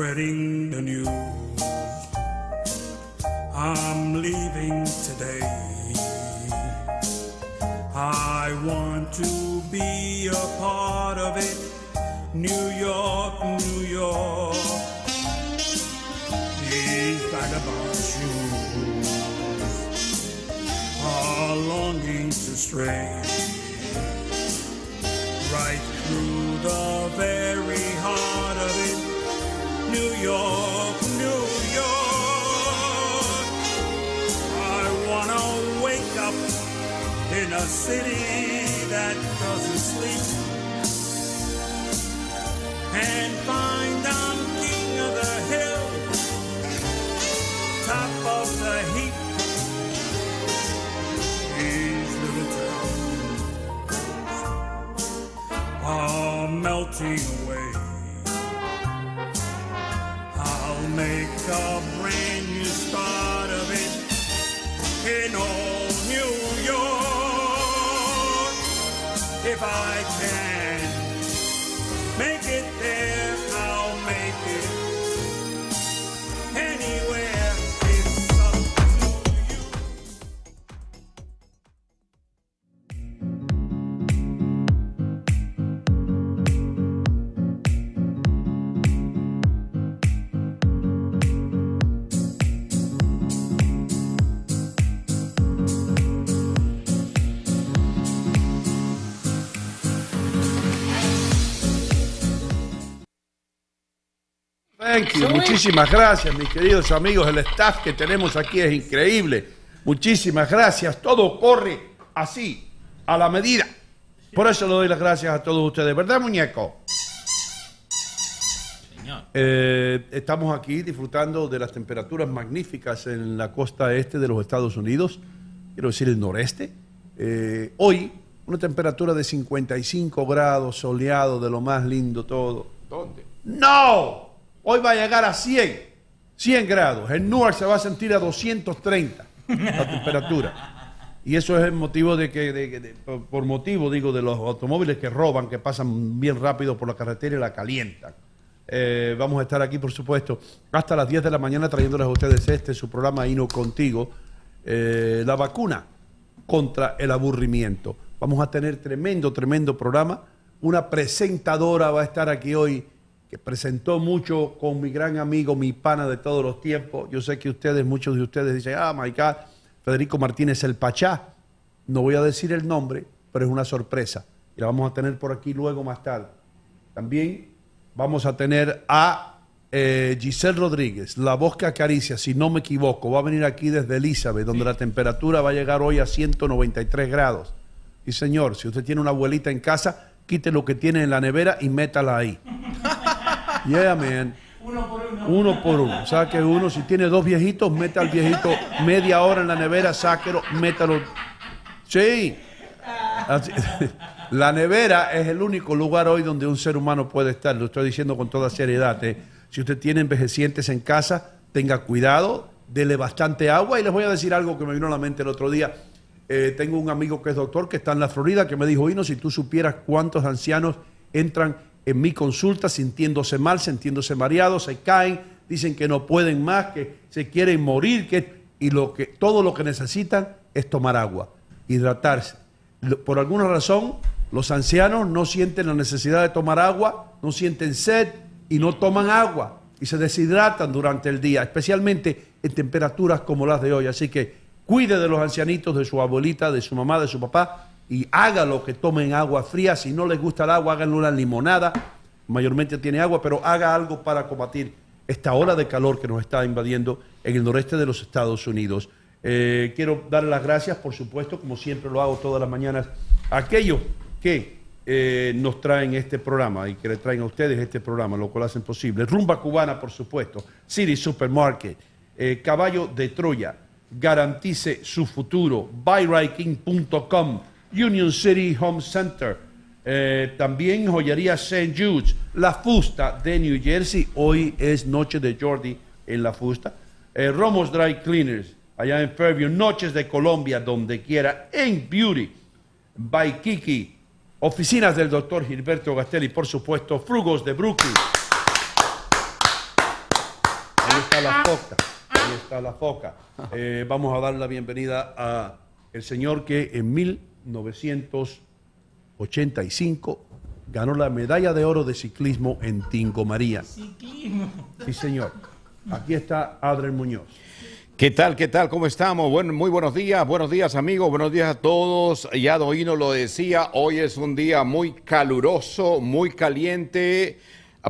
start spreading city that doesn't sleep and find I'm king of the hill, top of the heap. These little towns are melting Muchísimas gracias, mis queridos amigos. El staff que tenemos aquí es increíble. Muchísimas gracias. Todo corre así, a la medida. Por eso le doy las gracias a todos ustedes. ¿Verdad, muñeco? Eh, estamos aquí disfrutando de las temperaturas magníficas en la costa este de los Estados Unidos, quiero decir el noreste. Eh, hoy, una temperatura de 55 grados, soleado, de lo más lindo todo. ¿Dónde? ¡No! Hoy va a llegar a 100, 100 grados. En Newark se va a sentir a 230 la temperatura. Y eso es el motivo de que, por motivo, digo, de los automóviles que roban, que pasan bien rápido por la carretera y la calientan. Eh, vamos a estar aquí, por supuesto, hasta las 10 de la mañana trayéndoles a ustedes este, su programa Hino Contigo, eh, la vacuna contra el aburrimiento. Vamos a tener tremendo, tremendo programa. Una presentadora va a estar aquí hoy que presentó mucho con mi gran amigo, mi pana de todos los tiempos. Yo sé que ustedes, muchos de ustedes dicen, ah, my God, Federico Martínez el Pachá. No voy a decir el nombre, pero es una sorpresa. Y la vamos a tener por aquí luego más tarde. También vamos a tener a eh, Giselle Rodríguez, la voz que acaricia, si no me equivoco, va a venir aquí desde Elizabeth, donde la temperatura va a llegar hoy a 193 grados. Y señor, si usted tiene una abuelita en casa, quite lo que tiene en la nevera y métala ahí. Yeah, man. Uno por uno. Saque uno. Si tiene dos viejitos, meta al viejito media hora en la nevera, sáquelo, métalo. Sí. Así- La nevera es el único lugar hoy donde un ser humano puede estar. Lo estoy diciendo con toda seriedad. ¿eh? Si usted tiene envejecientes en casa, tenga cuidado, dele bastante agua. Y les voy a decir algo que me vino a la mente el otro día. Eh, tengo un amigo que es doctor que está en la Florida que me dijo, Hino, si tú supieras cuántos ancianos entran en mi consulta sintiéndose mal, sintiéndose mareados, se caen, dicen que no pueden más, que se quieren morir, que, y lo que, todo lo que necesitan es tomar agua, hidratarse. Por alguna razón, los ancianos no sienten la necesidad de tomar agua, no sienten sed y no toman agua y se deshidratan durante el día, especialmente en temperaturas como las de hoy. Así que cuide de los ancianitos, de su abuelita, de su mamá, de su papá y hágalo que tomen agua fría. Si no les gusta el agua, háganlo una limonada. Mayormente tiene agua, pero haga algo para combatir esta ola de calor que nos está invadiendo en el noreste de los Estados Unidos. Eh, quiero dar las gracias, por supuesto, como siempre lo hago todas las mañanas, a aquellos que eh, nos traen este programa y que le traen a ustedes este programa, lo cual hacen posible. Rumba Cubana, por supuesto, City Supermarket, eh, Caballo de Troya, garantice su futuro, buyriking.com, Union City Home Center, eh, también Joyería St. Jude's, La Fusta de New Jersey, hoy es noche de Jordi en La Fusta, eh, Romos Dry Cleaners, allá en Fairview, Noches de Colombia, donde quiera, en Beauty, by Kiki, oficinas del doctor Gilberto Gastelli, por supuesto, Frugos de Brooklyn. está la foca. Ahí está la foca. Eh, vamos a dar la bienvenida a el señor que en 1985 ganó la medalla de oro de ciclismo en Tingo María. Ciclismo. Sí, señor. Aquí está Adriel Muñoz. ¿Qué tal? ¿Qué tal? ¿Cómo estamos? Bueno, muy buenos días, buenos días amigos, buenos días a todos. Ya Doino lo decía, hoy es un día muy caluroso, muy caliente.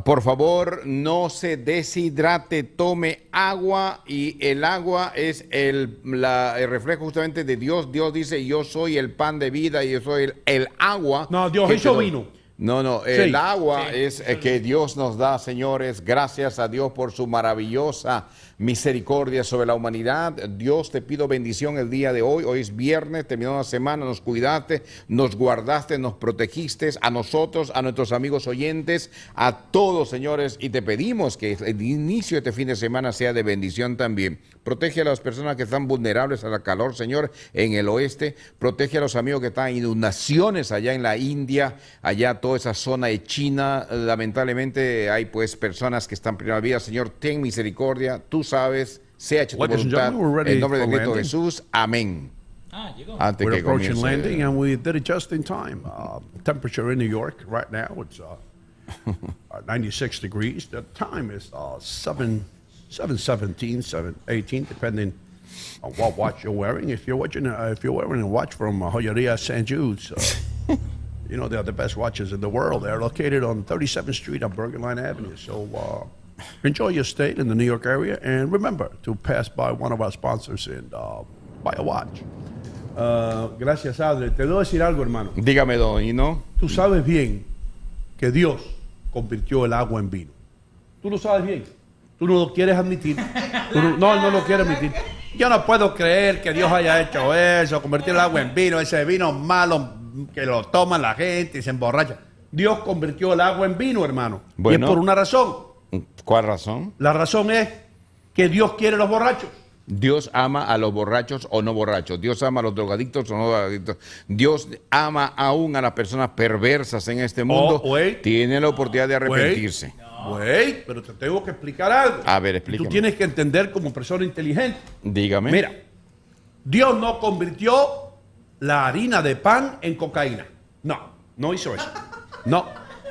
Por favor, no se deshidrate, tome agua y el agua es el, la- el reflejo justamente de Dios. Dios dice, yo soy el pan de vida y yo soy el, el agua. No, Dios hizo te doy". vino. No, no, Sí. el agua Sí, es eh, que Dios nos da, señores. Gracias a Dios por su maravillosa misericordia sobre la humanidad. Dios te pido bendición el día de hoy. Hoy es viernes, terminó la semana, nos cuidaste, nos guardaste, nos protegiste, a nosotros, a nuestros amigos oyentes, a todos, señores, y te pedimos que el inicio de este fin de semana sea de bendición también. Protege a las personas que están vulnerables al calor, Señor, en el oeste. Protege a los amigos que están en inundaciones allá en la India, allá toda esa zona de China. Lamentablemente hay pues personas que están la vida. Señor, ten misericordia. Tú sabes, sea hecha tu Ladies and voluntad. gentlemen, we're ready En nombre de for Cristo landing. Jesús. Amén. Ah. Antes We're que approaching comience- landing and we did it just in time. Uh, temperature in New York right now, it's uh, uh, 96 degrees. The time is uh, 7, 717, 718, depending on what watch you're wearing. If you're watching, uh, if you're wearing a watch from uh, Joyeria St. Jude's, uh, you know they're the best watches in the world. They're located on 37th Street on Bergen Line Avenue. So uh, enjoy your stay in the New York area, and remember to pass by one of our sponsors and uh, buy a watch. Uh, gracias, Adre. Te debo decir algo, hermano. Dígame, Don, ¿y no? Tú sabes bien que Dios convirtió el agua en vino. Tú lo sabes bien. Tú no lo quieres admitir. Tú no, no, no lo quieres admitir. Yo no puedo creer que Dios haya hecho eso, convertir el agua en vino, ese vino malo que lo toma la gente y se emborracha. Dios convirtió el agua en vino, hermano. Y Bueno. es por una razón. ¿Cuál razón? La razón es que Dios quiere los borrachos. Dios ama a los borrachos o no borrachos. Dios ama a los drogadictos o no drogadictos. Dios ama aún a las personas perversas en este mundo. Oh, wait. Tiene la oportunidad de arrepentirse. Pero te tengo que explicar algo. A ver, explícame. Tú tienes que entender como persona inteligente. Dígame. Mira, Dios no convirtió la harina de pan en cocaína. No, no hizo eso. No,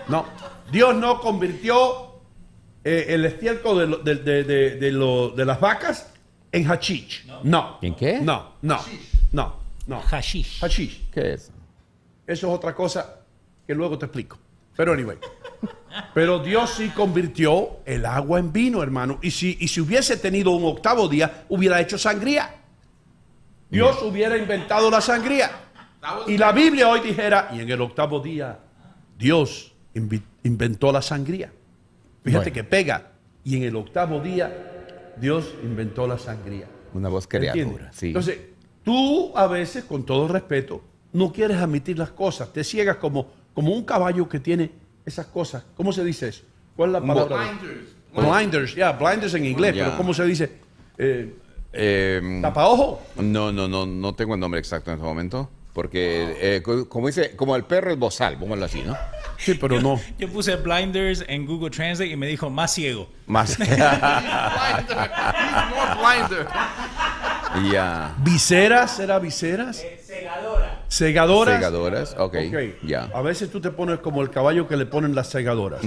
no. Dios no convirtió eh, el estiércol de, lo- de- de- de- de lo- de las vacas en hashish. No. ¿En qué? No, no, no, no. Hashish. Hashish. ¿Qué es? Eso es otra cosa que luego te explico. Pero anyway. Pero Dios sí convirtió el agua en vino, hermano. Y si, y si hubiese tenido un octavo día, hubiera hecho sangría. Dios hubiera inventado la sangría. Y la Biblia hoy dijera, y en el octavo día, Dios inventó la sangría. Fíjate Bueno. que pega. Y en el octavo día, Dios inventó la sangría. Una voz creadora. Sí. Entonces, tú a veces, con todo respeto, no quieres admitir las cosas. Te ciegas como, como un caballo que tiene esas cosas. ¿Cómo se dice eso? ¿Cuál es la palabra? Blinders. Blinders, ya, blinders en inglés, Ya. pero ¿cómo se dice? Eh, Eh, tapaojo. no, no, no, no tengo el nombre exacto en este momento. Porque, eh, co- como dice, como el perro el bozal, póngalo así, ¿no? Sí, pero no. Yo puse blinders en Google Translate y me dijo más ciego. Más. ya. ¿Viseras? ¿Será viseras? Segadora. ¿Segadoras? Segadoras, ok. Ok. Ya. A veces tú te pones como el caballo que le ponen las segadoras.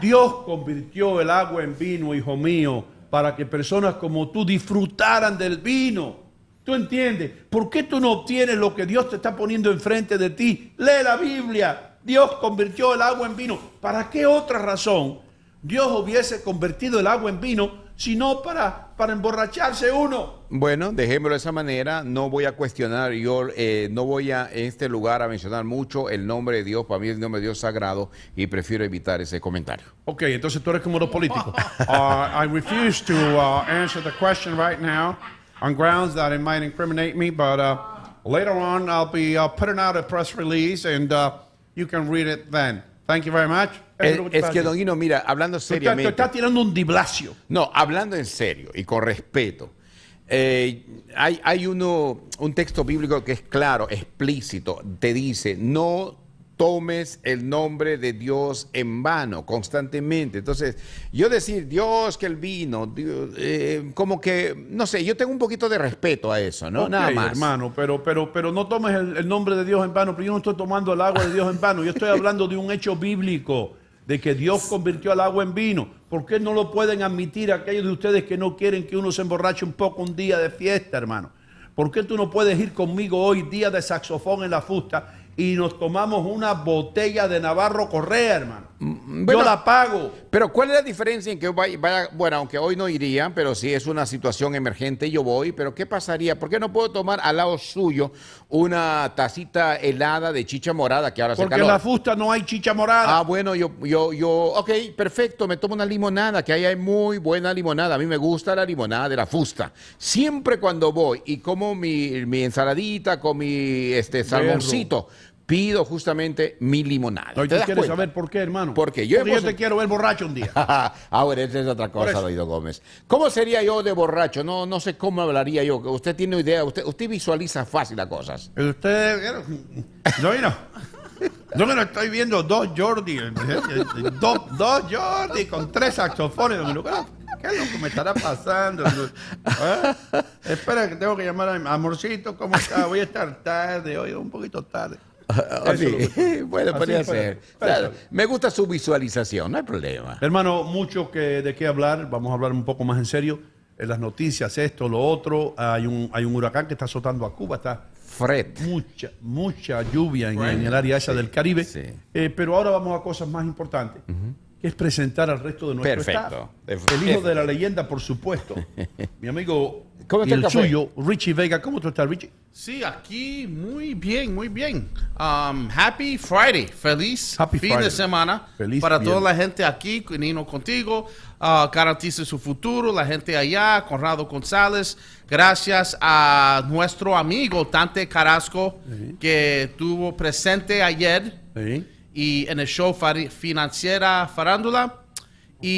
Dios convirtió el agua en vino, hijo mío, para que personas como tú disfrutaran del vino. ¿Tú entiendes? ¿Por qué tú no obtienes lo que Dios te está poniendo enfrente de ti? Lee la Biblia. Dios convirtió el agua en vino. ¿Para qué otra razón Dios hubiese convertido el agua en vino sino para, para emborracharse uno? Bueno, dejémoslo de esa manera. No voy a cuestionar, yo eh, no voy a en este lugar a mencionar mucho el nombre de Dios. Para mí es el nombre de Dios sagrado y prefiero evitar ese comentario. Ok, entonces tú eres como los políticos. Uh, I refuse to uh, answer the question right now on grounds that it might incriminate me, but uh, later on I'll be uh, putting out a press release and uh, you can read it then. Thank you very much. Es, que. Don Guino, mira, hablando seriamente. estás tirando un diblacio. No, hablando en serio y con respeto. eh, hay hay uno, un texto bíblico que es claro, explícito, te dice, no tomes el nombre de Dios en vano constantemente. Entonces, yo decir Dios que el vino, Dios, eh, como que, no sé, yo tengo un poquito de respeto a eso, ¿no? Nada más. hermano, pero, pero, pero no tomes el, el nombre de Dios en vano, pero yo no estoy tomando el agua de Dios en vano, yo estoy hablando de un hecho bíblico, de que Dios convirtió el agua en vino. ¿Por qué no lo pueden admitir aquellos de ustedes que no quieren que uno se emborrache un poco un día de fiesta, hermano? ¿Por qué tú no puedes ir conmigo hoy, día de saxofón en la fusta, y nos tomamos una botella de Navarro Correa, hermano? bueno. yo la pago. Pero ¿cuál es la diferencia en que vaya, vaya- bueno, aunque hoy no iría, pero si es una situación emergente, yo voy, pero ¿qué pasaría? ¿Por qué no puedo tomar al lado suyo una tacita helada de chicha morada que ahora Porque en calor? la fusta no hay chicha morada. Ah, bueno, yo, yo, yo, ok, perfecto, me tomo una limonada, que ahí hay muy buena limonada. A mí me gusta la limonada de la fusta. Siempre cundo voy y como mi, mi ensaladita con mi este, salmoncito, pido justamente mi limonada. ¿Te tú das quieres cuenta? saber por qué, hermano. Porque yo Porque yo te quiero ver borracho un día. Ahora, esa es otra cosa. Doido Gómez. ¿Cómo sería yo de borracho? No, no sé cómo hablaría yo. Usted tiene idea, usted, usted visualiza fácil las cosas. Usted, yo mira, yo me lo estoy viendo dos Jordi, dos, dos Jordi con tres saxofones. Digo, ¿Qué es lo que me estará pasando? ¿Eh? Espera que tengo que llamar a mi amorcito, ¿cómo está? Voy a estar tarde, hoy un poquito tarde. Bueno, así podría ser. Claro, me gusta su visualización, no hay problema. Hermano, mucho que, de qué hablar. Vamos a hablar un poco más en serio. En las noticias, esto, lo otro. Hay un, hay un huracán que está azotando a Cuba. Está Fred. mucha, mucha lluvia en, en el área esa del Caribe. sí. Eh, pero ahora vamos a cosas más importantes, que es presentar al resto de nuestro Perfecto. staff. El hijo de la leyenda, por supuesto. Mi amigo ¿Cómo está y el el café? suyo, Richie Vega. ¿Cómo tú estás, Richie? Sí, aquí muy bien, muy bien. Um, happy Friday, feliz Happy fin Friday. de semana Feliz para toda viernes. la gente aquí, Nino contigo, uh, garantice su futuro, la gente allá, Conrado González, gracias a nuestro amigo Tante Carrasco que estuvo presente ayer Sí. y en el show Financiera Farándula. Y,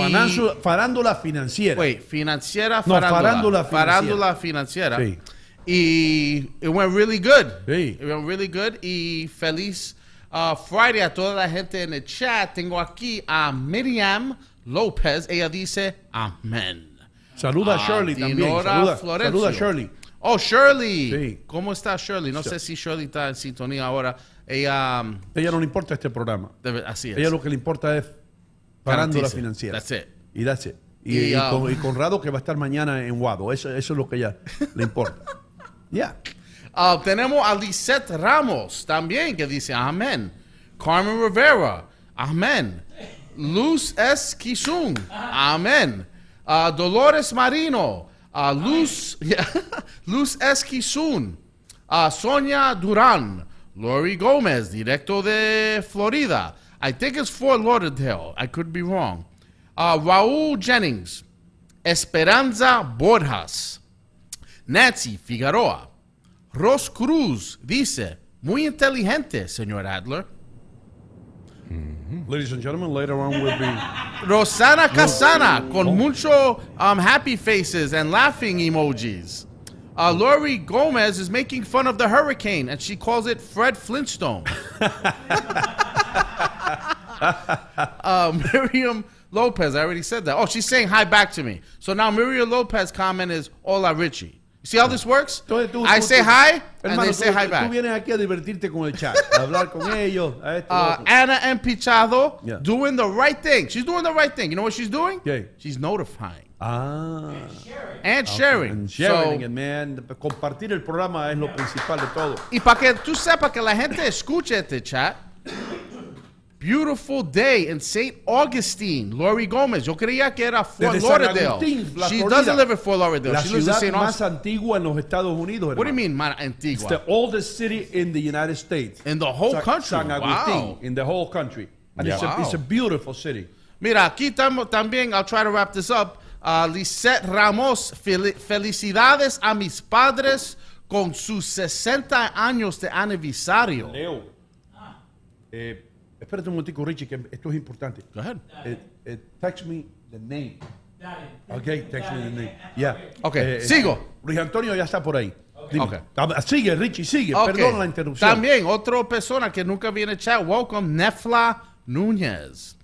farándula financiera. Wait, financiera No, farándula. farándula financiera. Farándula financiera. Sí. Y it went really good. Sí. It went really good. Y feliz uh, Friday a toda la gente en el chat. Tengo aquí a Miriam López. Ella dice amén. Saluda a Ah, Shirley también. Saluda, saluda a Shirley. Oh, Shirley. Sí. ¿Cómo está Shirley? No sé si Shirley está en sintonía ahora. Ella, um, ella no le importa este programa. debe- así es. Ella lo que le importa es farándula financiera. That's it. Y that's it. Y, Y, um, con- y Conrado que va a estar mañana en Guado. Eso, eso es lo que ella le importa. Ya. Ah, tenemos a Lisette Ramos también que dice amén. Carmen Rivera, amén. Luz S. Kizun, amén. Ah, Dolores Marino, ah, Luz, Luz S. Kizun, Sonia Durán, Lori Gómez, directo de Florida. I think it's Fort Lauderdale. I could be wrong. Ah, Raúl Jennings, Esperanza Borjas, Nancy Figueroa. Ros Cruz dice, muy inteligente, señor Adler. Ladies and gentlemen, later on we'll be. Rosana Casana, con mucho um, happy faces and laughing emojis. Uh, Lori Gomez is making fun of the hurricane, and she calls it Fred Flintstone. uh, Miriam Lopez, I already said that. Oh, she's saying hi back to me. So now Miriam Lopez comment is Hola Richie. You see how this works? Entonces tú- I tú- say tú- hi, and Hermano, they say hi tú back. vienes aquí a divertirte con el chat, a hablar con ellos, a esto. lo uh, otro. Anna M. Pichado Yeah. doing the right thing. She's doing the right thing. You know what she's doing? ¿Qué? She's notifying ah. and sharing. And sharing, So- and man, compartir el programa es lo principal de todo. y para que tú sepas que la gente escuche este chat. Beautiful day in St. Augustine, Lori Gomez. Yo creía que era Fort Desde Lauderdale. Agustín, la she Florida. doesn't live in Fort Lauderdale. La she lives in ciudad St. más antigua en los Estados Unidos. What do you hermano. mean, It's Antigua? the oldest city in the United States. In the whole Sa- country. San Agustín, Wow. in the whole country. And it's, a, it's a beautiful city. Mira, aquí tam- también, I'll try to wrap this up. Uh, Lisette Ramos, fel- felicidades a mis padres con sus 60 años de aniversario. Leo. Eh, espérate un momentico, Richie, que esto es importante. Go ahead. Eh, eh, text me the name. Okay, text me the name. Yeah. Ok, Eh, sigo. Luis Antonio ya está por ahí. dime. Ok. Ah, Sigue, Richie, sigue. Perdón la interrupción. También, otra persona que nunca viene a chat. Welcome, Nefla Núñez.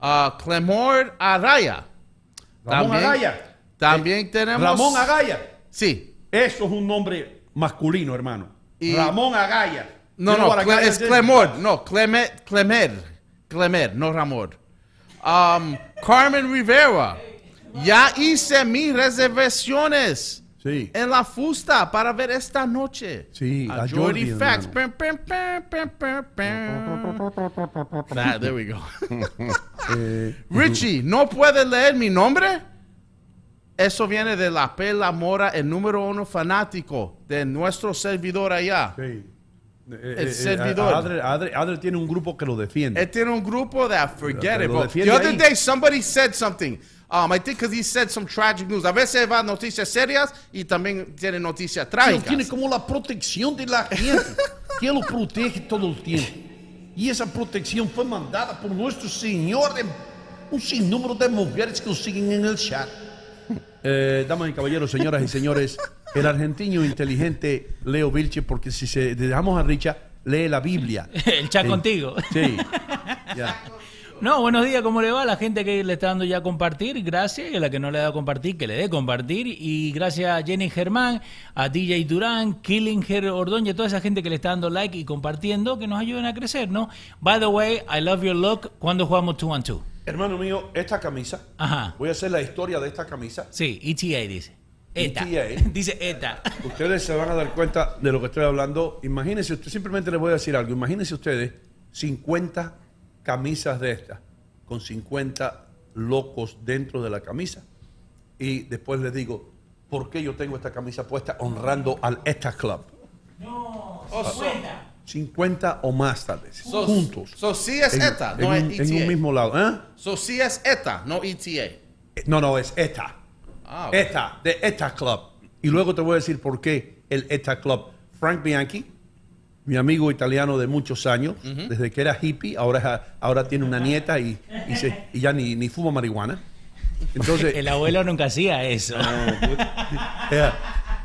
Uh, Clemor Araya. Ramón También- Agaya. También tenemos. Ramón Agaya. Sí. Eso es un nombre masculino, hermano. Y- Ramón Agaya. No, no, Cle- es? Clemor. No, Clemer. Clemer. Clemer, no Ramón. Um, Carmen Rivera. Ya hice mis reservaciones. Sí. En la fusta para ver esta noche. Sí, a a Jordi Jordi, Facts. Pam, pam, pam, there we go. Eh, Richie, ¿no puede leer mi nombre? Eso viene de la Pela Mora, el número uno fanático de nuestro servidor allá. sí. Eh, El eh, servidor. Adre, Adre- Adre tiene un grupo que lo defiende. Él tiene un grupo de forget it, The other day somebody said something. Um, I think because he said some tragic news. A veces va noticias serias y también tiene noticias Él tiene trágicas. como la protección de la gente, que lo protege todo el tiempo. Y esa protección fue mandada por nuestro Señor de un sinnúmero de mujeres que lo siguen en el chat. Eh, damas y caballeros, señoras y señores, el argentino inteligente Leo Vilche, porque si se dejamos a Richa, lee la Biblia. El chat Sí. contigo. Sí. Ya. No, buenos días, ¿cómo le va? a La gente que le está dando ya a compartir, gracias. Y a la que no le ha dado a compartir, que le dé compartir. Y gracias a Jenny Germán, a DJ Durán, Killinger Ordóñez, toda esa gente que le está dando like y compartiendo, que nos ayuden a crecer, ¿no? By the way, I love your look. ¿Cuándo jugamos 2 and 2? Hermano mío, esta camisa, Ajá. voy a hacer la historia de esta camisa. Sí, ETA dice. ETA. ETA. Dice ETA. Ustedes se van a dar cuenta de lo que estoy hablando. Imagínense, usted simplemente les voy a decir algo. Imagínense ustedes 50 camisas de estas, con 50 locos dentro de la camisa. Y después les digo, ¿por qué yo tengo esta camisa puesta honrando al ETA Club? Oh, so, 50 o más tal vez, so- juntos. So sí es en, ETA, en no es un, en un ETA. mismo lado. ¿eh? So sí es ETA, no ETA. Eh, No, no, es ETA. Ah. ETA, de ETA Club. Y luego te voy a decir por qué el ETA Club. Frank Bianchi, mi amigo italiano de muchos años, desde que era hippie, ahora, ahora tiene una nieta y, y, se- y ya ni, ni fuma marihuana. Entonces, El abuelo nunca hacía eso.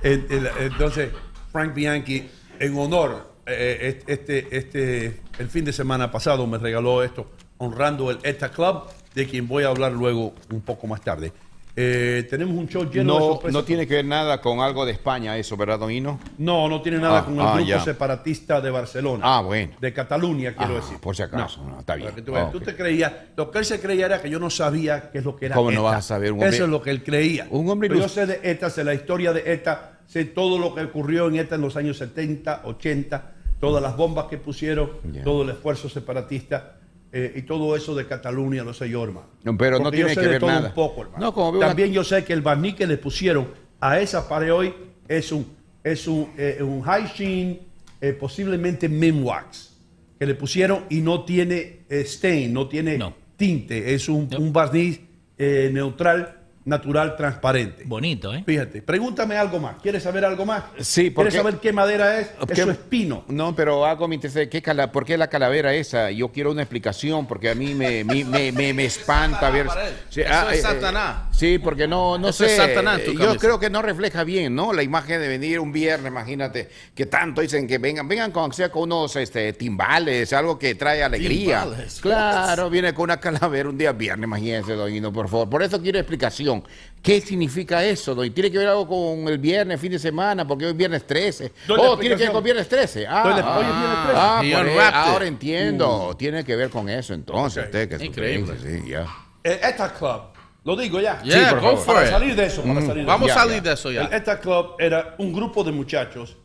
el- el- entonces Frank Bianchi, en honor, eh, este, este, el fin de semana pasado me regaló esto, honrando el ETA Club, de quien voy a hablar luego un poco más tarde. Eh, tenemos un show lleno de No, sorpresas. no tiene que ver nada con algo de España eso, ¿verdad, Don Hino? No, no tiene nada Ah, con el ah, grupo ya. separatista de Barcelona. Ah, bueno. De Cataluña, quiero Ah, decir. por si acaso, no, está bien. Que tú. Ah, Tú te creías, lo que él se creía era que yo no sabía qué es lo que era ¿Cómo no ETA. vas a saber, un hombre- Eso es lo que él creía. Un hombre Pero yo sé de ETA, sé la historia de ETA, sé todo lo que ocurrió en ETA en los años 70, 80, todas las bombas que pusieron, Ya. todo el esfuerzo separatista. Eh, y todo eso de Cataluña lo sé yo, hermano. No, pero no tiene yo sé que de ver todo nada. un poco, hermano. No, como una- También yo sé que el barniz que le pusieron a esa pared hoy es un, es un, eh, un high sheen, eh, posiblemente Minwax, que le pusieron y no tiene eh, stain, no tiene No. tinte, es un, No. un barniz eh, neutral, natural, transparente. Bonito, ¿eh? Fíjate, pregúntame algo más. ¿Quieres saber algo más? Sí, porque- ¿Quieres saber qué madera es? ¿Qué- Eso es pino. No, pero algo me interesa. ¿qué cala- ¿Por qué la calavera esa? Yo quiero una explicación porque a mí me, me, me, me- me espanta ver. Sí, Eso es eh, Satanás. sí, porque no, no Eso sé. es Satanás yo creo que no refleja bien, ¿no? La imagen de venir un viernes, imagínate, que tanto dicen que vengan, vengan con, sea con unos este, timbales, algo que trae alegría. Timbales, Claro, viene con una calavera un día viernes, imagínense, doñino, por favor. Por eso quiero explicación. ¿Qué significa eso, doy? ¿Tiene que ver algo con el viernes, fin de semana? Porque hoy es viernes 13. Doy la Oh, tiene que ver con viernes 13. Ah, ah, hoy es viernes 13. ah, por it. ahora entiendo. Tiene que ver con eso entonces. Ok. Usted, que Increíble. Sí, ya. El ETA Club, lo digo ya. Yeah, por go favor. for Para it. salir de eso, para salir de Vamos a salir ya. de eso ya. El ETA Club era un grupo de muchachos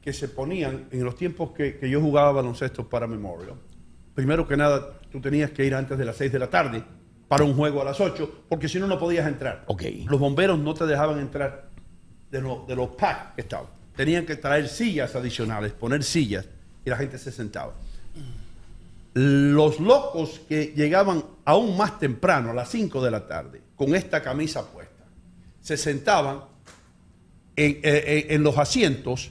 que se ponían en los tiempos que, que yo jugaba baloncesto para Memorial. Primero que nada, tú tenías que ir antes de las 6 de la tarde para un juego a las 8, porque si no, no podías entrar. Ok. Los bomberos no te dejaban entrar de, lo- de los packs que estaban. Tenían que traer sillas adicionales, poner sillas, y la gente se sentaba. Los locos que llegaban aún más temprano, a las 5 de la tarde, con esta camisa puesta, se sentaban en, eh, eh, en los asientos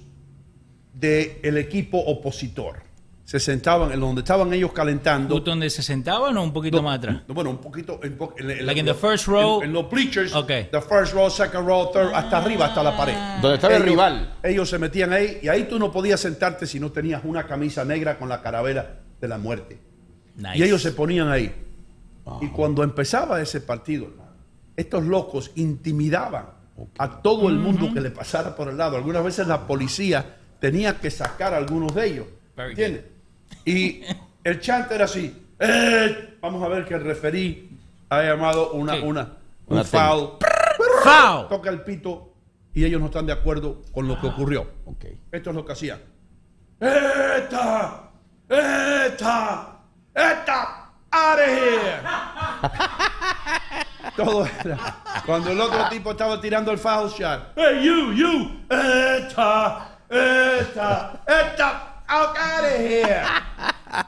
del equipo opositor. Se sentaban en donde estaban ellos calentando. ¿Justo donde se sentaban o un poquito No, más atrás? no, Bueno, un poquito. En, en- en- Like in en- the first row? En, en los bleachers. Ok. The first row, second row, third, hasta arriba, hasta la pared. Donde estaba el Ellos- rival. Ellos se metían ahí y ahí tú no podías sentarte si no tenías una camisa negra con la carabela de la muerte. Nice. Y ellos se ponían ahí. Y cuando empezaba ese partido, hermano, estos locos intimidaban a todo el mundo que le pasara por el lado. Algunas veces la policía tenía que sacar a algunos de ellos. Very ¿Entiendes? Y el chant era así. "Eh", vamos a ver que el referí ha llamado una, Sí. una, Una un foul. ¡Foul! Toca el pito y ellos no están de acuerdo con lo que ocurrió. Ok. Esto es lo que hacían. ¡Eta! ¡Eta! ¡Eta! ¡Out of here! Todo era. Cuando el otro tipo estaba tirando el foul shot. ¡Hey, you, you! ¡Eta! ¡Eta! ¡Eta! ¡Out of here!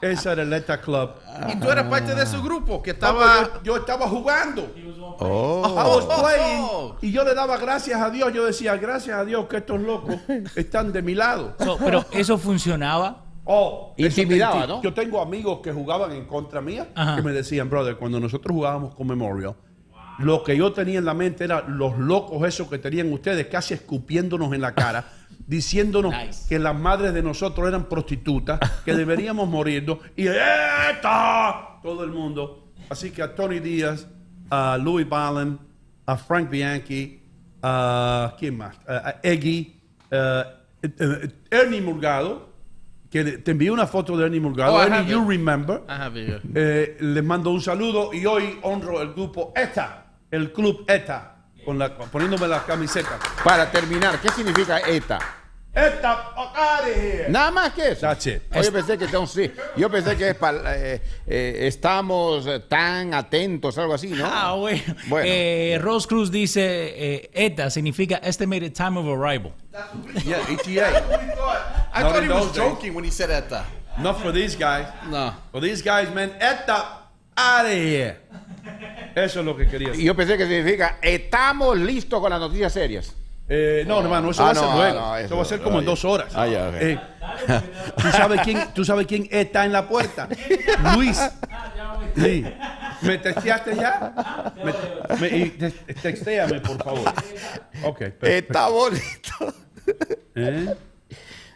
Ese era el ETA Club. Y tú eras parte de ese grupo que Estaba, yo, yo estaba jugando. Oh. I was playing. Y yo le daba gracias a Dios. Yo decía, gracias a Dios que estos locos están de mi lado. So, pero eso funcionaba. Oh, Intimidaba, ¿no? Yo tengo amigos que jugaban en contra mía Ajá. que me decían, brother, cuando nosotros jugábamos con Memorial, lo que yo tenía en la mente era los locos esos que tenían ustedes casi escupiéndonos en la cara, diciéndonos Nice. que las madres de nosotros eran prostitutas, que deberíamos morirnos y ¡Eta! todo el mundo. Así que a Tony Díaz, a Louis Ballen, a Frank Bianchi, a ¿quién más? A, Eggy, eh, eh, Ernie Murgado, que te envié una foto de Ernie Murgado. Oh, Ernie, you it. remember. I have it here. Eh, les mando un saludo y hoy honro el grupo ETA, el club ETA, con la, poniéndome la camiseta. Para terminar, ¿qué significa ETA? ETA, fuck outta here. Nada más que eso. That's it. Oh, yo pensé que entonces- yo pensé que es para eh, eh, estamos eh, tan atentos, algo así, ¿no? Ah, bueno. Bueno. Eh, Rose Cruz dice, eh, ETA significa Estimated Time of Arrival. Yeah, ETA. I Not thought he was days. joking when he said that. Not for these guys. No. For these guys, man, ETA, out of here. Eso es lo que quería Y decir. yo pensé que significa estamos listos con las noticias serias. Eh, no, hermano, eso Ah, va a ser no, luego. no, eso, eso- va a ser como en ah, dos horas. Ah, ya. Eh, ¿tú, sabes quién, ¿Tú sabes quién está en la puerta? Luis. Sí. ¿Me testeaste ya? Me, me- y te- textéame, por favor. Ok. perfecto. Estamos listos. ¿Eh?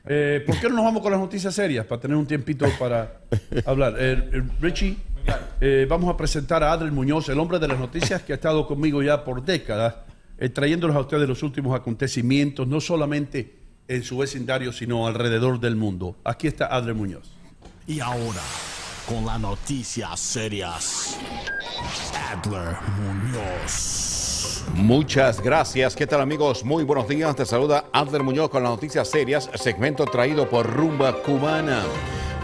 Eh, ¿Por qué no nos vamos con las noticias serias? Para tener un tiempito para hablar. Eh, eh, eh, vamos a presentar a Adriel Muñoz, el hombre de las noticias que ha estado conmigo ya por décadas, eh, trayéndolos a ustedes los últimos acontecimientos, no solamente en su vecindario, sino alrededor del mundo. Aquí está Adriel Muñoz. Y ahora, con las noticias serias, Adler Muñoz. Muchas gracias. ¿Qué tal amigos? Muy buenos días. Te saluda Adler Muñoz con las noticias serias, segmento traído por Rumba Cubana.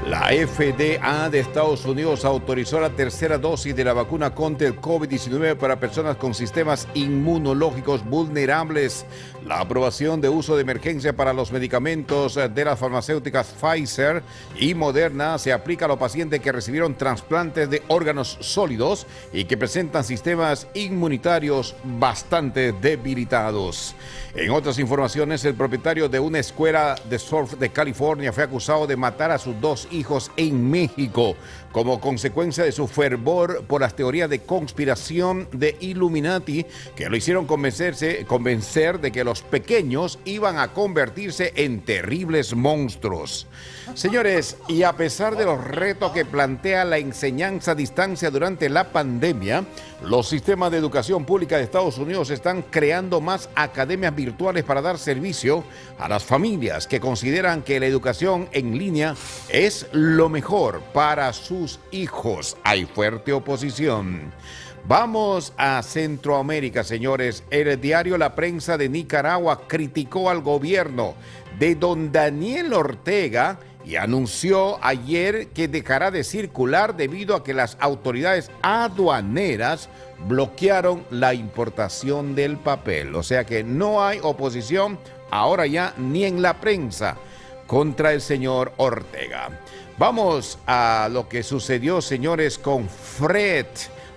La FDA de Estados Unidos autorizó la tercera dosis de la vacuna contra el COVID-19 para personas con sistemas inmunológicos vulnerables. La aprobación de uso de emergencia para los medicamentos de las farmacéuticas Pfizer y Moderna se aplica a los pacientes que recibieron trasplantes de órganos sólidos y que presentan sistemas inmunitarios bastante debilitados. En otras informaciones, el propietario de una escuela de surf de California fue acusado de matar a sus dos hijos en México como consecuencia de su fervor por las teorías de conspiración de Illuminati que lo hicieron convencerse, convencer de que los pequeños iban a convertirse en terribles monstruos. Señores, y a pesar de los retos que plantea la enseñanza a distancia durante la pandemia, los sistemas de educación pública de Estados Unidos están creando más academias virtuales para dar servicio a las familias que consideran que la educación en línea es lo mejor para hijos. Hay fuerte oposición. Vamos a Centroamérica, señores. El diario La Prensa de Nicaragua criticó al gobierno de don Daniel Ortega y anunció ayer que dejará de circular debido a que las autoridades aduaneras bloquearon la importación del papel. O sea que no hay oposición ahora ya ni en la prensa contra el señor Ortega. Vamos a lo que sucedió, señores, con Fred.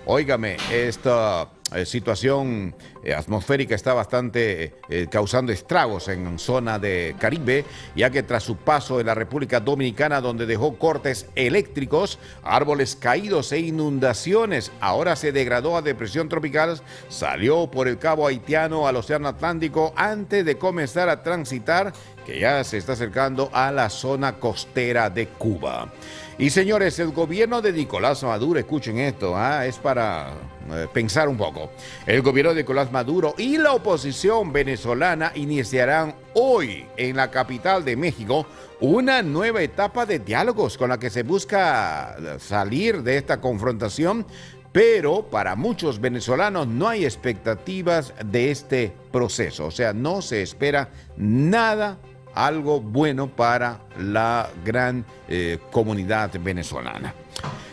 Óigame, esto eh, situación eh, atmosférica está bastante eh, causando estragos en zona de Caribe, ya que tras su paso en la República Dominicana, donde dejó cortes eléctricos, árboles caídos e inundaciones, ahora se degradó a depresión tropical, salió por el cabo haitiano al Océano Atlántico antes de comenzar a transitar, que ya se está acercando a la zona costera de Cuba. Y señores, el gobierno de Nicolás Maduro, escuchen esto, ah, es para eh, pensar un poco. El gobierno de Nicolás Maduro y la oposición venezolana iniciarán hoy en la capital de México una nueva etapa de diálogos con la que se busca salir de esta confrontación. Pero para muchos venezolanos no hay expectativas de este proceso, o sea, no se espera nada algo bueno para la gran eh, comunidad venezolana.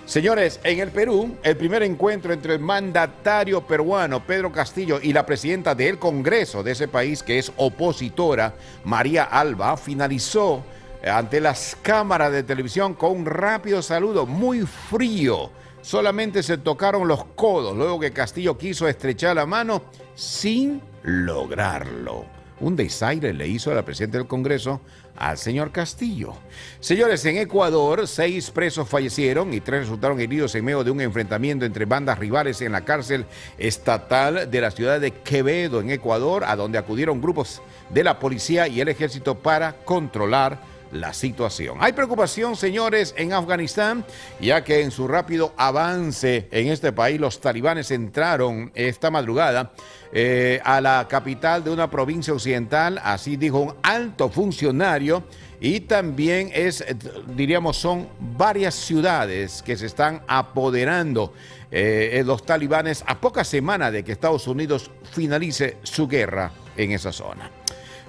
Señores, en el Perú, el primer encuentro entre el mandatario peruano Pedro Castillo y la presidenta del Congreso de ese país, que es opositora, María Alba, finalizó ante las cámaras de televisión con un rápido saludo muy frío. Solamente se tocaron los codos luego que Castillo quiso estrechar la mano sin lograrlo un desaire le hizo a la presidenta del Congreso al señor Castillo. Señores, en Ecuador, seis presos fallecieron y tres resultaron heridos en medio de un enfrentamiento entre bandas rivales en la cárcel estatal de la ciudad de Quevedo, en Ecuador, a donde acudieron grupos de la policía y el ejército para controlar la situación. Hay preocupación, señores, en Afganistán, ya que en su rápido avance en este país los talibanes entraron esta madrugada eh, a la capital de una provincia occidental, así dijo un alto funcionario, y también es, eh, diríamos, son varias ciudades que se están apoderando eh, los talibanes a pocas semanas de que Estados Unidos finalice su guerra en esa zona.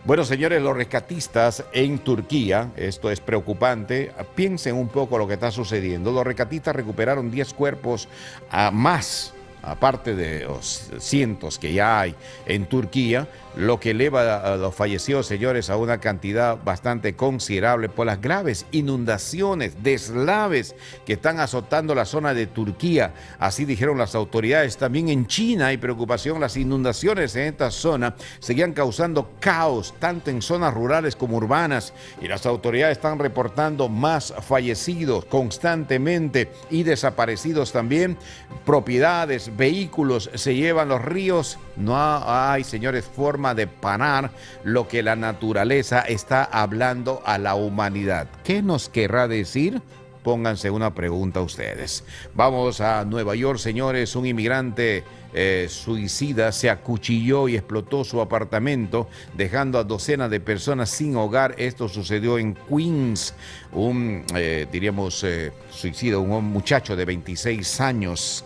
Bueno, señores, los rescatistas en Turquía, esto es preocupante, piensen un poco lo que está sucediendo. Los rescatistas recuperaron 10 cuerpos a más aparte de los cientos que ya hay en Turquía, lo que eleva a los fallecidos, señores, a una cantidad bastante considerable por las graves inundaciones, deslaves que están azotando la zona de Turquía. Así dijeron las autoridades. También en China hay preocupación. Las inundaciones en esta zona seguían causando caos, tanto en zonas rurales como urbanas. Y las autoridades están reportando más fallecidos constantemente y desaparecidos también. Propiedades, vehículos se llevan los ríos. No hay, señores, forma de parar lo que la naturaleza está hablando a la humanidad. ¿Qué nos querrá decir? Pónganse una pregunta ustedes. Vamos a Nueva York, señores. Un inmigrante eh, suicida se acuchilló y explotó su apartamento, dejando a docenas de personas sin hogar. Esto sucedió en Queens. Un, eh, diríamos, eh, suicida, un muchacho de 26 años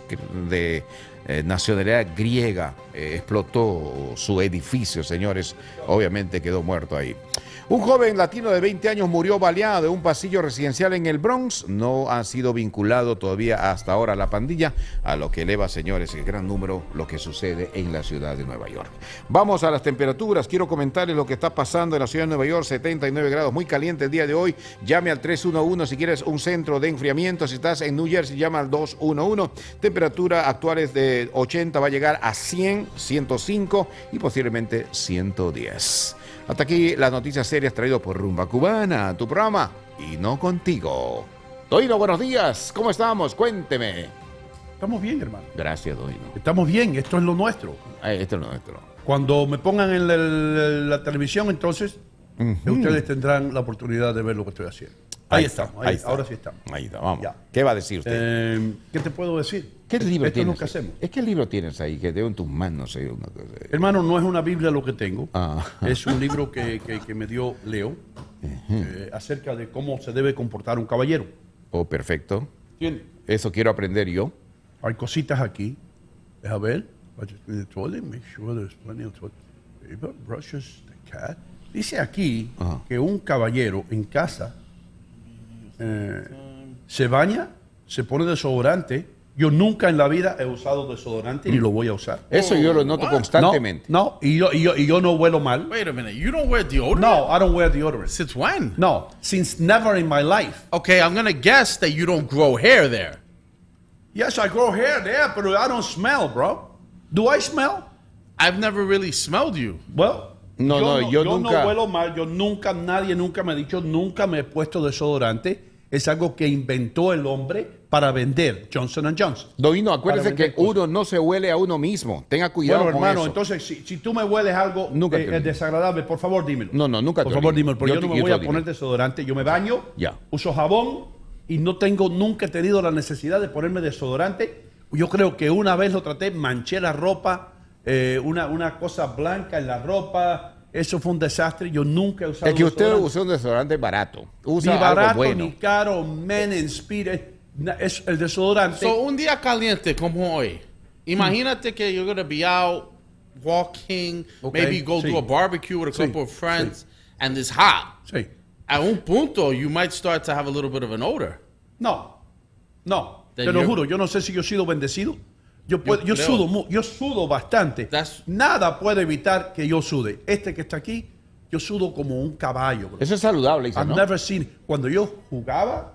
de eh, nacionalidad griega eh, explotó su edificio, señores. Obviamente quedó muerto ahí. Un joven latino de 20 años murió baleado en un pasillo residencial en el Bronx. No ha sido vinculado todavía hasta ahora la pandilla, a lo que eleva, señores, el gran número lo que sucede en la ciudad de Nueva York. Vamos a las temperaturas. Quiero comentarles lo que está pasando en la ciudad de Nueva York. 79 grados, muy caliente el día de hoy. Llame al 311 si quieres un centro de enfriamiento. Si estás en New Jersey, llama al 211. Temperatura actuales de 80 va a llegar a 100, 105 y posiblemente 110. Hasta aquí las noticias serias traído por Rumba Cubana, tu programa, y no contigo. Doino, buenos días, ¿cómo estamos? Cuénteme. Estamos bien, hermano. Gracias, Doino. Estamos bien, esto es lo nuestro. Ah, esto es lo nuestro. Cuando me pongan en la, la- la televisión, entonces ustedes tendrán la oportunidad de ver lo que estoy haciendo. Ahí, está, estamos, ahí- está. ahora sí estamos. Ahí está, vamos. Ya. ¿Qué va a decir usted? Eh, ¿Qué te puedo decir? ¿Qué libro Esto es tienes? que. Es que libro tienes ahí que tengo en tus manos. ahí, una cosa. Hermano, no es una Biblia lo que tengo. Ah. Es un libro que, que- que me dio Leo eh, acerca de cómo se debe comportar un caballero. Oh, perfecto. ¿Entiendes? Eso quiero aprender yo. Hay cositas aquí. Deja ver. Dice aquí Ajá. que un caballero en casa eh, se baña, se pone desodorante. Yo nunca en la vida he usado desodorante ni lo voy a usar. Eso yo lo noto what? constantemente. No, no, y yo, y yo, y yo no huelo mal. Wait a minute. You don't wear deodorant? No, I don't wear deodorant. Since when? No, since never in my life. Okay, I'm gonna guess that you don't grow hair there. Yes, I grow hair there, but I don't smell, bro. Do I smell? I've never really smelled you. Well, No, no, yo nunca- no huelo mal, yo nunca, nadie nunca me ha dicho, nunca me he puesto desodorante. Es algo que inventó el hombre para vender, Johnson Johnson. Doino, acuérdese que cosas. uno no se huele a uno mismo. Tenga cuidado Bueno, con hermano, eso. entonces, si, si tú me hueles algo Nunca eh, desagradable, por favor, dímelo. No, no, nunca Por te favor, dímelo, porque Yo yo, te- no me yo voy a olvido. poner desodorante. Yo me baño, Ya. uso jabón y no tengo, nunca he tenido la necesidad de ponerme desodorante. Yo creo que una vez lo traté, manché la ropa, eh, una, una cosa blanca en la ropa. Eso fue un desastre. Yo nunca he usado Es que usted usa un desodorante barato. Ni Usa barato, algo bueno. ni caro, men in speed. Es el desodorante. So, un día caliente como hoy. Imagínate que you're going to be out walking, Okay, maybe go sí. to a barbecue with a Sí, couple of friends, and it's hot. sí. At un punto, you might start to have a little bit of an odor. No, no, Then te lo juro, yo no sé si yo he sido bendecido. Yo, puedo- yo, sudo, yo sudo bastante. That's- Nada puede evitar que yo sude. Este que está aquí, yo sudo como un caballo. bro. Eso es saludable, dice, I've ¿no? never seen. Cuando yo jugaba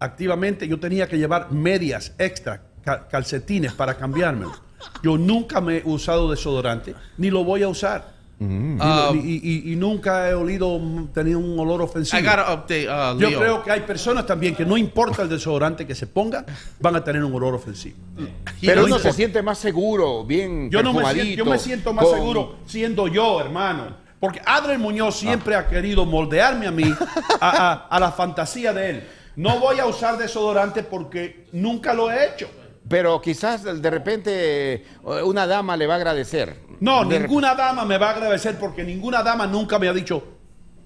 activamente, yo tenía que llevar medias extra, ca- calcetines para cambiármelo. Yo nunca me he usado desodorante, ni lo voy a usar. Mm. Y, lo- y- y- y nunca he olido, mm, tenido un olor ofensivo. I update uh, Yo creo que hay personas también que no importa el desodorante que se pongan, van a tener un olor ofensivo. Pero no uno se siente más seguro, bien Yo no me siento, yo me siento más con- seguro siendo yo, hermano. Porque Adriel Muñoz siempre ha querido moldearme a mí a, a- a la fantasía de él. No voy a usar desodorante porque nunca lo he hecho. Pero quizás de repente eh, una dama le va a agradecer. No, De ninguna dama me va a agradecer porque ninguna dama nunca me ha dicho,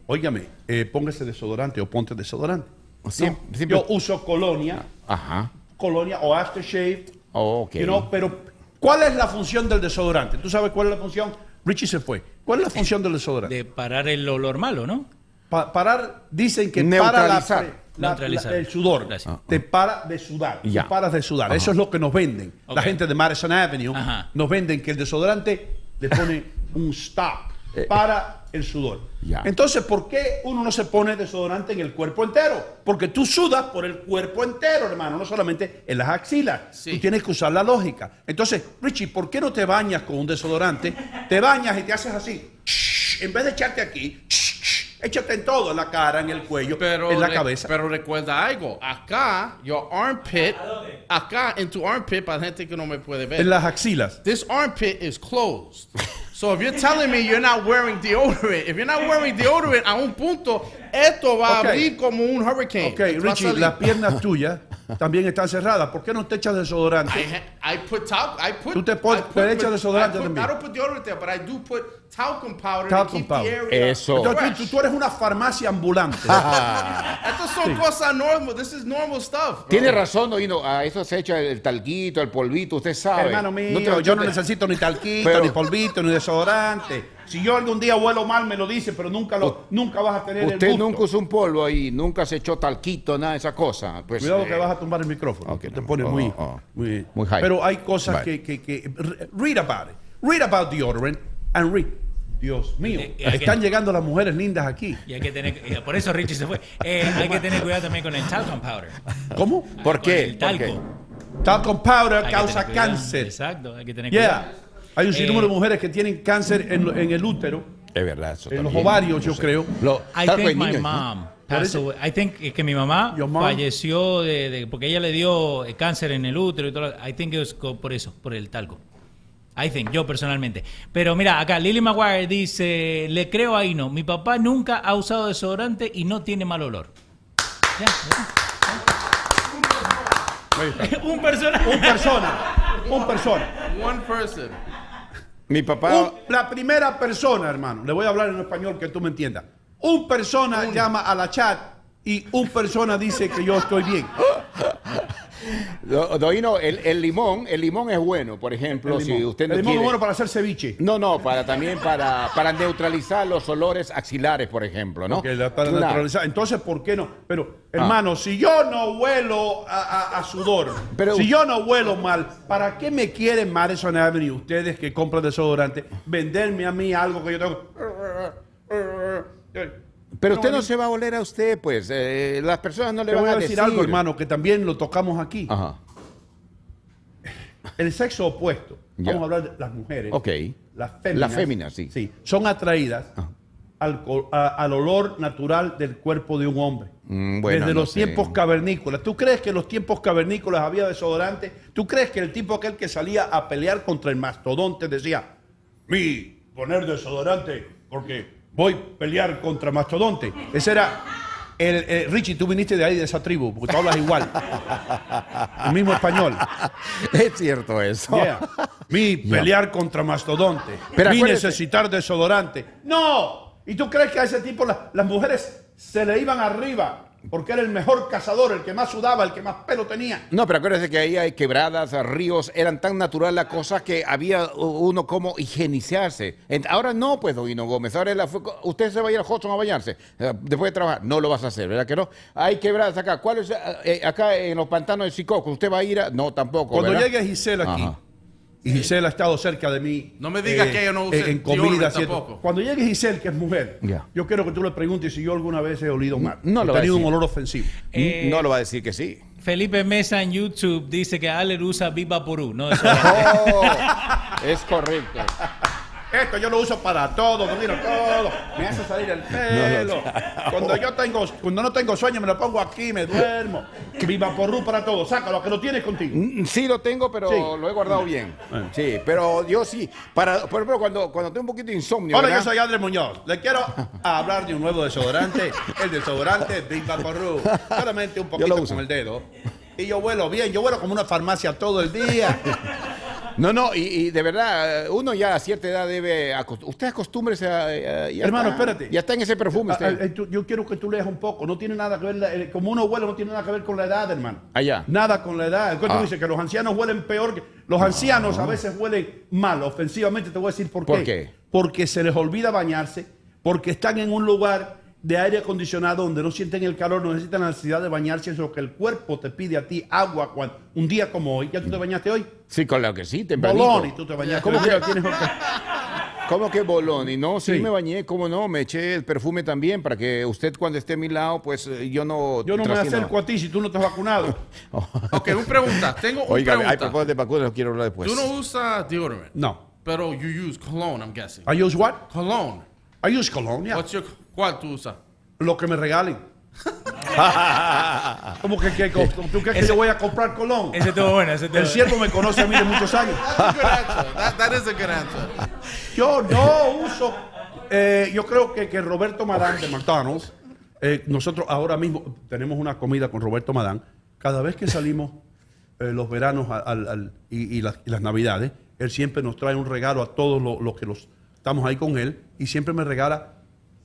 óigame, eh, póngase desodorante o ponte desodorante. Siem- No, siempre- Yo uso colonia, Ajá. colonia o aftershave. Oh, ok. You know, pero ¿cuál es la función del desodorante? ¿Tú sabes cuál es la función? Richie se fue. ¿Cuál es la función del desodorante? De parar el olor malo, ¿no? Pa- parar, dicen que Neutralizar. para la- la- Neutralizar. el sudor. Gracias. Te para de sudar. Tú Ya. paras de sudar. Eso es lo que nos venden. La gente de Madison Avenue Ajá. nos venden que el desodorante le pone un stop para el sudor. Ya. Entonces, ¿por qué uno no se pone desodorante en el cuerpo entero? Porque tú sudas por el cuerpo entero, hermano, no solamente en las axilas. Sí. Tú tienes que usar la lógica. Entonces, Richie, ¿por qué no te bañas con un desodorante? Te bañas y te haces así. En vez de echarte aquí, échate en todo, en la cara, en el cuello, Pero, en la re- cabeza. pero recuerda algo. Acá, your armpit, acá en tu armpit, para gente que no me puede ver. en las axilas. this armpit is closed. So if you're telling me you're not wearing deodorant, if you're not wearing deodorant, a un punto, esto va a abrir como un hurricane. Ok, Esto Richie, las piernas tuyas también están cerradas. ¿Por qué no te echas desodorante? I, ha- I put talc. I put. Tú te pon- I put- te echas desodorante I put- también. I don't put deodorant there, but I do put talcum powder Talcum to keep powder. the area Eso. Entonces, tú, tú eres una farmacia ambulante. Estas son cosas normal. This is normal stuff. bro. Tiene razón, Oíno, a eso se echa el talquito, el polvito, usted sabe. Hermano mío, te yo no necesito ni talquito, Pero- ni polvito, ni desodorante. Si yo algún día huelo mal, me lo dice, pero nunca, lo, nunca vas a tener el Usted nunca usó un polvo ahí, nunca se echó talquito, nada de esa cosa. Pues, Cuidado eh, que vas a tumbar el micrófono. ok, que te no, pones oh, muy, oh. muy, Muy high. Pero hay cosas Right. que, que, que- re- Read about it. Read about deodorant and read. Dios mío. Eh, eh, están que- llegando las mujeres lindas aquí. Y hay que tener, por eso Richie se fue. Eh, hay que tener cuidado también con el talcum powder. ¿Cómo? ¿Por qué? El talco. Talcum powder Hay causa cáncer. Exacto, hay que tener cuidado. Hay un sinnúmero Eh, de mujeres que tienen cáncer en, el útero, Es verdad, eso en los ovarios, yo creo. Lo- I think de my niños, ¿no? mom passed away. I think que mi mamá mom? falleció de, de- porque ella le dio eh, cáncer en el útero y todo. lo- I think it was por eso, por el talco. I think, yo personalmente. Pero mira, acá Lily Maguire dice, le creo a Ino, mi papá nunca ha usado desodorante y no tiene mal olor. Ya, ya. un personaje. Un persona. Un persona. One person. Mi papá, Un- la primera persona, hermano, le voy a hablar en español que tú me entiendas. Un persona llama a la chat y un persona dice que yo estoy bien. Do- Doino, el, el limón, el limón es bueno, por ejemplo, El si limón. usted no El limón quiere... es bueno para hacer ceviche. No, no, para también para, para neutralizar los olores axilares, por ejemplo, ¿no? Ok, la- para Claro. neutralizar. Entonces, ¿por qué no? Pero, hermano, si yo no huelo a, a- a sudor, Pero- si yo no huelo mal, ¿para qué me quieren Madison Avenue, ustedes que compran desodorante, venderme a mí algo que yo tengo? Pero usted no se va a oler a usted, pues. eh, las personas no le Te van voy a a decir algo, hermano, que también lo tocamos aquí. Ajá. el sexo opuesto, Ya. vamos a hablar de las mujeres. Ok. Las féminas. Las féminas, sí. Sí, son atraídas al, co- a- al olor natural del cuerpo de un hombre. Mm, bueno, Desde no los sé. tiempos cavernícolas. ¿Tú crees que en los tiempos cavernícolas había desodorante? ¿Tú crees que el tipo aquel que salía a pelear contra el mastodonte decía, mi poner desodorante porque voy a pelear contra mastodonte? Ese era... El, eh, Richie, tú viniste de ahí, de esa tribu, porque tú hablas igual. El mismo español. Es cierto eso. Yeah. Mi pelear contra mastodonte. Pero mi necesitar desodorante. ¡No! ¿Y tú crees que a ese tipo la- las mujeres se le iban arriba porque era el mejor cazador, el que más sudaba, el que más pelo tenía? No, pero acuérdese que ahí hay quebradas, ríos, eran tan natural la cosa que había uno como higienizarse. En- Ahora no, pues, don Hino Gómez. Ahora la usted se va a ir a Hudson a bañarse eh, después de trabajar. No lo vas a hacer, ¿verdad que no? Hay quebradas acá. ¿Cuál es? eh, acá en los pantanos de Sicoco. ¿Usted va a ir a.? No, tampoco. Cuando ¿verdad? llegue Giselle aquí, Ajá. Y Giselle ha estado cerca de mí. No me digas que ella no use en esto. tampoco. Cuando llegue Giselle, que es mujer, yo quiero que tú le preguntes si yo alguna vez he olido mal. no He lo va a tenido un decir. olor ofensivo. Eh, No lo va a decir que sí. Felipe Mesa en YouTube dice que Aller usa Viva Porú, ¿no? Desodorante. Oh, es correcto. Esto yo lo uso para todo, domino todo. Me hace salir el pelo. Cuando yo tengo, cuando no tengo sueño, me lo pongo aquí, me duermo. Viva porru para todo. Sácalo, que lo tienes contigo. Mm, Sí lo tengo, pero Sí. lo he guardado bien. Bueno. Sí, pero yo sí. Para, por ejemplo, cuando, cuando tengo un poquito de insomnio. Hola, ¿verdad? yo soy Andrés Muñoz. Le quiero hablar de un nuevo desodorante. El desodorante Viva porru. Solamente un poquito con el dedo. Y yo vuelo bien, yo vuelo como una farmacia todo el día. No, no, y, y de verdad, eh, uno ya a cierta edad debe. acost- Usted acostúmbrese a. a- ya Hermano, está. espérate. Ya está en ese perfume Ah, usted. ah, tú- yo quiero que tú leas un poco. No tiene nada que ver, la- eh, como uno huele, no tiene nada que ver con la edad, hermano. Allá. Nada con la edad. ¿Qué tú Ah. dices? Que los ancianos huelen peor. Que... Los ancianos a veces huelen mal, ofensivamente. Te voy a decir por qué. ¿Por qué? Porque se les olvida bañarse, porque están en un lugar de aire acondicionado donde no sienten el calor, no necesitan la necesidad de bañarse. Es lo que el cuerpo te pide a ti, agua, cuando, un día como hoy. ¿Ya tú te bañaste hoy? Sí, con lo que sí, tempranito. Bolón, y tú te bañaste. ¿Cómo hoy. que, Tienes cómo que bolón? Y no, sí, Sí. me bañé, cómo no, me eché el perfume también para que usted cuando esté a mi lado, pues eh, yo no. Yo no me acerco a ti si tú no has vacunado. Ok, una pregunta. Tengo una Oiga, hay pregunta. propósito de vacunas, quiero hablar después. Tú no usas deodorant. No. Pero you use cologne, I'm guessing. I use what? Cologne. I use cologne, yeah. What's your, ¿Cuál tú usas? Lo que me regalen. ¿Cómo que, que- tú crees que Ese- yo voy a comprar colón? Ese estuvo bueno, ese estuvo El siervo me conoce a mí de muchos años. That's a good answer. That, that is a good answer. Yo no uso. eh, yo creo que, que Roberto Madán de McDonald's, eh, nosotros ahora mismo tenemos una comida con Roberto Madán. Cada vez que salimos eh, los veranos al- al- y, y las, y las navidades, él siempre nos trae un regalo a todos los, los que los, estamos ahí con él y siempre me regala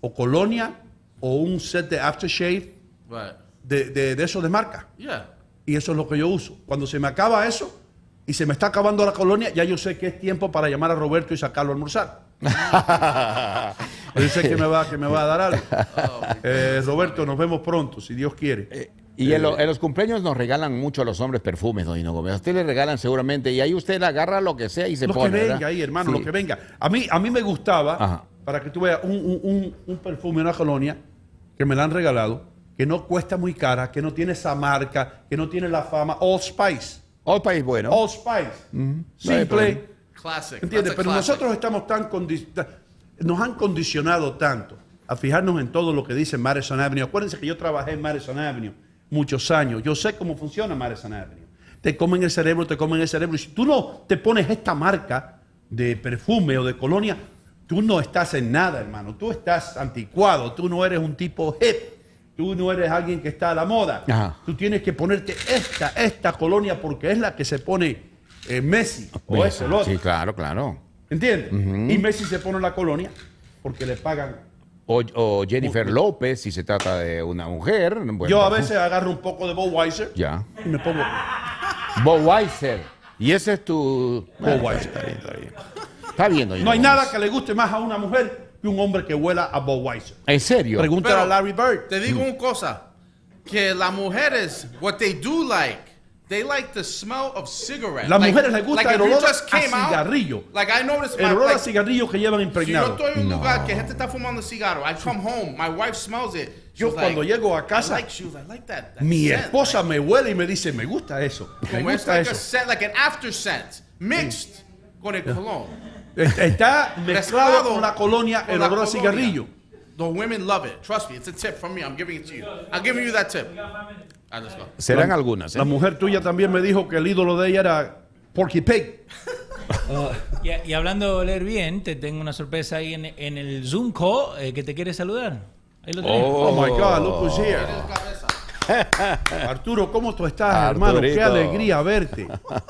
o colonia o un set de aftershave Right. de, de, de eso de marca. Yeah. Y eso es lo que yo uso. Cuando se me acaba eso y se me está acabando la colonia, ya yo sé que es tiempo para llamar a Roberto y sacarlo a almorzar. yo sé que me va, que me va a dar algo. Eh, Roberto, nos vemos pronto, si Dios quiere. Y en, lo- en los cumpleaños nos regalan mucho a los hombres perfumes, don Hino Gómez. A usted le regalan seguramente y ahí usted le agarra lo que sea y se lo pone. que venga ¿verdad? ahí, hermano, Sí. lo que venga. A mí, a mí me gustaba, Ajá. Para que tú veas, un, un- un- un perfume, una colonia, que me la han regalado, que no cuesta muy cara, que no tiene esa marca, que no tiene la fama, All Spice. All país bueno. All Spice. Simple. problema. Classic. ¿Entiendes? Pero classic. nosotros estamos tan nos han condicionado tanto a fijarnos en todo lo que dice Madison Avenue. Acuérdense que yo trabajé en Madison Avenue muchos años. Yo sé cómo funciona Madison Avenue. Te comen el cerebro, te comen el cerebro. Y si tú no te pones esta marca de perfume o de colonia, tú no estás en nada, hermano. Tú estás anticuado. Tú no eres un tipo hip. Tú no eres alguien que está a la moda. Ajá. Tú tienes que ponerte esta, esta colonia porque es la que se pone eh, Messi o eso, el otro. Sí, claro, claro. ¿Entiendes? Y Messi se pone la colonia porque le pagan. O, o Jennifer López, si se trata de una mujer. bueno, Yo a veces agarro un poco de Budweiser Ya. y me pongo Budweiser. Y ese es tu. Budweiser. Está bien, está bien. Está bien, don No hay nada que le guste más a una mujer que un hombre que huela a Budweiser. ¿En serio? Pregúntale Pero- a Larry Bird. Te digo una cosa, que las mujeres, what they do like, they like the smell of cigarettes. Las mujeres les gusta like el olor a came out, cigarrillo. like I noticed, El my, olor a like, cigarrillo que llevan si yo impregnado. estoy en un lugar que gente está fumando cigarro, I come home, my wife smells it. She Yo cuando like, llego a I casa, like, like, like that, that Mi scent, esposa me huele y me dice, me gusta eso. Me gusta like a eso. scent, like an after scent. mixed con el cologne. Está mezclado Mezclado con la colonia, con el olor a cigarrillo. The women love it. Trust me, it's a tip from me. I'm giving it to you. I'm giving you that tip. Let's go. Serán algunas. ¿eh? La mujer tuya también me dijo que el ídolo de ella era Porky Pig. Y, y hablando de oler bien, te tengo una sorpresa ahí en, en el Zoom call eh, que te quiere saludar. Ahí lo tenés. Oh, my God, look who's here. Arturo, ¿cómo tú estás, hermano? Qué alegría verte.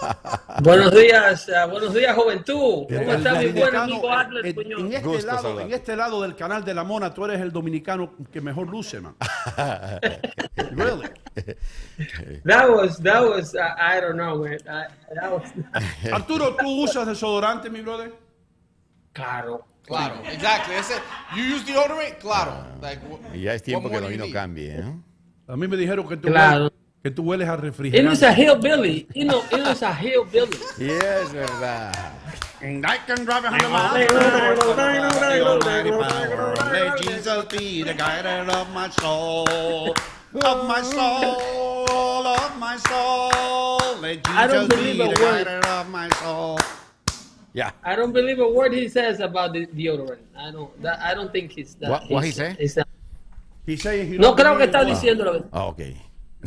Buenos días, ah, buenos días, juventud. ¿Cómo está mi buen amigo Adler en, en este Gusto lado, saludarte. en este lado del canal de la Mona, tú eres el dominicano que mejor luce, man. really? That was, that was, uh, I don't know, man. I- that was, Arturo, ¿tú usas desodorante, mi brother? claro. Claro, exactly. Ese, you use deodorant? Claro. Like, ya es tiempo what que do vino cambie. ¿eh? A mí me dijeron que tú, Claro. hueles, que tú hueles a It was refrigerante. a hillbilly. You know, it a hillbilly. Y es verdad. And I can drive a hundred miles an hour, almighty power. Let Jesus be the guide of my soul, of my soul, of my soul. Let don't Jesus be believe a the word. guide of my soul. Ya. I don't believe a word he says about the deodorant. I don't, that, I don't think he's that. What- what he say? he's that- No creo que believe está in God. diciendo la verdad. Ah, ok.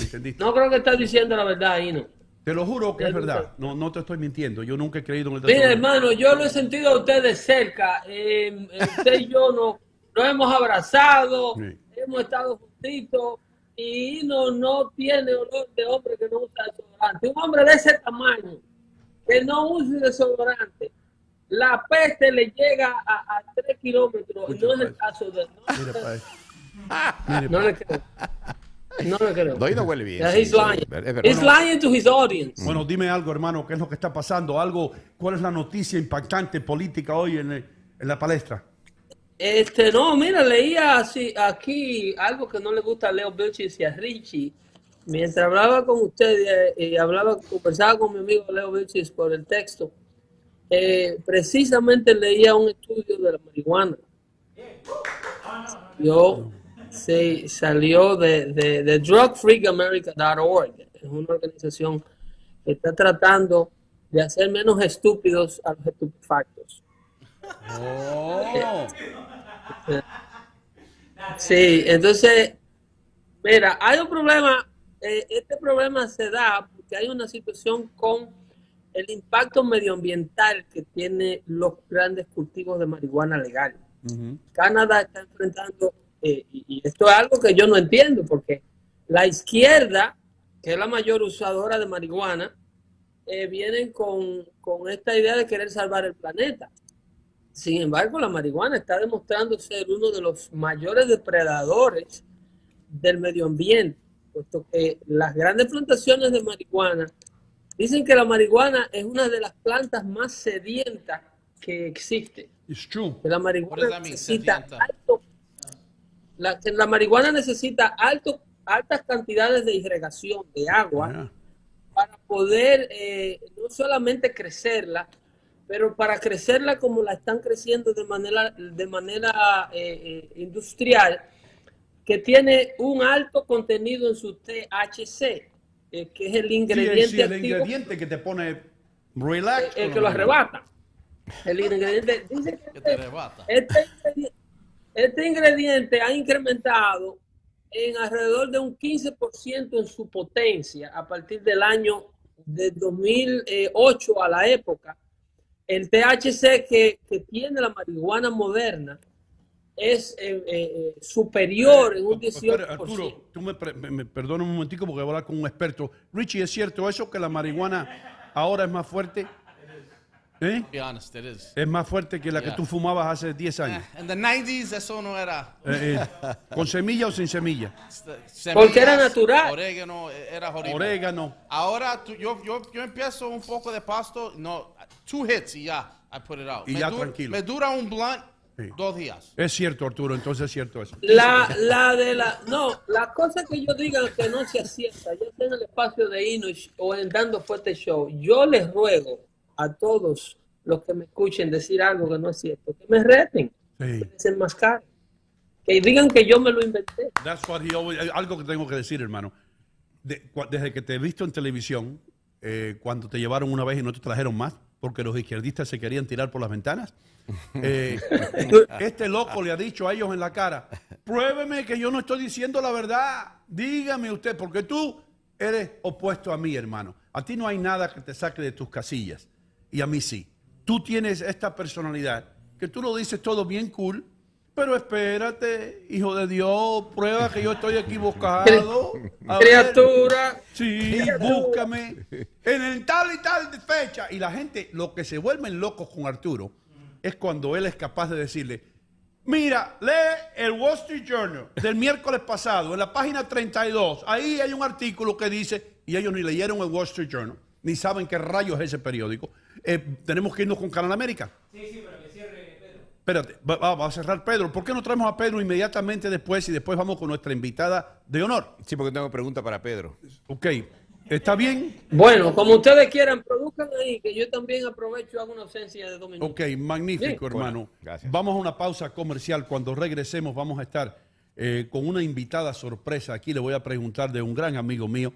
¿Entendiste? No creo que está diciendo la verdad ahí, no. Te lo juro que es verdad. No, no te estoy mintiendo. Yo nunca he creído en el Mira, hermano, yo lo he sentido a usted de cerca. Eh, eh, usted y yo nos, nos hemos abrazado, Sí. hemos estado juntitos y no, no tiene olor de hombre que no usa desodorante. Un hombre de ese tamaño que no use desodorante, la peste le llega a, a 3 kilómetros. No es el caso de Mira pa' eso. Mire, No le creo. No le creo. Doy no huele bien. Yeah, he's sí, lying. He's lying to his audience. Bueno, dime algo, hermano, ¿qué es lo que está pasando? Algo, ¿cuál es la noticia impactante política hoy en, el- en la palestra? Este, no, mira, leía así, aquí algo que no le gusta a Leo Vilchis y a Richie. Mientras hablaba con usted y hablaba, conversaba con mi amigo Leo Vilchis por el texto, eh, precisamente leía un estudio de la marihuana. Yo, sí, salió de, de, de drugfreeamerica.org. Es una organización que está tratando de hacer menos estúpidos a los estupefactos. Oh. Sí, entonces, mira, hay un problema, eh, este problema se da porque hay una situación con el impacto medioambiental que tiene los grandes cultivos de marihuana legal. Canadá está enfrentando, eh, y, esto es algo que yo no entiendo, porque la izquierda, que es la mayor usadora de marihuana, eh, vienen con, con esta idea de querer salvar el planeta. Sin embargo, la marihuana está demostrando ser uno de los mayores depredadores del medio ambiente, puesto que las grandes plantaciones de marihuana dicen que la marihuana es una de las plantas más sedientas que existe. It's true. Que la marihuana necesita alto, la, la marihuana necesita alto, altas cantidades de irrigación de agua Yeah. para poder eh, no solamente crecerla, pero para crecerla como la están creciendo de manera, de manera eh, eh, industrial, que tiene un alto contenido en su THC, eh, que es el Sí, ingrediente sí, el activo ingrediente que te pone relax. el con que lo arrebata. El ingrediente, dice que Que te este, arrebata. este ingrediente, este ingrediente ha incrementado en alrededor de un 15% en su potencia a partir del año de 2008 a la época. El THC que, que tiene la marihuana moderna es eh, eh, superior en un Espera, 18%. Arturo, tú me, me, un momentico porque voy a hablar con un experto. Richie, ¿es cierto eso que la marihuana ahora es más fuerte? ¿Eh? Be honest, it is. Es más fuerte que la que Yeah. tú fumabas hace 10 años. Eh, In the 90s, eso no era. Eh, eh, ¿Con semilla o sin semilla? Porque era natural. Orégano, eh, era horrible. Orégano. Ahora tú- yo, yo, yo empiezo un poco de pasto, no, two hits y ya, I put it out. Y me ya tranquilo. Me dura un blunt Sí. dos días. Es cierto, Arturo, entonces es cierto eso. La, la de la, no, la cosa que yo diga que no se acierta, ya sea en el espacio de Inosh o en Dando Fuerte Show, yo les ruego a todos los que me escuchen decir algo que no es cierto, que me reten, Sí. que desenmascaren, que digan que yo me lo inventé. That's what he always- algo que tengo que decir, hermano. De- desde que te he visto en televisión, eh, cuando te llevaron una vez y no te trajeron más, porque los izquierdistas se querían tirar por las ventanas. Eh, este loco le ha dicho a ellos en la cara, pruébeme que yo no estoy diciendo la verdad, dígame usted, porque tú eres opuesto a mí, hermano. A ti no hay nada que te saque de tus casillas, y a mí sí. Tú tienes esta personalidad, que tú lo dices todo bien cool, pero espérate, hijo de Dios, prueba que yo estoy equivocado. A ver. Criatura. Sí, búscame en el tal y tal fecha. Y la gente, lo que se vuelven locos con Arturo es cuando él es capaz de decirle, mira, lee el Wall Street Journal del miércoles pasado, en la página 32. Ahí hay un artículo que dice, y ellos ni leyeron el Wall Street Journal, ni saben qué rayos es ese periódico. Eh, tenemos que irnos con Canal América. Sí, sí, pero que cierre Pedro. Espérate, va, va- va a cerrar Pedro. ¿Por qué no traemos a Pedro inmediatamente después y después vamos con nuestra invitada de honor? Sí, porque tengo pregunta para Pedro. Ok, ¿está bien? Bueno, como ustedes quieran, produzcan ahí, que yo también aprovecho y hago una ausencia de dos minutos. Ok, magnífico, Bien. hermano. Bueno, gracias. Vamos a una pausa comercial. Cuando regresemos vamos a estar eh, con una invitada sorpresa. Aquí le voy a preguntar de un gran amigo mío,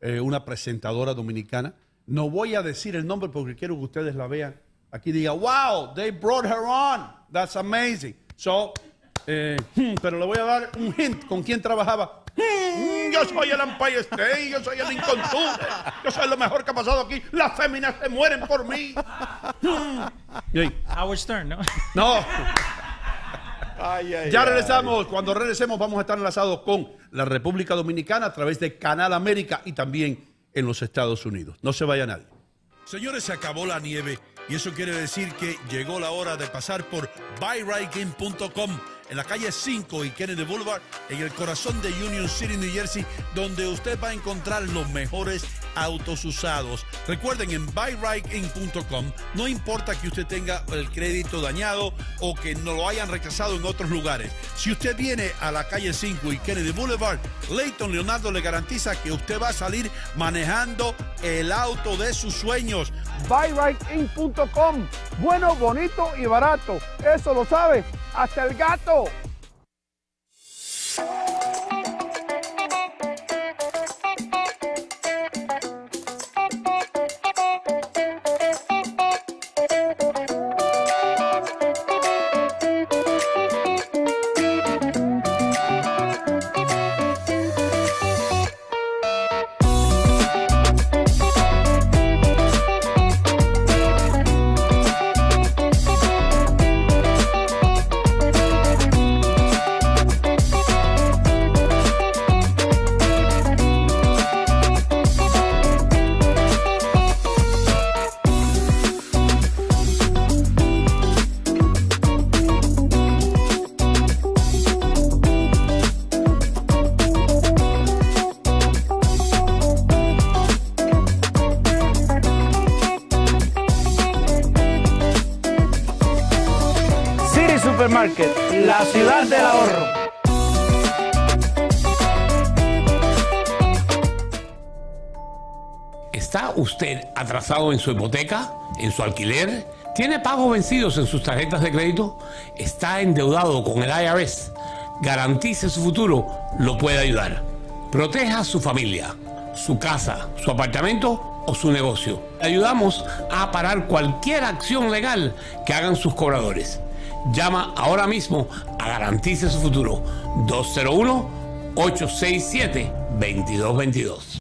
eh, una presentadora dominicana. No voy a decir el nombre porque quiero que ustedes la vean. Aquí diga, wow, they brought her on. That's amazing. So, eh, hmm, pero le voy a dar un hint con quién trabajaba. Hmm, yo soy el Empire State, yo soy el Tour, yo soy lo mejor que ha pasado aquí. Las féminas se mueren por mí. Hmm. Howard Stern, ¿no? no, Ay, ay, ya ay. regresamos. Cuando regresemos vamos a estar enlazados con la República Dominicana a través de Canal América y también en los Estados Unidos. No se vaya nadie. Señores, se acabó la nieve y eso quiere decir que llegó la hora de pasar por buyriking.com en la calle 5 y Kennedy Boulevard, en el corazón de Union City, New Jersey, donde usted va a encontrar los mejores autos usados. Recuerden, en buyriking.com no importa que usted tenga el crédito dañado o que no lo hayan rechazado en otros lugares. Si usted viene a la calle 5 y Kennedy Boulevard, Leighton Leonardo le garantiza que usted va a salir manejando el auto de sus sueños. buyrightInc.com. Bueno, bonito y barato. Eso lo sabe hasta el gato. Atrasado en su hipoteca, en su alquiler? ¿Tiene pagos vencidos en sus tarjetas de crédito? ¿Está endeudado con el IRS? Garantice su futuro, lo puede ayudar. Proteja a su familia, su casa, su apartamento o su negocio. Ayudamos a parar cualquier acción legal que hagan sus cobradores. Llama ahora mismo a Garantice su futuro 201 867 2222.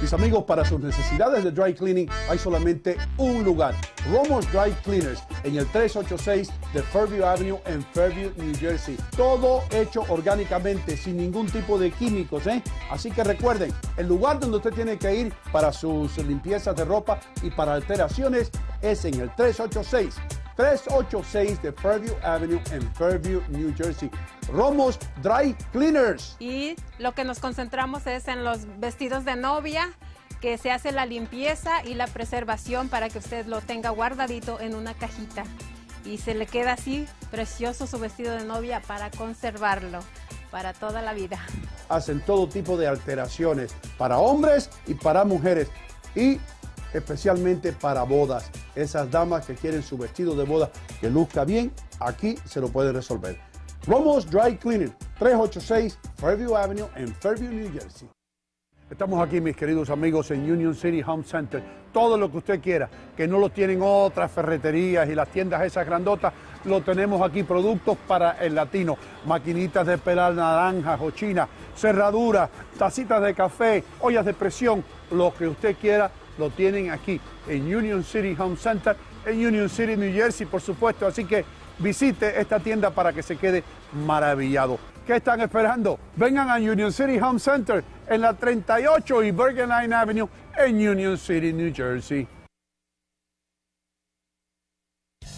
Mis amigos, para sus necesidades de dry cleaning hay solamente un lugar. Romos Dry Cleaners en el 386 de Fairview Avenue en Fairview, New Jersey. Todo hecho orgánicamente, sin ningún tipo de químicos. ¿eh? Así que recuerden, el lugar donde usted tiene que ir para sus limpiezas de ropa y para alteraciones es en el 386. 386 de Fairview Avenue en Fairview, New Jersey. Romos Dry Cleaners. Y lo que nos concentramos es en los vestidos de novia, que se hace la limpieza y la preservación para que usted lo tenga guardadito en una cajita. Y se le queda así precioso su vestido de novia para conservarlo para toda la vida. hacen todo tipo de alteraciones para hombres y para mujeres y especialmente para bodas. Esas damas que quieren su vestido de boda que luzca bien, aquí se lo puede resolver. Romos Dry Cleaning, 386 Fairview Avenue en Fairview, New Jersey. Estamos aquí, mis queridos amigos, en Union City Home Center. Todo lo que usted quiera, que no lo tienen otras ferreterías y las tiendas esas grandotas, lo tenemos aquí. Productos para el latino, maquinitas de pelar naranjas o china, cerraduras, tacitas de café, ollas de presión, lo que usted quiera, lo tienen aquí en Union City Home Center, en Union City, New Jersey, por supuesto. Así que visite esta tienda para que se quede maravillado. ¿Qué están esperando? Vengan a Union City Home Center en la 38 y Bergen Line Avenue en Union City, New Jersey.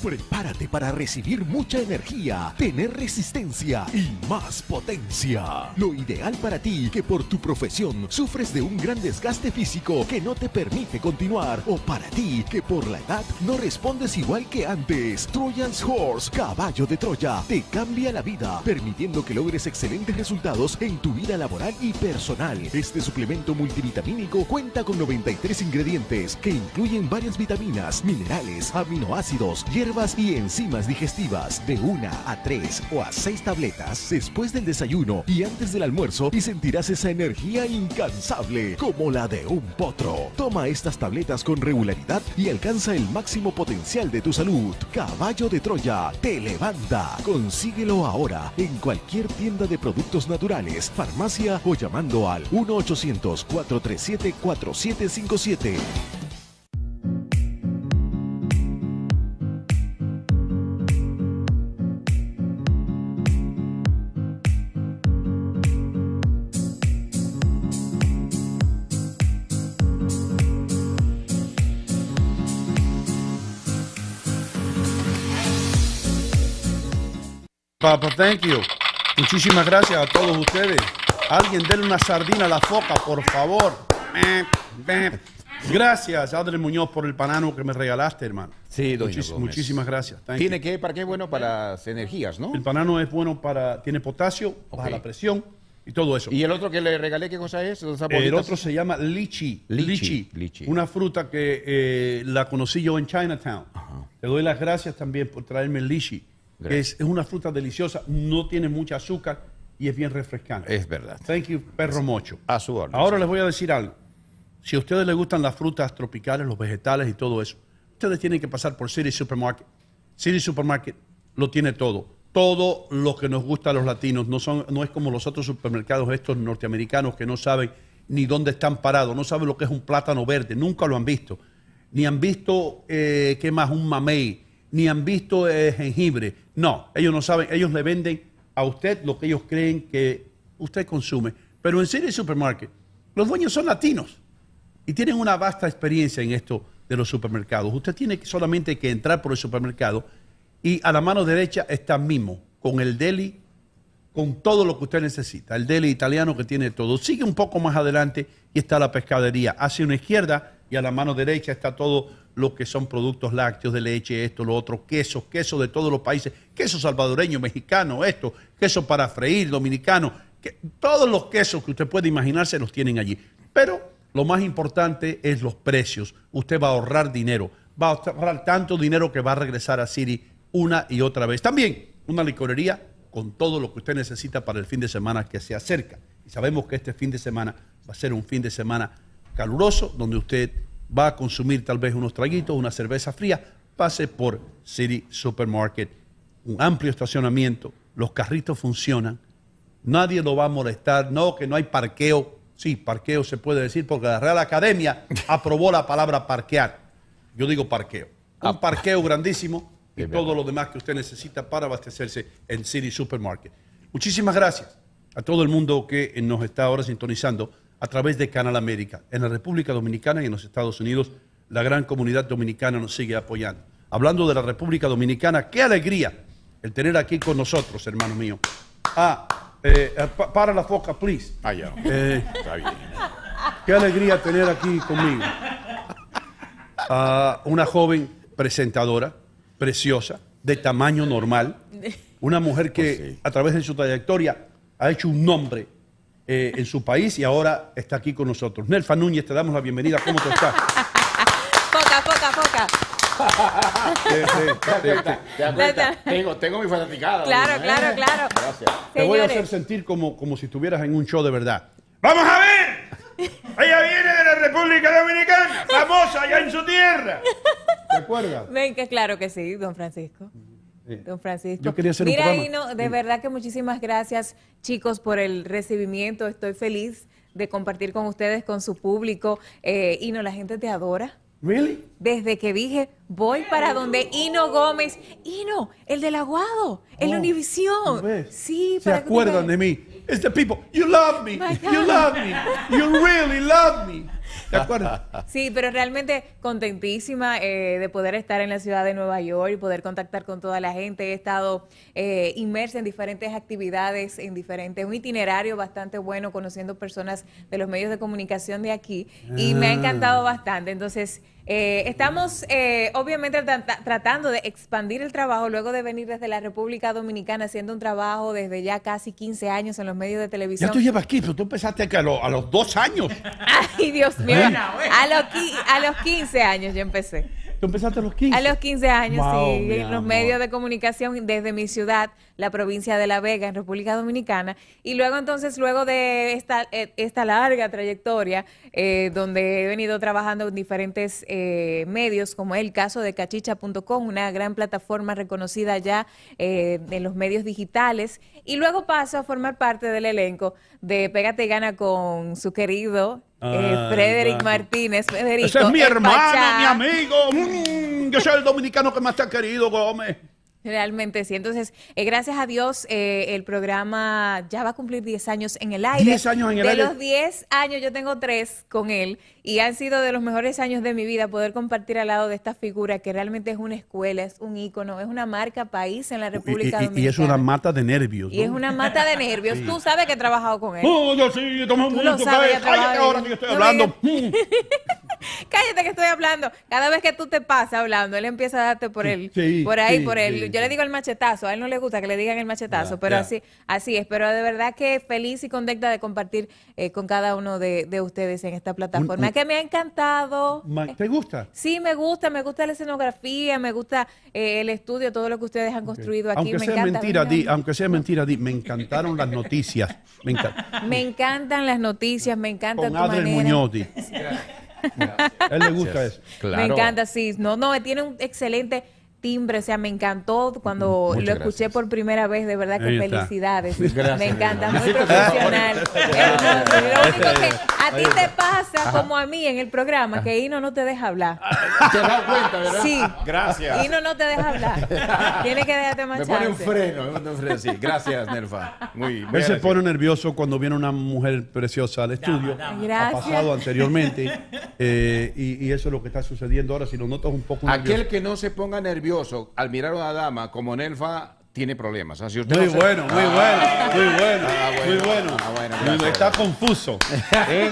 Prepárate para recibir mucha energía, tener resistencia y más potencia. Lo ideal para ti que por tu profesión sufres de un gran desgaste físico que no te permite continuar o para ti que por la edad no respondes igual que antes. Trojan's Horse, caballo de Troya, te cambia la vida, permitiendo que logres excelentes resultados en tu vida laboral y personal. Este suplemento multivitamínico cuenta con 93 ingredientes que incluyen varias vitaminas, minerales, aminoácidos, hierbas y enzimas digestivas de una a tres o a seis tabletas después del desayuno y antes del almuerzo y sentirás esa energía incansable como la de un potro. Toma estas tabletas con regularidad y alcanza el máximo potencial de tu salud. Caballo de Troya te levanta. Consíguelo ahora en cualquier tienda de productos naturales, farmacia o llamando al 1-800-437-4757. Papa, thank you. Muchísimas gracias a todos ustedes. Alguien denle una sardina a la foca, por favor. Eh, eh. Gracias, Adri Muñoz, por el banano que me regalaste, hermano. Sí, doña Muchis- Gómez. muchísimas gracias. Thank ¿Tiene you. que, para qué? Bueno, para las energías, ¿no? El banano es bueno para, tiene potasio, baja Ok. la presión y todo eso. ¿Y el otro que le regalé qué cosa es? ¿Esas el otro se llama lichi. Lichi, lichi. Una fruta que eh, la conocí yo en Chinatown. Te doy las gracias también por traerme el lichi. Que es, es una fruta deliciosa, no tiene mucha azúcar y es bien refrescante. Es verdad. Thank you, perro mocho. A su orden. Ahora les voy a decir algo. Si a ustedes les gustan las frutas tropicales, los vegetales y todo eso, ustedes tienen que pasar por City Supermarket. City Supermarket lo tiene todo. Todo lo que nos gusta a los latinos. No, son, no es como los otros supermercados estos norteamericanos que no saben ni dónde están parados, no saben lo que es un plátano verde, nunca lo han visto. Ni han visto, eh, ¿qué más? Un mamey, ni han visto eh, jengibre. No, ellos no saben, ellos le venden a usted lo que ellos creen que usted consume. Pero en City Supermarket, los dueños son latinos y tienen una vasta experiencia en esto de los supermercados. Usted tiene solamente que entrar por el supermercado y a la mano derecha está Mimo, con el deli, con todo lo que usted necesita. El deli italiano que tiene todo. Sigue un poco más adelante y está la pescadería. Hacia una izquierda y a la mano derecha está todo lo que son productos lácteos de leche, esto, lo otro, quesos, queso de todos los países, queso salvadoreño, mexicano, esto, queso para freír, dominicano, que- todos los quesos que usted puede imaginarse los tienen allí. Pero lo más importante es los precios. Usted va a ahorrar dinero, va a ahorrar tanto dinero que va a regresar a City una y otra vez. También una licorería con todo lo que usted necesita para el fin de semana que se acerca. Y sabemos que este fin de semana va a ser un fin de semana caluroso, donde usted va a consumir tal vez unos traguitos, una cerveza fría. Pase por City Supermarket, un amplio estacionamiento, los carritos funcionan, nadie lo va a molestar, no, que no hay parqueo. Sí, parqueo se puede decir porque la Real Academia aprobó la palabra parquear. Yo digo parqueo. Un parqueo grandísimo y todo lo demás que usted necesita para abastecerse en City Supermarket. Muchísimas gracias a todo el mundo que nos está ahora sintonizando a través de Canal América. En la República Dominicana y en los Estados Unidos, la gran comunidad dominicana nos sigue apoyando. Hablando de la República Dominicana, qué alegría el tener aquí con nosotros, hermano mío. Ah, eh, eh, pa- para la foca, please. Ah, ya. Eh, Está bien. Qué alegría tener aquí conmigo a una joven presentadora, preciosa, de tamaño normal, una mujer que a través de su trayectoria ha hecho un nombre eh, en su país y ahora está aquí con nosotros. Nelfa Núñez, te damos la bienvenida. ¿Cómo te estás? Poca, poca, poca. ¿Te das cuenta? Tengo, tengo mi fanaticada. Claro, ¿eh? claro, claro. Gracias. te voy a hacer sentir como, como si estuvieras en un show de verdad. ¡Vamos a ver! Ella viene de la República Dominicana, famosa allá en su tierra. ¿Te acuerdas? Ven que claro que sí, don Francisco. Don Francisco. Yo quería hacer un Mira, programa. Hino, de verdad que muchísimas gracias, chicos, por el recibimiento. Estoy feliz de compartir con ustedes, con su público. Eh, Hino, la gente te adora. ¿Really? Desde que dije, voy para donde Hino Gómez. Hino, el del aguado, el Oh, Univisión. ¿ves? Sí, Se para acuerdan de mí. It's the people. You love me. You love me. You really love me. Sí, pero realmente contentísima eh, de poder estar en la ciudad de Nueva York y poder contactar con toda la gente. He estado eh, inmersa en diferentes actividades, en diferentes, un itinerario bastante bueno, conociendo personas de los medios de comunicación de aquí y me ha Ah. encantado bastante. Entonces, eh, estamos eh, obviamente trata- tratando de expandir el trabajo luego de venir desde la República Dominicana haciendo un trabajo desde ya casi 15 años en los medios de televisión. Ya tú llevas aquí, pero tú empezaste a, los- a los dos años. Ay, Dios mío. A los, a los 15 años yo empecé. Tú empezaste a los 15. A los 15 años, Wow, sí, en los medios de comunicación desde mi ciudad, la provincia de La Vega, en República Dominicana. Y luego entonces, luego de esta, eh, esta larga trayectoria, eh, donde he venido trabajando en diferentes eh, medios, como es el caso de cachicha.com, una gran plataforma reconocida ya eh, en los medios digitales. Y luego paso a formar parte del elenco de Pégate y Gana con su querido eh, Ay, Frederick. Martínez. Federico, Ese es mi hermano, Pachá. mi amigo. Mm, yo soy el dominicano que más te ha querido, Gómez. Realmente sí. Entonces, eh, gracias a Dios, eh, el programa ya va a cumplir 10 años en el aire. 10 años en el de aire. los 10 años, yo tengo 3 con él y han sido de los mejores años de mi vida poder compartir al lado de esta figura que realmente es una escuela, es un ícono, es una marca país en la Y, República y- y Dominicana. es una mata de nervios. Y es ¿no? una mata de nervios. Sí. Tú sabes que he trabajado con él. Oh, yo sí, un momento, cállate, ahora que estoy No hablando. Cállate que estoy hablando. Cada vez que tú te pasas hablando, él empieza a darte por él, Sí, por ahí, sí, por él. Yo le digo el machetazo, a él no le gusta que le digan el machetazo, Ya, pero ya. así, así es. Pero de verdad que feliz y contenta de compartir eh, con cada uno de, de ustedes en esta plataforma, un- que me ha encantado. ¿Te gusta? Sí, me gusta, me gusta la escenografía, me gusta eh, el estudio, todo lo que ustedes han construido aquí. Aunque me sea encanta. mentira, di, aunque sea mentira, di, me encantaron las noticias. Me encanta. Me encantan las noticias, me encanta Con tu manera. Muñoz, di. A él le gusta eso. Me encanta, sí. No, no, tiene un excelente timbre, o sea, me encantó cuando Muchas lo escuché por primera vez, de verdad que felicidades. Gracias. Me encanta, muy profesional. lo único que a ti te pasa, Ajá. como a mí en el programa, que Hino no te deja hablar. ¿Te dado cuenta, verdad? Sí. Gracias. Hino no te deja hablar. Tiene que dejarte más Me pone un freno, me pone un freno. Sí, gracias, Nerfa. Muy muy Él se pone nervioso cuando viene una mujer preciosa al estudio. Ha Gracias. pasado anteriormente. eh, y, y eso es lo que está sucediendo ahora. Si lo notas un poco Aquel nervioso. que no se ponga nervioso al mirar a una dama como Nelfa tiene problemas. Sea, si usted Muy no se- bueno, muy Ah, bueno, muy bueno, ah, muy bueno. Ah, bueno, Muy- gracias. Está confuso. ¿eh?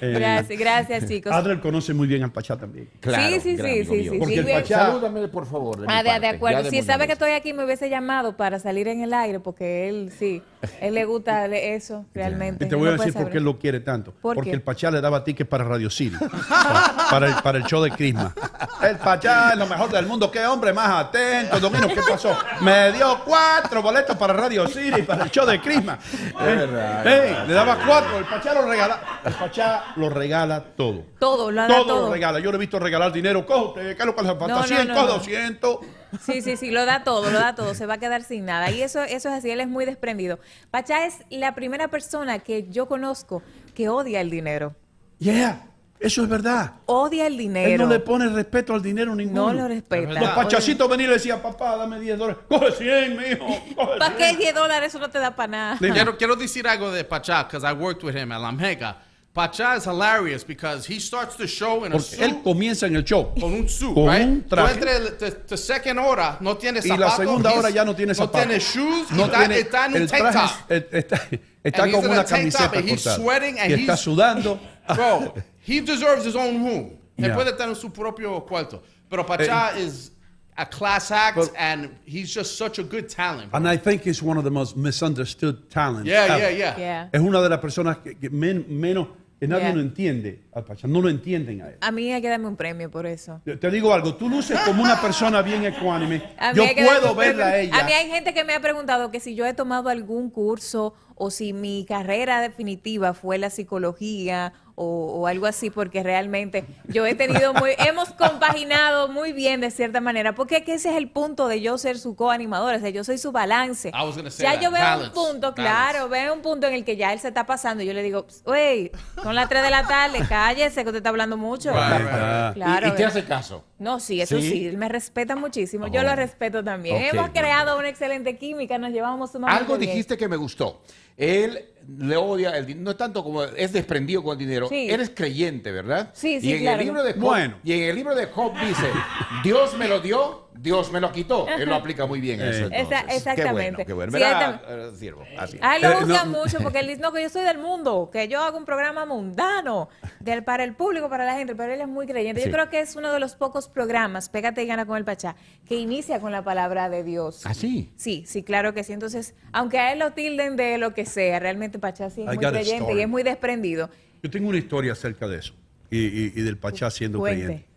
Eh, Gracias, gracias, chicos. Adriel conoce muy bien al Pachá también. Sí, sí, sí, sí, sí, Porque sí, el bien. Pachá... Salúdame, por favor. de Ah, de, de parte, acuerdo. Si sabe que estoy aquí, me hubiese llamado para salir en el aire, porque él, sí, él le gusta le- eso, realmente. Y te voy a decir por qué él lo quiere tanto. ¿Por Porque qué? el Pachá le daba tickets para Radio City. para, para el, para el show de Crisma. El Pachá es lo mejor del mundo. Qué hombre más atento. Domino, ¿qué pasó? Me dio cuatro boletos para Radio City, para el show de Crisma. verdad, Ey, es verdad. le daba cuatro. El Pachá lo regala. El Pachá lo regala todo. Todo, lo Todo, todo. lo regala. Yo lo he visto regalar dinero. Coge usted, ¿qué es lo que le falta? No, no, 100, no, coge no. 200. Sí, sí, sí, lo da todo, lo da todo, se va a quedar sin nada. Y eso, eso es así, él es muy desprendido. Pachá es la primera persona que yo conozco que odia el dinero. Yeah, eso es verdad. Odia el dinero. Él no le pone respeto al dinero ninguno. No lo respeta. Los pachacitos venían y le decían, papá, dame 10 dólares. Coge 100, mijo. ¿Para 100. qué 10 dólares? Eso no te da para nada. Quiero, quiero decir algo de Pachá, because I worked with him at La Mega. Pachá is hilarious because he starts the show in a Porque suit. él comienza en el show. con un suit, Con right? un traje. Tú entre the, the second hora no tiene Y zapatos. la segunda he's- hora ya no tiene zapatos. No tiene shoes. No está, tiene- está en un el tank traje top. es- está, está And he's con in a una tank camiseta top and he's cortada. sweating and y está he's- sudando. Bro, he deserves his own room. Él Yeah. puede tener su propio cuarto. Pero eh, Pachá is a class act and he's just such a good talent. And I think he's one of the most misunderstood talents. Yeah, ever. yeah, yeah. Yeah. Es una de las personas que, que men- menos, que nadie Yeah. lo entiende al Pachá. No lo entienden a él. A mí hay que darme un premio por eso. Te- digo algo, tú luces como una persona bien ecuánime. Yo puedo verla a ella. A mí hay gente que me ha preguntado que si yo he tomado algún curso o si mi carrera definitiva fue la psicología o, o algo así, porque realmente yo he tenido muy, hemos compaginado muy bien de cierta manera, porque es que ese es el punto de yo ser su coanimadora, o sea, yo soy su balance. Ya that. yo veo Balance, un punto, balance. claro, veo un punto en el que ya él se está pasando, yo le digo, wey, son las 3 de la tarde, cállese que usted está hablando mucho. Claro, ¿Y, y te hace caso? No, sí, eso ¿Sí? sí, él me respeta muchísimo. Yo Oh. lo respeto también. Hemos creado una excelente química, nos llevamos sumamente Algo bien. dijiste que me gustó. Él le odia el dinero, no es tanto como es desprendido con el dinero. Sí. Eres creyente, ¿verdad? Sí, sí, y en claro. el libro de Job, Bueno. y en el libro de Job dice, Dios me lo dio, Dios me lo quitó. Él lo aplica muy bien eso. Eh. Esa- entonces. exactamente. Qué bueno, qué bueno. Sí, ¿Verdad, esta- eh, siervo? Así. A él lo Eh, juzgan no. mucho porque él dice, no, que yo soy del mundo, que yo hago un programa mundano del, para el público, para la gente, pero él es muy creyente. Sí. Yo creo que es uno de los pocos programas, Pégate y Gana con el Pachá, que inicia con la palabra de Dios. ¿Ah, sí? Sí, sí, claro que sí. Entonces, aunque a él lo tilden de lo que sea, realmente Pachá sí es I muy creyente story. y es muy desprendido. Yo tengo una historia acerca de eso y, y- y del Pachá siendo Cuente. creyente.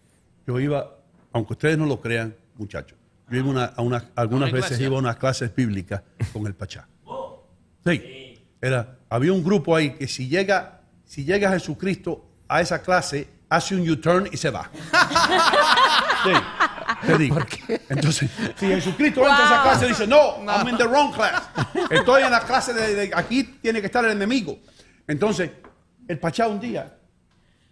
Yo iba, aunque ustedes no lo crean, muchachos, yo iba una- a una- algunas una veces iba a unas clases bíblicas con el Pachá. Sí. Era, había un grupo ahí que si llega, si llega Jesucristo a esa clase, hace un U-turn y se va. Sí, te digo. Entonces, si Jesucristo entra a esa clase, dice, no, I'm in the wrong class. Estoy en la clase de, de- aquí tiene que estar el enemigo. Entonces, el Pachá un día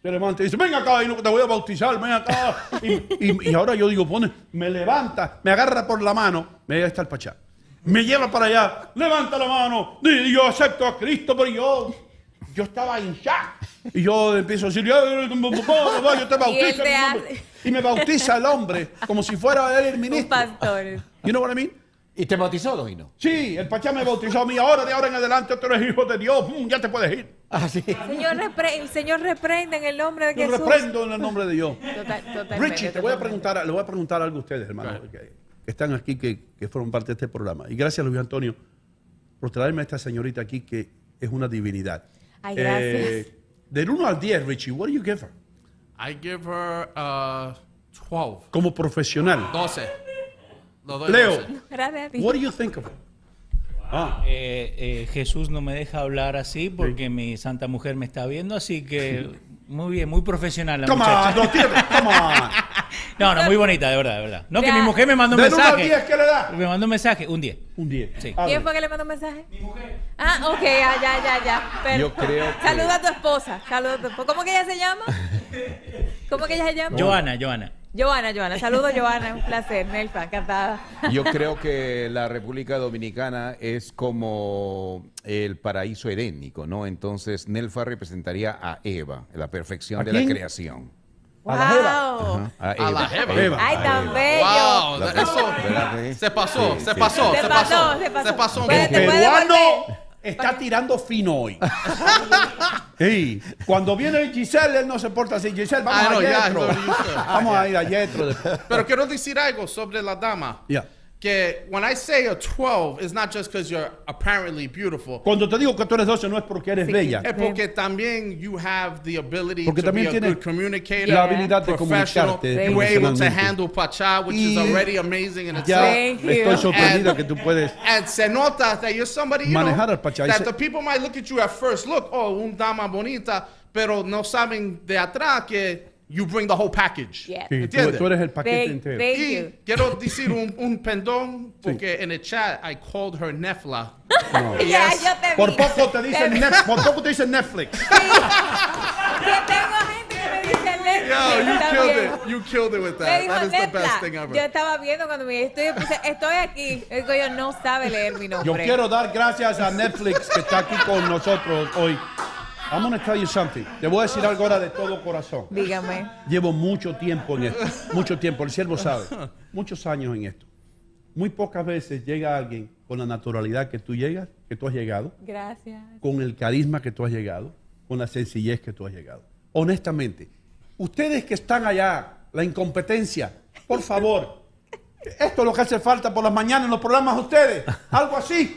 se levanta y dice, ven acá, y no, te voy a bautizar, ven acá. Y, y- y ahora yo digo, pone, me levanta, me agarra por la mano, me ahí está el Pachá. Me lleva para allá, levanta la mano, di, yo acepto a Cristo, pero yo, yo estaba en shock. Y yo empiezo a decir, yo, yo te Y bautizo. te en el nombre". hace- Y me bautiza el hombre como si fuera él el Un ministro. pastor. You know what I mean? ¿Y te bautizó, Dovino? Sí, el Pachá me bautizó a mí. Ahora, de ahora en adelante, tú eres hijo de Dios. Mm, ya te puedes ir. Ah, sí. Señor, repre- el Señor reprende en el nombre de Yo Jesús. reprendo en el nombre de Dios. Total- totalmente, Richie, te voy a preguntar, le voy a preguntar algo a ustedes, hermano, que, que están aquí, que, que fueron parte de este programa. Y gracias, Luis Antonio, por traerme a esta señorita aquí, que es una divinidad. Ay, gracias. del 1 al 10, Richie, what do you give her? I give her uh, 12. Como profesional. 12. Lo doy Leo, 12. Gracias a ti. what do you think of her? Ah, Eh, eh, Jesús no me deja hablar así porque mi santa mujer me está viendo, así que muy bien, muy profesional la come on, muchacha. no, tírate, come on. No, no, muy bonita, de verdad, de verdad. No, que mi mujer me mandó un Del 1 al mensaje. 10, ¿qué le da? Me mandó un mensaje, un 10. Un 10. Sí. Ah, ¿Quién fue que le mandó un mensaje? Mi mujer. Ah, ok, ya, ya, ya, ya. Pero- Yo creo que- Saluda a tu esposa. Saluda a tu esposa. ¿Cómo que ella se llama? ¿Cómo que ella se llama? Joana, Joana. Joana, Joana. Saludos, Joana. Un placer. Nelfa, encantada. Yo creo que la República Dominicana es como el paraíso edénico, ¿no? Entonces, Nelfa representaría a Eva, la perfección ¿A de la creación. A la jeva. Wow. A A la Eva. Eva. Ay, tan Eva. bello. Wow, eso se pasó, Sí, se sí, pasó, sí. se pasó, se pasó. se pasó Puede- te puede peruano devolver. Está tirando fino hoy. Sí, cuando viene Giselle, él no se porta así. Giselle, vamos Ah, a ya, Yetro. no. Vamos a ir a Yetro. después. Pero quiero decir algo sobre la dama. Ya. Que when I say a 12, it's not just because you're apparently beautiful. Cuando te digo que tú eres 12 no es porque eres Sí. bella. Es porque también you have the ability Porque to be a good communicator, la habilidad de professional. comunicarte You were able to handle Pachá, which Y is already amazing in itself. Estoy And- que tú puedes. And se nota that you're somebody, you Manejar know, al Pachá. Y that se- the people might look at you at first look, oh, un dama bonita, pero no saben de atrás que you bring the whole package. Yeah. Sí, tú, tú eres el paquete Thank- entero. thank Y you. quiero decir un, un pendón, porque en el chat I called her Nefla. Ya, Yes. yo te vi. Por poco te dicen. Nef- por poco te dicen Netflix. Que tengo gente que me dice Netflix. Yo, you killed bien. it. You killed it with Me that. dijo That is the Netflix. best thing ever. Yo estaba viendo cuando me estoy, puse, estoy aquí. Digo, yo no sabe leer mi nombre. Yo quiero dar gracias a Netflix que está aquí con nosotros hoy. I'm gonna tell you something. Te voy a decir algo ahora de todo corazón. Dígame. Llevo mucho tiempo en esto, mucho tiempo, el siervo sabe, muchos años en esto. Muy pocas veces llega alguien con la naturalidad que tú llegas, que tú has llegado, Gracias. con el carisma que tú has llegado, con la sencillez que tú has llegado. Honestamente, ustedes que están allá, la incompetencia, por favor, esto es lo que hace falta por las mañanas en los programas de ustedes, algo así,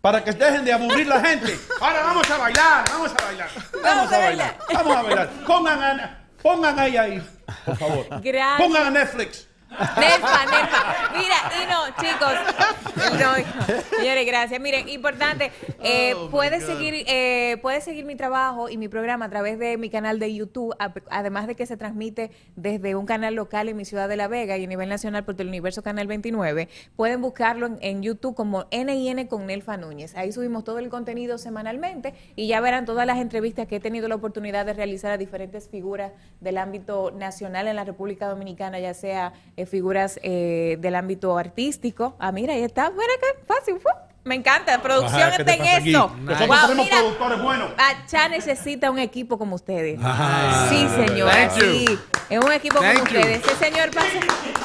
para que dejen de aburrir la gente. Ahora vamos a bailar, vamos a bailar, vamos a bailar, vamos a bailar. Pongan a, pongan ahí ahí, por favor. Gracias. Pongan a Netflix. Mira, y no, chicos. No, señores, gracias. Miren, importante, eh, Oh, puedes seguir, eh, puedes seguir mi trabajo y mi programa a través de mi canal de YouTube, además de que se transmite desde un canal local en mi ciudad de La Vega y a nivel nacional por Teleuniverso Canal 29. Pueden buscarlo en, en YouTube como NIN con Nelfa Núñez. Ahí subimos todo el contenido semanalmente y ya verán todas las entrevistas que he tenido la oportunidad de realizar a diferentes figuras del ámbito nacional en la República Dominicana, ya sea eh, figuras eh, del ámbito artístico. Ah, mira, ahí está. Bueno, acá, fácil. ¡fu! Me encanta, producción Ajá, ¿qué te está en eso. Nosotros Wow, tenemos mira, productores buenos. Achá necesita un equipo como ustedes. Ah, sí, señor. Thank you. Sí, es un equipo Thank como you. ustedes. Ese señor pasa.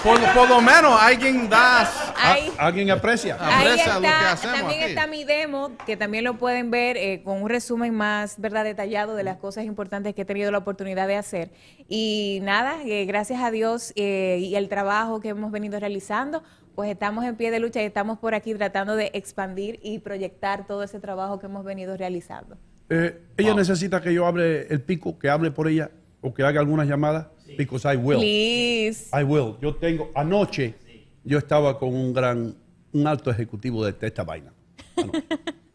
Por, por lo menos alguien da. Ahí, ¿Alguien aprecia? Ahí aprecia lo que está, hacemos también aquí. está mi demo, que también lo pueden ver eh, con un resumen más verdad detallado de las cosas importantes que he tenido la oportunidad de hacer. Y nada, eh, gracias a Dios eh, y el trabajo que hemos venido realizando, pues estamos en pie de lucha y estamos por aquí tratando de expandir y proyectar todo ese trabajo que hemos venido realizando. Eh, ella necesita que yo hable el pico, que hable por ella o que haga algunas llamadas. Because I will. Please. I will. Yo tengo, anoche yo estaba con un gran, un alto ejecutivo de esta vaina.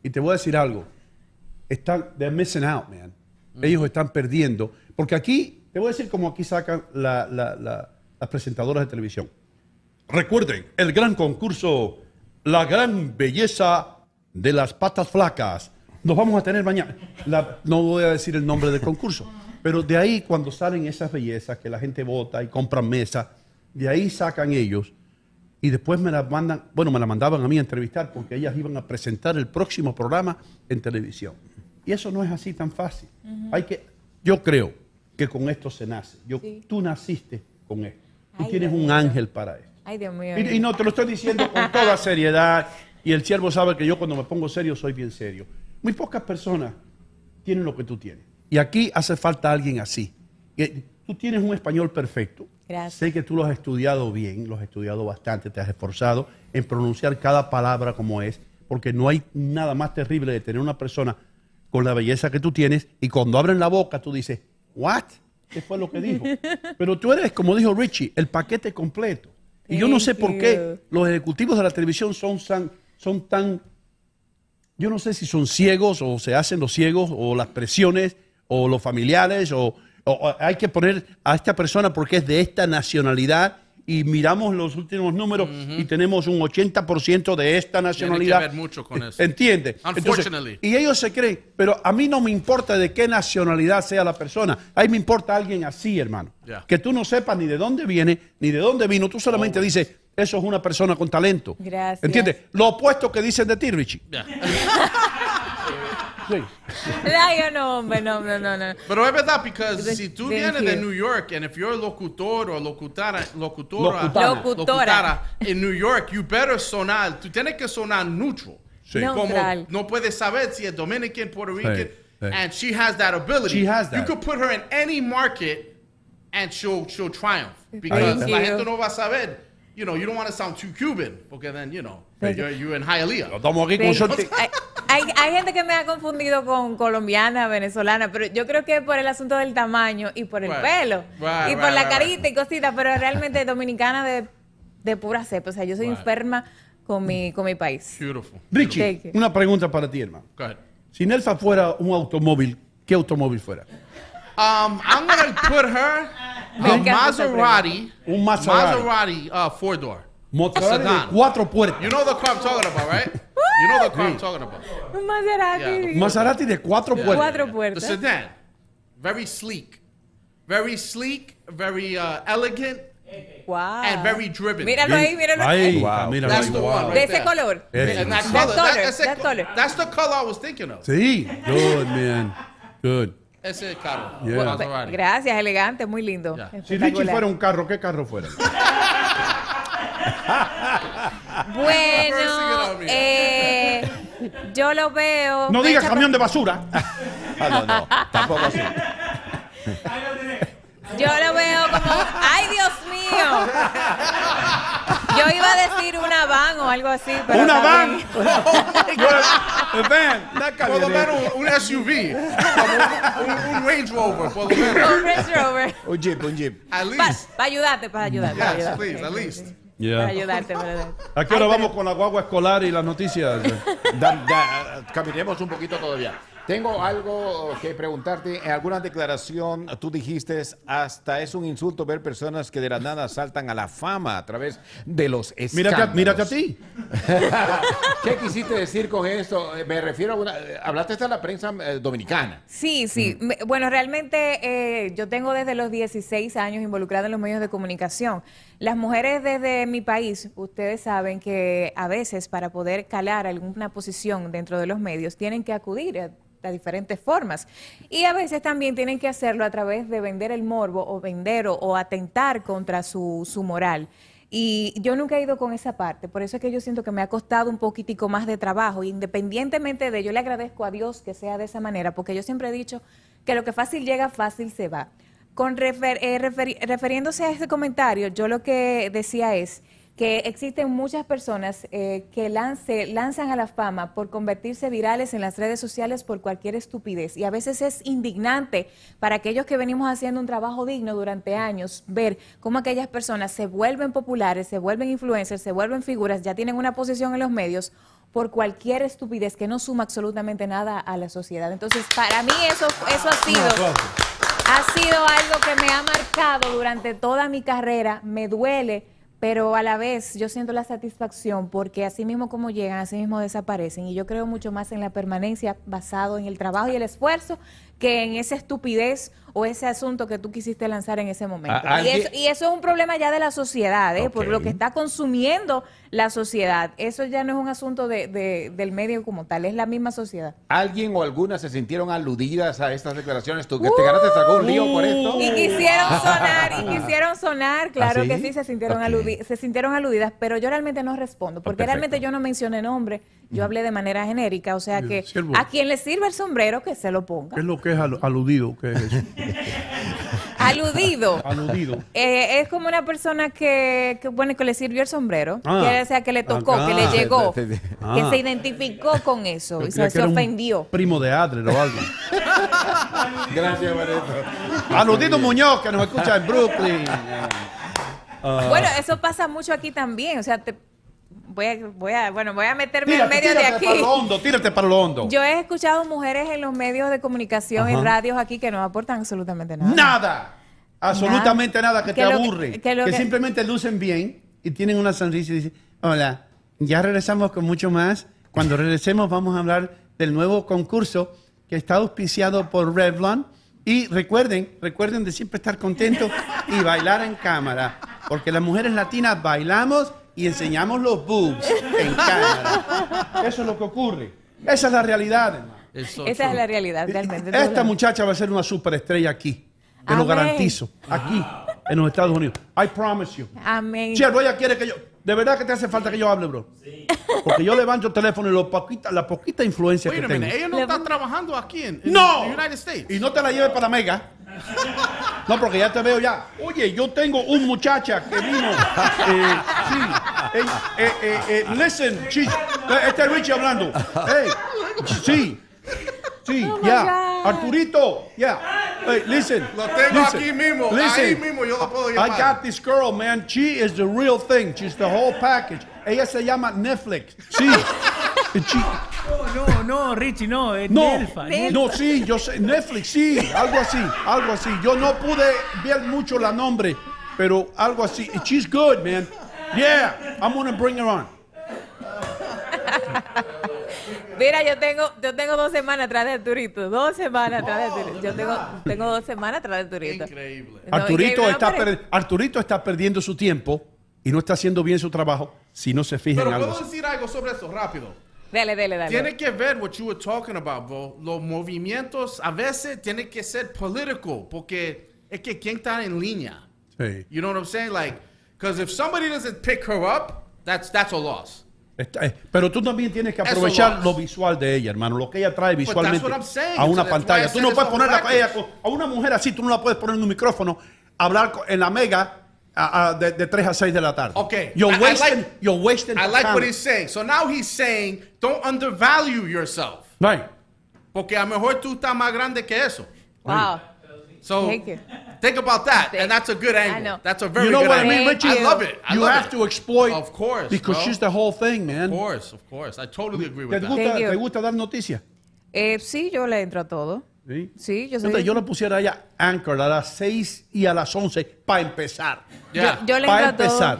Y te voy a decir algo. Están, they're missing out, man. Ellos están perdiendo. Porque aquí, te voy a decir como aquí sacan la- la- la- las presentadoras de televisión. Recuerden, el gran concurso, la gran belleza de las patas flacas. Nos vamos a tener mañana. La- no voy a decir el nombre del concurso, pero de ahí cuando salen esas bellezas que la gente vota y compran mesa, de ahí sacan ellos y después me la mandan, bueno, me la mandaban a mí a entrevistar porque ellas iban a presentar el próximo programa en televisión. Y eso no es así tan fácil. Hay que, yo creo que con esto se nace. Yo, Tú naciste con esto. Tú Ay, tienes un ángel para esto. Ay, Dios mío. Y, y no, te lo estoy diciendo con toda seriedad. Y el siervo sabe que yo cuando me pongo serio soy bien serio. Muy pocas personas tienen lo que tú tienes. Y aquí hace falta alguien así. Tú tienes un español perfecto. Gracias. Sé que tú lo has estudiado bien, lo has estudiado bastante, te has esforzado en pronunciar cada palabra como es, porque no hay nada más terrible de tener una persona con la belleza que tú tienes y cuando abren la boca tú dices, ¿what? ¿Qué fue lo que dijo? Pero tú eres, como dijo Richie, el paquete completo. Y yo no sé por qué. Los ejecutivos de la televisión son, tan- son tan, yo no sé si son ciegos o se hacen los ciegos o las presiones o los familiares o, o- o hay que poner a esta persona porque es de esta nacionalidad y miramos los últimos números y tenemos un 80% de esta nacionalidad. ver mucho con eso. ¿Entiende? Entonces, Unfortunately. y ellos se creen, pero a mí no me importa de qué nacionalidad sea la persona. A mí me importa alguien así, hermano. Yeah. Que tú no sepas ni de dónde viene, ni de dónde vino. Tú solamente dices, eso es una persona con talento. Gracias. ¿Entiendes? Lo opuesto que dicen de ti, Richie. Yeah. Sí. Ay, yo no, hombre, no, no, no, no. Pero es verdad, porque si tú you. vienes de New York, and if you're a locutor o locutora, locutora, Locutana. Locutora. en New York, you better sonar, tú tienes que sonar neutral. Sí. Como Neutral. no puedes saber si es Dominican, Puerto Rican, sí. and she has that ability. She has that. You could put her in any market, and she'll she'll triumph because la you. gente no va a saber. You know, you don't want to sound too Cuban, porque then you know you're, you're in Hialeah. Estamos aquí con suerte. Hay, hay, gente que me ha confundido con colombiana, venezolana, pero yo creo que por el asunto del tamaño y por el Right. pelo Right, y right, por la right, carita y cositas, pero realmente dominicana de, de pura cepa. O sea, yo soy Right. enferma con mi, con mi país. Beautiful. Richie, una pregunta para ti, hermano. Go ahead. Si Nelfa fuera un automóvil, ¿qué automóvil fuera? Um, I'm gonna put her Me a Maserati. Un Maserati. Maserati uh, four door. Maserati de sedan. cuatro puertas. You know the car I'm talking about, right? You know the car I'm talking about. Un Maserati. Yeah. Maserati de cuatro puertas. Cuatro puertas. The sedan, very sleek, very sleek, very uh, elegant, Wow. and very driven. Míralo ahí, míralo Ahí, ahí. ah, míralo That's ahí, the wow. one, right De ese there. color. And that color, That that- color, that's, that the, color. that's the color I was thinking of. Sí, good, man. Good. Ese carro, Yeah. Gracias, elegante, muy lindo. Yeah. Si Richie fuera un carro, ¿qué carro fuera? Bueno, eh, yo lo veo. No me diga echa camión de basura. Ah, no, no, tampoco así. Yo lo veo como, ay Dios mío. Yo iba a decir una van o algo así, pero Una van. Por lo menos un SUV. un, un Range Rover, por lo menos. Un Range Rover. Un jeep, un jeep. At Para least. ayudarte, para ayudarte. para Yes, ayudarte. please, at least. Yeah. Para ayudarte, para ayudarte. ¿A qué hora Ay, vamos con la guagua escolar y las noticias? Da- da- caminemos un poquito todavía. Tengo algo que preguntarte. En alguna declaración tú dijiste hasta es un insulto ver personas que de la nada saltan a la fama a través de los Mírate, a- escándalos. mírate a ti. ¿Qué quisiste decir con esto? Eh, Me refiero a una... eh, Hablaste de la prensa eh, dominicana. Sí, sí. Me- Bueno, realmente eh, yo tengo desde los 16 años involucrada en los medios de comunicación. Las mujeres desde mi país, ustedes saben que a veces para poder calar alguna posición dentro de los medios tienen que acudir a, diferentes formas. Y a veces también tienen que hacerlo a través de vender el morbo o vender o, o atentar contra su, su moral. Y yo nunca he ido con esa parte, por eso es que yo siento que me ha costado un poquitico más de trabajo. Independientemente de ello, le agradezco a Dios que sea de esa manera, porque yo siempre he dicho que lo que fácil llega, fácil se va. Con refer- eh, referi- refiriéndose a este comentario, yo lo que decía es que existen muchas personas eh, que lance, lanzan a la fama por convertirse virales en las redes sociales por cualquier estupidez. Y a veces es indignante para aquellos que venimos haciendo un trabajo digno durante años ver cómo aquellas personas se vuelven populares, se vuelven influencers, se vuelven figuras, ya tienen una posición en los medios por cualquier estupidez que no suma absolutamente nada a la sociedad. Entonces, para mí eso, eso ha sido ha sido algo que me ha marcado durante toda mi carrera, me duele, pero a la vez yo siento la satisfacción porque así mismo como llegan, así mismo desaparecen. Y yo creo mucho más en la permanencia basado en el trabajo y el esfuerzo que en esa estupidez o ese asunto que tú quisiste lanzar en ese momento. Y, eso, y eso es un problema ya de la sociedad, ¿eh? por lo que está consumiendo la sociedad. Eso ya no es un asunto de- de- del medio como tal, es la misma sociedad. ¿Alguien o algunas se sintieron aludidas a estas declaraciones? ¿Tú que te ganaste algún lío por esto? Y quisieron sonar, y quisieron sonar, claro ¿Ah, sí? que sí, se sintieron, Ok. aludi- se sintieron aludidas, pero yo realmente no respondo, porque perfecto. realmente yo no mencioné nombre, yo hablé de manera genérica, o sea que siervo. a quien le sirva el sombrero, que se lo ponga. ¿Qué es lo que es al- aludido? ¿Qué es eso? Aludido. Aludido. Eh, es como una persona que, que, bueno, que le sirvió el sombrero, Ah. que, o sea, que le tocó, Ah, que le llegó, te- te- que Ah. se identificó con eso Yo y se, se ofendió. Primo de Adler o algo. Gracias, Mareto. Aludito Muñoz, que nos escucha en Brooklyn. Ah. Bueno, eso pasa mucho aquí también, o sea, te- voy a, voy a, bueno, voy a meterme en medio de tírate aquí. para lo hondo, tírate para lo hondo. Yo he escuchado mujeres en los medios de comunicación, Ajá. radios aquí, que no aportan absolutamente nada. Nada. Absolutamente nada, que, Que te aburre. Que, que lo que- simplemente lucen bien y tienen una sonrisa y dicen, hola, ya regresamos con mucho más. Cuando regresemos vamos a hablar del nuevo concurso que está auspiciado por Revlon. Y recuerden, recuerden de siempre estar contentos y bailar en cámara. Porque las mujeres latinas bailamos y enseñamos los boobs en cámara. Eso es lo que ocurre. Esa es la realidad, hermano. Esa es la realidad, realmente. Esta muchacha va a ser una superestrella aquí. Te lo garantizo. Aquí, en los Estados Unidos. I promise you. Amén. Chiervo, ella quiere que yo. De verdad que te hace falta que yo hable, bro. Porque yo levanto el teléfono y lo poquita, la poquita influencia Wait que a tengo. minute, ella no está trabajando aquí en, en ¡No! the United States. Y no te la lleves para Mega. No, porque ya te veo ya. Oye, yo tengo un muchacha que vino. eh, sí. eh, eh, eh, eh, listen, eh, este es Richie hablando. Hey, sí. Sí, Oh ya. God. Arturito, ya. Hey, listen. Lo tengo listen, aquí mismo, ahí mismo yo lo puedo I llamar. got this girl, man. She is the real thing. She's the whole package. Ella se llama Netflix. Sí. She- No, no, no, Richie, no, es no, Nelfa. no, sí, yo sé, Netflix, sí, algo así, algo así. Yo no pude ver mucho la nombre, pero algo así. She's good, man. Yeah, I'm gonna bring her on. Mira, yo tengo, yo tengo dos semanas atrás de Arturito. Dos semanas atrás de Arturito. Yo tengo, tengo dos semanas atrás de Arturito. Increíble. No, Arturito, increíble, está pero- per- Arturito está perdiendo su tiempo y no está haciendo bien su trabajo si no se fija Pero en algo puedo así. decir algo sobre eso rápido. Dale, dale, dale. Tiene que ver what you were talking about, bro. Los movimientos a veces tienen que ser político porque es que quién está en línea. Sí. You know what I'm saying? Like, because if somebody doesn't pick her up, that's that's a loss. Está- eh, pero tú también tienes que aprovechar lost. lo visual de ella, hermano, lo que ella trae that's visualmente what I'm saying. a una So pantalla. Tú no puedes a poner a, ella a una mujer así, tú no la puedes poner en un micrófono, hablar en la mega a- de, de 3 a 6 de la tarde. Okay. You're I- I wasting, like- you're wasting I like time. what he's saying. So now he's saying, don't undervalue yourself. Right. Porque a lo mejor tú estás más grande que eso. Wow. So Thank you. think about that, and that's a good angle. know. That's a very You know good what I angle. mean, Richie? I love it. I you love have it. to exploit. Of course, Because bro. she's the whole thing, man. Of course, of course. I totally agree ¿Te with that. gusta, Thank you. ¿Te gusta dar noticias? Eh, sí, yo le entro a todo. Sí. Sí, yo soy. Entonces, yo le pusiera allá Anchor a las 6 y a las 11 para empezar. Yeah. yo le Para empezar.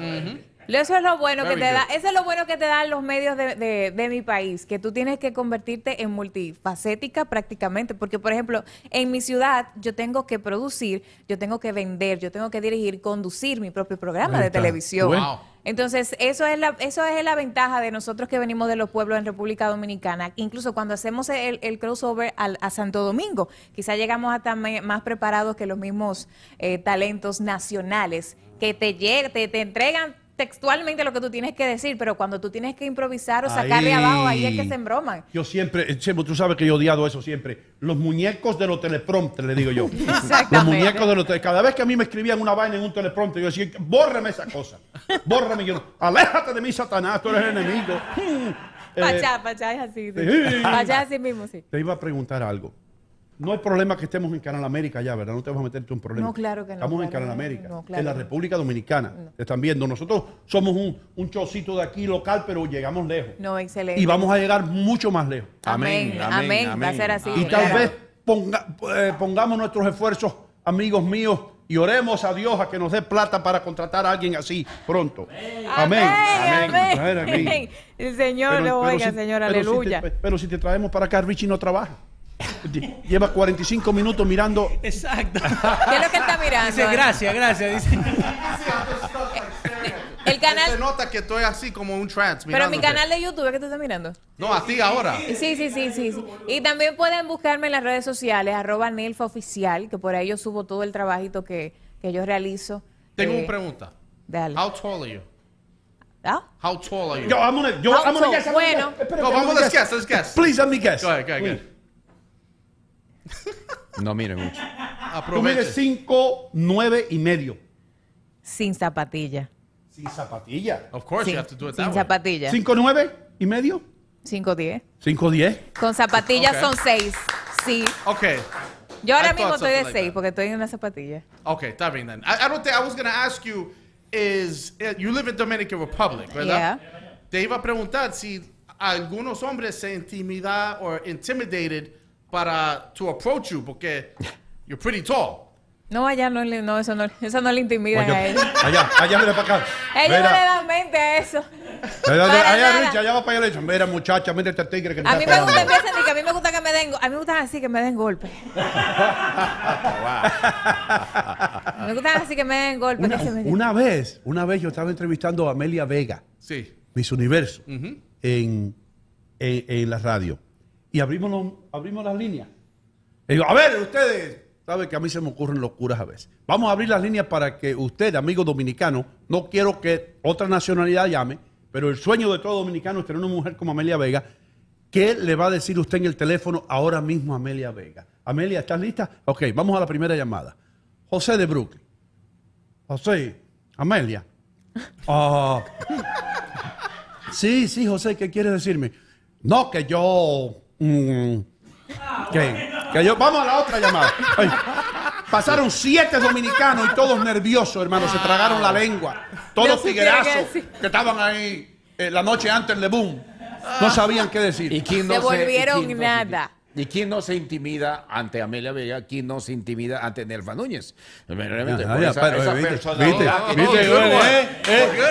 Eso es lo bueno que te da, good. eso es lo bueno que te dan los medios de, de- de mi país, que tú tienes que convertirte en multifacética prácticamente, porque por ejemplo, en mi ciudad yo tengo que producir, yo tengo que vender, yo tengo que dirigir, conducir mi propio programa de televisión. Wow. Entonces, eso es la, eso es la ventaja de nosotros que venimos de los pueblos en República Dominicana. Incluso cuando hacemos el, el crossover al- a Santo Domingo, quizá llegamos hasta más preparados que los mismos eh, talentos nacionales que te, te, te entregan textualmente lo que tú tienes que decir, pero cuando tú tienes que improvisar o sacarle abajo, ahí es que se embroman. Yo siempre, siempre, tú sabes que yo he odiado eso siempre. Los muñecos de los teleprompters, le digo yo. Exactamente. Los muñecos de los tele- Cada vez que a mí me escribían una vaina en un teleprompter, yo decía, bórrame esa cosa. Bórrame. Yo, aléjate de mí, Satanás, tú eres el enemigo. Eh, Pachá, pachá es así. sí. Sí. Pachá es así mismo, sí. te iba a preguntar algo. No hay problema que estemos en Canal América ya, ¿verdad? No te vas a meterte un problema. No, claro que no, Estamos en Canal América, no, claro en la. República Dominicana. Te están viendo. Nosotros somos un, un chocito de aquí local, pero llegamos lejos. No, excelente. Y vamos a llegar mucho más lejos. Amén, amén, va a ser así. Y tal claro. vez ponga- eh, pongamos nuestros esfuerzos, amigos míos, y oremos a Dios a que nos dé plata para contratar a alguien así pronto. Amén. Amén, Amén. amén. El Señor lo oiga, si- Señor, pero si aleluya. te- pero si te traemos para acá, Richie no trabaja. Lleva 45 minutos mirando. Exacto. ¿Qué es lo que él está mirando? Dice, gracias, gracias. Dice. El Se canal, nota que estoy así como un trans. pero mi canal de YouTube, ¿es que tú estás mirando? No, a ti ahora. Sí, sí, sí, sí, sí. Y también pueden buscarme en las redes sociales, arroba Nelfa Oficial, que por ahí yo subo todo el trabajito que, que yo realizo. Tengo Eh, una pregunta. Dale. How tall are you? ¿Ah? How tall are you? Yo, I'm gonna, yo, I'm gonna guess, I'm gonna Bueno. guess. No, I'm vamos, gonna let's guess, let's guess. Please let me guess. Go ahead, go ahead, go ahead. No mire mucho. Tú mides Aproveche. 5, 9 y medio. Sin zapatilla. Sin zapatilla. Of course Sin, you have to do it sin that way. zapatilla. 5, 9 y medio. 5'10". 5, 10. Con zapatillas Ok. son 6. Sí. Okay. Yo ahora I mismo thought estoy de something like 6 that. porque estoy en una zapatilla. Okay, está bien then. I, I don't think I was going to ask you is uh, you live in Dominican Republic, ¿verdad? Te iba a preguntar si algunos hombres se intimidan or intimidated para to approach you porque you're pretty tall. No, allá no, le- no, eso no, eso no le intimida a Oye, ellos. allá, allá, mira para acá. Ellos no Mira. le dan mente a eso. Allá, Para allá, nada. Rich, allá va para allá. le dice, Mira, muchacha, mira este tigre que te A está mí me gusta, pegando". empiezan, que a mí me gusta que me den, a mí me gustan así que me den golpes. Me gustan así que me den golpes. Una, que se me den- una vez, una vez yo estaba entrevistando a Amelia Vega, Sí. Miss Universo, en, en, en la radio. Y abrimos, los- abrimos las líneas. Y digo, a ver, ustedes, saben que a mí se me ocurren locuras a veces. Vamos a abrir las líneas para que usted, amigo dominicano, no quiero que otra nacionalidad llame, pero el sueño de todo dominicano es tener una mujer como Amelia Vega. ¿Qué le va a decir usted en el teléfono ahora mismo a Amelia Vega? Amelia, ¿estás lista? Ok, vamos a la primera llamada. José de Brooklyn. José, Amelia. Ah, sí, sí, José, ¿qué quieres decirme? No, que yo... mm, que yo... Vamos a la otra llamada. Ay, pasaron siete dominicanos y todos nerviosos, hermano. Se tragaron la lengua. Todos qué tiguerazos que estaban ahí eh, la noche antes de boom. No sabían qué decir. ¿Y quién no Se quién no nada. se- ¿Y quién no se intimida ante Amelia Vega? ¿Quién no se intimida ante Nelfa Núñez?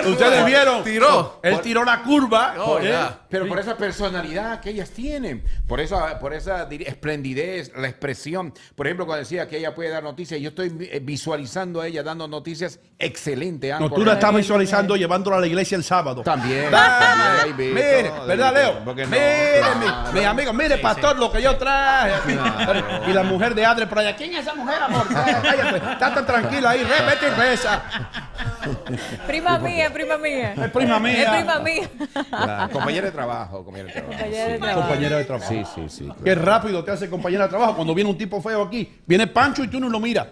Ustedes vieron, Tiró. él tiró la curva, Oh, eh, Pero por esa personalidad que ellas tienen, por esa, por esa esplendidez, la expresión. Por ejemplo, cuando decía que ella puede dar noticias, yo estoy eh, visualizando a ella dando noticias excelente. No, tú la estás visualizando llevándola a la iglesia el sábado. También. Ah, también, mire, ¿verdad, Leo? no, mire, claro. mi, mi amigo, mire, pastor, lo que yo traje. Y la mujer de Adre por allá. ¿Quién es esa mujer, amor? Cállate, está tan tranquila ahí, re, vete y reza. Prima mía, prima mía. Es prima mía. Es prima mía. Compañera de trabajo, compañera de trabajo. Compañera de sí. trabajo. Compañera de trabajo. Sí, sí, sí. Qué rápido te hace compañera de trabajo cuando viene un tipo feo aquí. Viene Pancho y tú no lo miras.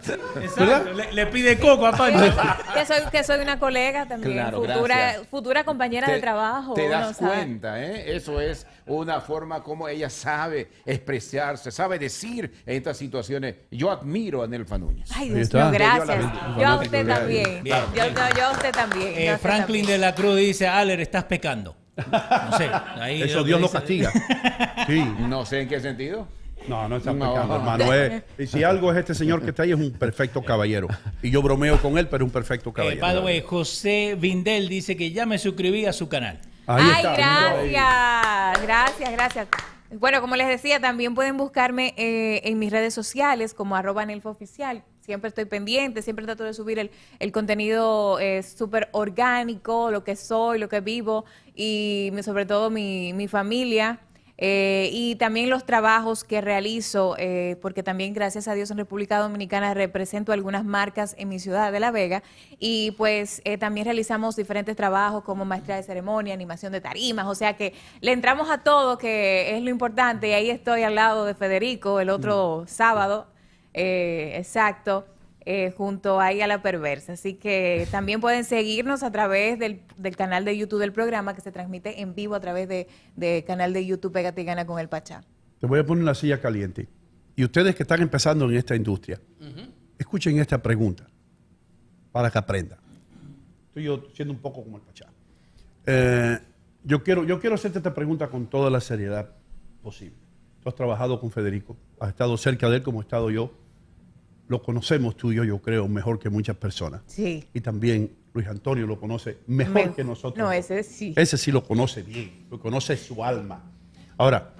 ¿Verdad? Le, le pide coco a Pancho. Que soy, que soy una colega también, Claro, futura, gracias. futura compañera de trabajo. Te das sabe. cuenta, ¿eh? Eso es una forma como ella sabe expresarse, sabe decir en estas situaciones. Yo admiro a Nelfa Núñez. Ay, Dios mío, gracias. Yo a usted también. Bien. Yo, yo- yo a usted también. Eh, Franklin de la Cruz dice, Aler, estás pecando. No sé. ahí Eso Dios lo dice- castiga. Sí. No sé en qué sentido. No, no está No. pecando, hermano. Es- y si algo es este señor que está ahí, es un perfecto caballero. Y yo bromeo con él, pero es un perfecto Eh, caballero. by the way, José Vindel dice que ya me suscribí a su canal. Ahí Ay, está, gracias, gracias, gracias. Bueno, como les decía, también pueden buscarme eh, en mis redes sociales como arroba Oficial. Siempre estoy pendiente, siempre trato de subir el, el contenido eh, súper orgánico, lo que soy, lo que vivo y sobre todo mi, mi familia. eh, y también los trabajos que realizo, eh, porque también gracias a Dios en República Dominicana represento algunas marcas en mi ciudad de La Vega y pues eh, también realizamos diferentes trabajos como maestría de ceremonia, animación de tarimas, o sea que le entramos a todo, que es lo importante, y ahí estoy al lado de Federico el otro sábado, eh, exacto. Eh, junto ahí a la perversa. Así que también pueden seguirnos a través del, del canal de YouTube del programa que se transmite en vivo a través de, de canal de YouTube Pégate y Gana con el Pachá. Te voy a poner la silla caliente. Y ustedes que están empezando en esta industria, escuchen esta pregunta para que aprendan. Estoy yo siendo un poco como el Pachá. Eh, yo, quiero, yo quiero hacerte esta pregunta con toda la seriedad posible. Tú has trabajado con Federico, has estado cerca de él como he estado yo. Lo conocemos tú y yo, yo creo, mejor que muchas personas. Sí. Y también Luis Antonio lo conoce mejor Me- que nosotros. No, ese sí. Ese sí lo conoce bien, lo conoce su alma. Ahora,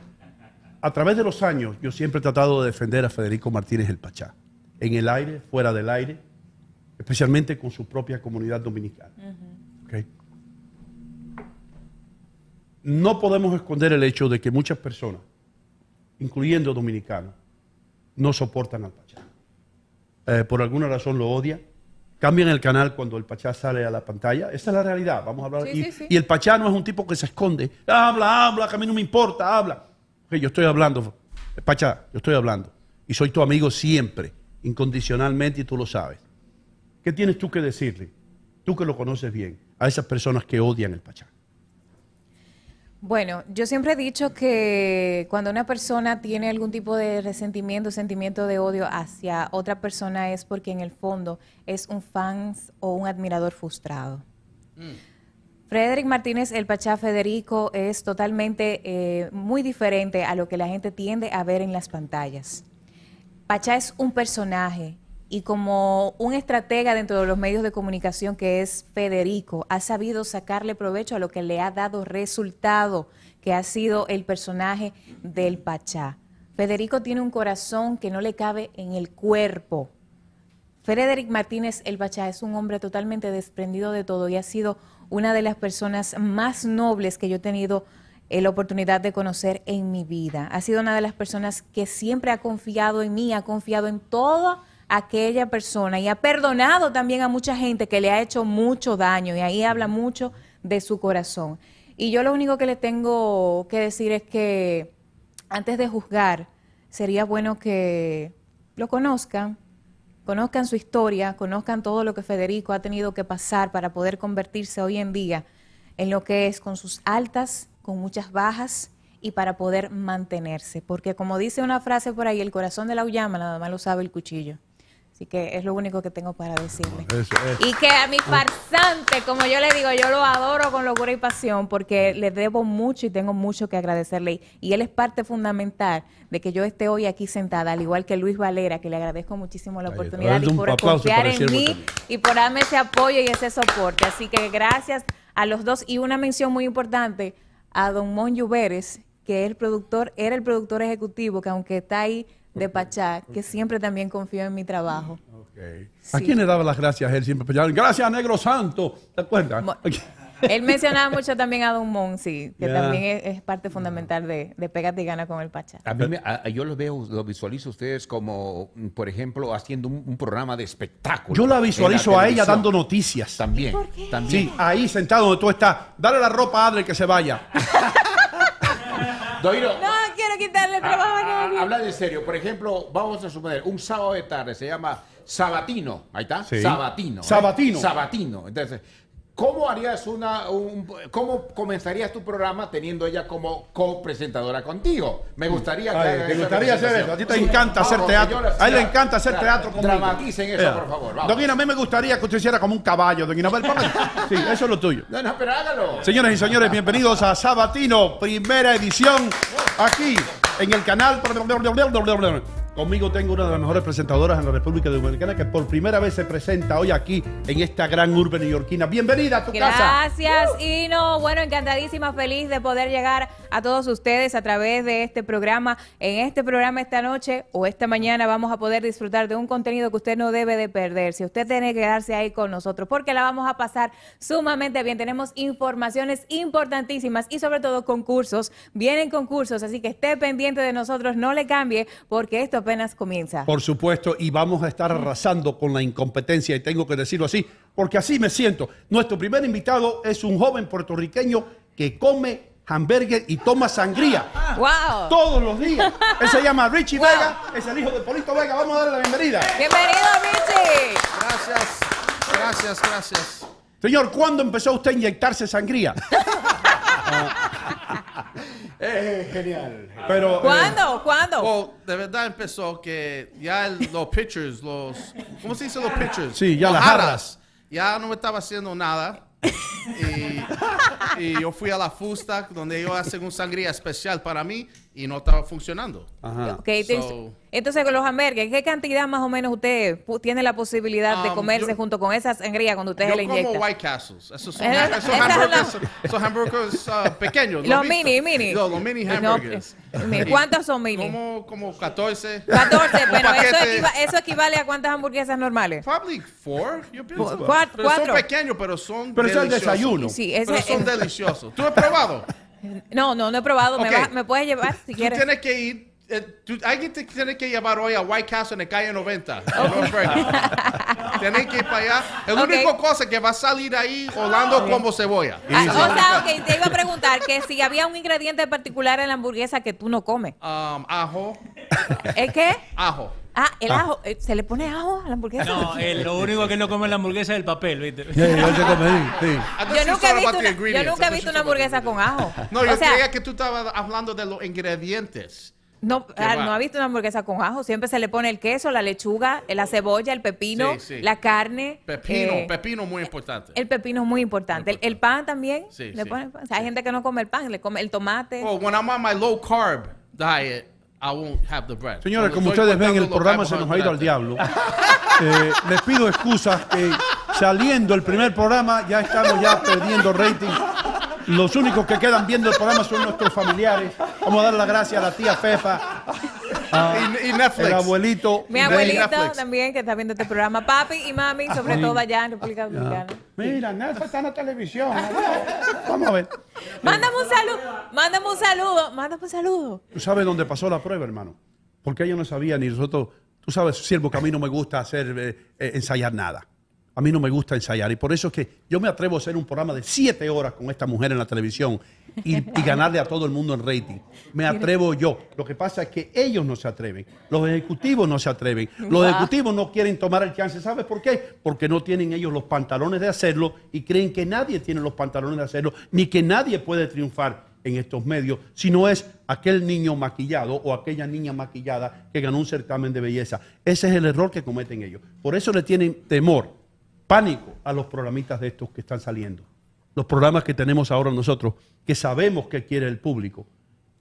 a través de los años, yo siempre he tratado de defender a Federico Martínez el Pachá, en el aire, fuera del aire, especialmente con su propia comunidad dominicana. ¿ok? No podemos esconder el hecho de que muchas personas, incluyendo dominicanos, no soportan al Pachá. Eh, por alguna razón lo odian. Cambian el canal cuando el Pachá sale a la pantalla. Esa es la realidad. Vamos a hablar. Sí, y, sí, sí. y el Pachá no es un tipo que se esconde. Habla, habla, que a mí no me importa, habla. Ok, yo estoy hablando. Pachá, yo estoy hablando. Y soy tu amigo siempre, incondicionalmente, y tú lo sabes. ¿Qué tienes tú que decirle? Tú que lo conoces bien, a esas personas que odian el Pachá. Bueno, yo siempre he dicho que cuando una persona tiene algún tipo de resentimiento, sentimiento de odio hacia otra persona es porque en el fondo es un fan o un admirador frustrado. Frederick Martínez, el Pachá Federico, es totalmente eh, muy diferente a lo que la gente tiende a ver en las pantallas. Pachá es un personaje y como un estratega dentro de los medios de comunicación que es Federico, ha sabido sacarle provecho a lo que le ha dado resultado, que ha sido el personaje del Pachá. Federico tiene un corazón que no le cabe en el cuerpo. Frederick Martínez El Pachá es un hombre totalmente desprendido de todo y ha sido una de las personas más nobles que yo he tenido eh, la oportunidad de conocer en mi vida. Ha sido una de las personas que siempre ha confiado en mí, ha confiado en toda aquella persona y ha perdonado también a mucha gente que le ha hecho mucho daño y ahí habla mucho de su corazón. Y yo lo único que le tengo que decir es que antes de juzgar, sería bueno que lo conozcan, conozcan su historia, conozcan todo lo que Federico ha tenido que pasar para poder convertirse hoy en día en lo que es con sus altas, con muchas bajas y para poder mantenerse. Porque como dice una frase por ahí, el corazón de la llama nada más lo sabe el cuchillo. Así que es lo único que tengo para decirle. Eso. Y que a mi farsante, como yo le digo, yo lo adoro con locura y pasión porque le debo mucho y tengo mucho que agradecerle. Y él es parte fundamental de que yo esté hoy aquí sentada, al igual que Luis Valera, que le agradezco muchísimo la oportunidad y por confiar en mí también. y por darme ese apoyo y ese soporte. Así que gracias a los dos. Y una mención muy importante a don Mon Lluveres, que es el productor, era el productor ejecutivo, que aunque está ahí de Pachá, que siempre también confió en mi trabajo. ¿A quién le daba las gracias a él siempre? Gracias, negro santo. ¿Te acuerdas? Mo- Él mencionaba mucho también a Don Monsi, que también es, es parte fundamental de, de Pégate y Gana con el Pachá. A mí me- a- yo los veo, los visualizo a ustedes como, mm, por ejemplo, haciendo un, un programa de espectáculo. Yo la visualizo a ella dando noticias. También, también. Sí, ahí sentado donde tú estás. Dale la ropa a Adler que se vaya. Doiro, No quiero quitarle trabajo a Ah, nadie. habla de serio. Por ejemplo, vamos a suponer, un sábado de tarde se llama Sabatino. Ahí está. Sí. Sabatino. ¿eh? Sabatino. Sabatino. Entonces, ¿cómo harías una, un- cómo comenzarías tu programa teniendo ella como copresentadora contigo? Me gustaría que Ay, hagan te gustaría hacer eso. A ti te encanta hacer Vamos, teatro. A él le encanta hacer teatro conmigo. Dramaticen eso, por favor. Vamos. Don Guina, a mí me gustaría que usted hiciera como un caballo. Don Guina, a ver, póngale. Sí, eso es lo tuyo. No, no, pero hágalo. Señoras y señores, bienvenidos a Sabatino, primera edición, aquí en el canal. Conmigo tengo una de las mejores presentadoras en la República Dominicana que por primera vez se presenta hoy aquí en esta gran urbe neoyorquina. Bienvenida a tu casa. Gracias, Ino. Bueno, encantadísima, feliz de poder llegar a todos ustedes a través de este programa. En este programa esta noche o esta mañana vamos a poder disfrutar de un contenido que usted no debe de perderse. Usted tiene que quedarse ahí con nosotros porque la vamos a pasar sumamente bien. Tenemos informaciones importantísimas y sobre todo concursos. Vienen concursos, así que esté pendiente de nosotros, no le cambie porque esto apenas comienza. Por supuesto, y vamos a estar arrasando con la incompetencia, y tengo que decirlo así, porque así me siento. Nuestro primer invitado es un joven puertorriqueño que come hamburger y toma sangría. ¡Wow! Todos los días. Él se llama Richie Vega, es el hijo de Polito Vega. Vamos a darle la bienvenida. Bienvenido, Richie. Gracias, gracias, gracias. Señor, ¿cuándo empezó usted a inyectarse sangría? Eh, genial. Pero, eh, ¿Cuándo? Well, de verdad empezó que ya el- los pitchers, los. ¿Cómo se dice los pitchers? Sí, ya Los las jarras. Ya no me estaba haciendo nada. Y, y yo fui a la Fusta, donde ellos hacen un sangría especial para mí y no estaba funcionando. Ajá. Ok, te- So- entonces con los hamburgues, ¿qué cantidad más o menos usted tiene la posibilidad de Um, comerse yo- junto con esa sangría cuando usted Yo se le como inyecta? White Castles. Esos son, esos esa es la- hamburgers, esos hamburgers uh, pequeños. ¿lo Los mini, mini. No, los mini No, hamburgers. mini. ¿Cuántos son mini? Como, como 14. 14, Un pero eso, equiva- eso equivale a cuántas hamburguesas normales. Probably four, yo pienso. Cu- cuat- Pero cuatro. son pequeños, pero son Pero eso es el deliciosos. desayuno. Sí, ese Pero son es- deliciosos. ¿Tú has probado? No, no, no he probado. ¿Me, Ok. va- me puedes llevar si Tú quieres? tienes que ir. Eh, tú- alguien te tiene que llevar hoy a White Castle en el calle 90. en North Bergen. Tienes que ir para allá. Es la Ok. única cosa que va a salir ahí volando como cebolla. Ah, o sea, ok, te iba a preguntar que si había un ingrediente particular en la hamburguesa que tú no comes. Um, ajo. ¿El qué? Ajo. Ah, el ajo. Eh, ¿Se le pone ajo a la hamburguesa? No, eh, lo único que no come en la hamburguesa es el papel, ¿viste? Sí, yo te comí, sí. I Yo nunca he thought visto about the una, yo ingredients. nunca he I thought visto una thought about the hamburguesa con ajo. No, yo o sea, creía que tú estabas hablando de los ingredientes. No, ah, no ha visto una hamburguesa con ajo. Siempre se le pone el queso, la lechuga, la cebolla, el pepino, Sí, sí. la carne. Pepino, eh, pepino muy importante. El pepino es muy importante. El, el pan también. Sí, le sí. ponen pan. O sea, hay gente que no come el pan, le come el tomate. Well, when I'm on my low carb diet, I won't have the bread. Señores, Cuando como ustedes ven, el programa se nos ha ido al diablo. Eh, les pido excusas que saliendo el primer programa ya estamos ya perdiendo rating. Los únicos que quedan viendo el programa son nuestros familiares. Vamos a dar las gracias a la tía Fefa, a Y, y Netflix. el abuelito. Mi abuelito Netflix. también que está viendo este programa. Papi y mami, sobre todo allá en República Dominicana. Mira, Nelson está en la televisión. Vamos a ver. Mándame un saludo, mándame un saludo, mándame un saludo. ¿Tú sabes dónde pasó la prueba, hermano? Porque ella no sabía ni nosotros. Tú sabes, siervo, que a mí no me gusta hacer eh, eh, ensayar nada. A mí no me gusta ensayar. Y por eso es que yo me atrevo a hacer un programa de siete horas con esta mujer en la televisión y, y ganarle a todo el mundo en rating. Me atrevo yo. Lo que pasa es que ellos no se atreven. Los ejecutivos no se atreven. Los ejecutivos no quieren tomar el chance. ¿Sabes por qué? Porque no tienen ellos los pantalones de hacerlo y creen que nadie tiene los pantalones de hacerlo, ni que nadie puede triunfar en estos medios, si no es aquel niño maquillado o aquella niña maquillada que ganó un certamen de belleza. Ese es el error que cometen ellos. Por eso le tienen temor, pánico a los programistas de estos que están saliendo. Los programas que tenemos ahora nosotros, que sabemos que quiere el público,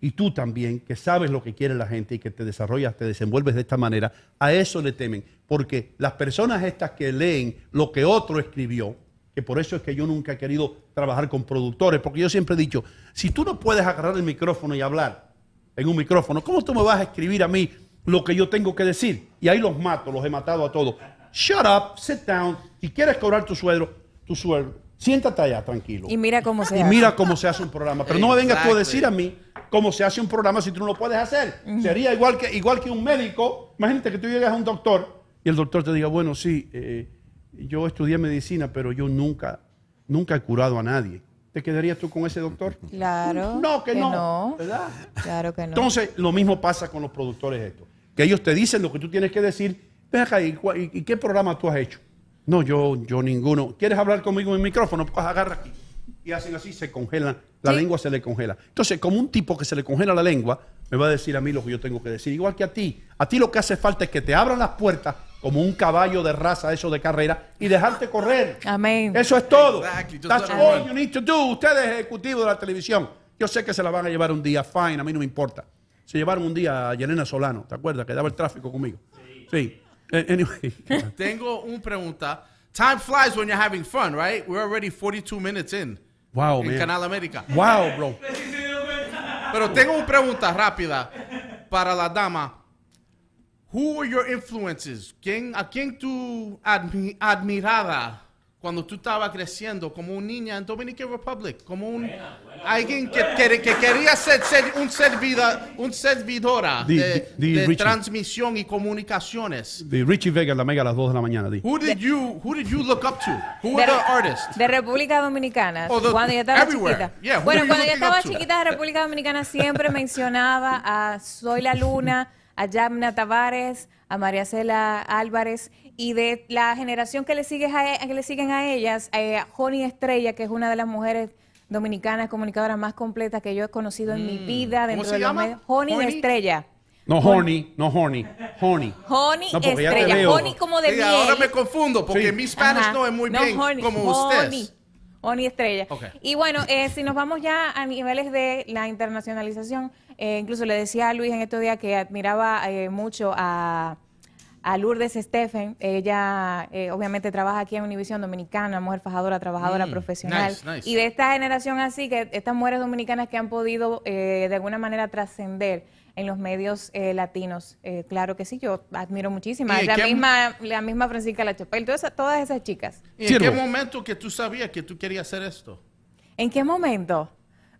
y tú también, que sabes lo que quiere la gente y que te desarrollas, te desenvuelves de esta manera, a eso le temen. Porque las personas estas que leen lo que otro escribió, que por eso es que yo nunca he querido trabajar con productores, porque yo siempre he dicho, si tú no puedes agarrar el micrófono y hablar en un micrófono, ¿cómo tú me vas a escribir a mí lo que yo tengo que decir? Y ahí los mato, los he matado a todos. Shut up, sit down. Si quieres cobrar tu sueldo, tu sueldo, Siéntate allá, tranquilo. Y mira cómo se Y hace. mira cómo se hace un programa. Pero no me vengas tú a decir a mí cómo se hace un programa si tú no lo puedes hacer. Sería igual que, igual que un médico. Imagínate que tú llegas a un doctor y el doctor te diga, bueno, sí, eh, yo estudié medicina, pero yo nunca, nunca he curado a nadie. ¿Te quedarías tú con ese doctor? Claro. No, que no, ¿verdad? Claro que no. Entonces, lo mismo pasa con los productores estos. Que ellos te dicen lo que tú tienes que decir. Ven acá, ¿y, cua- y- y qué programa tú has hecho? No, yo, yo ninguno. ¿Quieres hablar conmigo en el micrófono? Pues agarra aquí. Y hacen así, se congelan. La Sí. lengua se le congela. Entonces, como un tipo que se le congela la lengua, me va a decir a mí lo que yo tengo que decir. Igual que a ti. A ti lo que hace falta es que te abran las puertas como un caballo de raza, eso de carrera, y dejarte correr. Amén. Eso es todo. Exactly, That's all you need to do. Ustedes, ejecutivos de la televisión, yo sé que se la van a llevar un día, fine, a mí no me importa. Se llevaron un día a Yelena Solano, ¿te acuerdas? Que daba el tráfico conmigo. Sí. Eh, Anyway. Tengo pregunta. Time flies when you're having fun, right? We're already 42 minutes in. Wow, en man. Canal América. Wow, bro. Pero tengo una pregunta rápida para la dama. Who were your influences? ¿Quién, ¿A quién tú admi- admiraba cuando tú estabas creciendo como una niña en Dominican Republic? Como un, alguien que, que- que quería ser, ser un, servida, un servidora Di- de, di- di de Richie. transmisión y comunicaciones. De Richie Vega la Mega a las 2 de la mañana. Di. Who did you Who did you look up to? Who were De- the artists? De República Dominicana. Oh, the- cuando yo estaba everywhere. chiquita. Yeah, bueno, cuando yo estaba chiquita de República Dominicana siempre mencionaba a Soy la Luna, a Yamna Tavares, a María Cela Álvarez y de la generación que le, sigue a, que le siguen a ellas, eh, Joni Estrella, que es una de las mujeres dominicanas comunicadoras más completas que yo he conocido en mi vida Mm. ¿Cómo dentro se de los llama? medios. Joni Honey? Estrella. No horny, no horny, horny. Porque ya te Estrella. Joni como de Sí, miel. ahora me confundo porque Sí. mi Spanish Ajá. no es muy No, bien honey, como honey. ustedes. Honey Estrella. Y bueno, eh, si nos vamos ya a niveles de la internacionalización, eh, incluso le decía a Luis en estos días que admiraba eh, mucho a, a Lourdes Stephen. Ella eh, obviamente trabaja aquí en Univisión Dominicana, mujer fajadora, trabajadora, Mm, profesional. nice, nice. Y de esta generación así, que estas mujeres dominicanas que han podido eh, de alguna manera trascender en los medios eh, latinos. Eh, claro que sí, yo admiro muchísimas. ¿Y La qué- misma, la misma Francisca Lachapelle, todas, esas- todas esas chicas. ¿Y en qué momento que tú sabías que tú querías hacer esto? ¿En qué momento?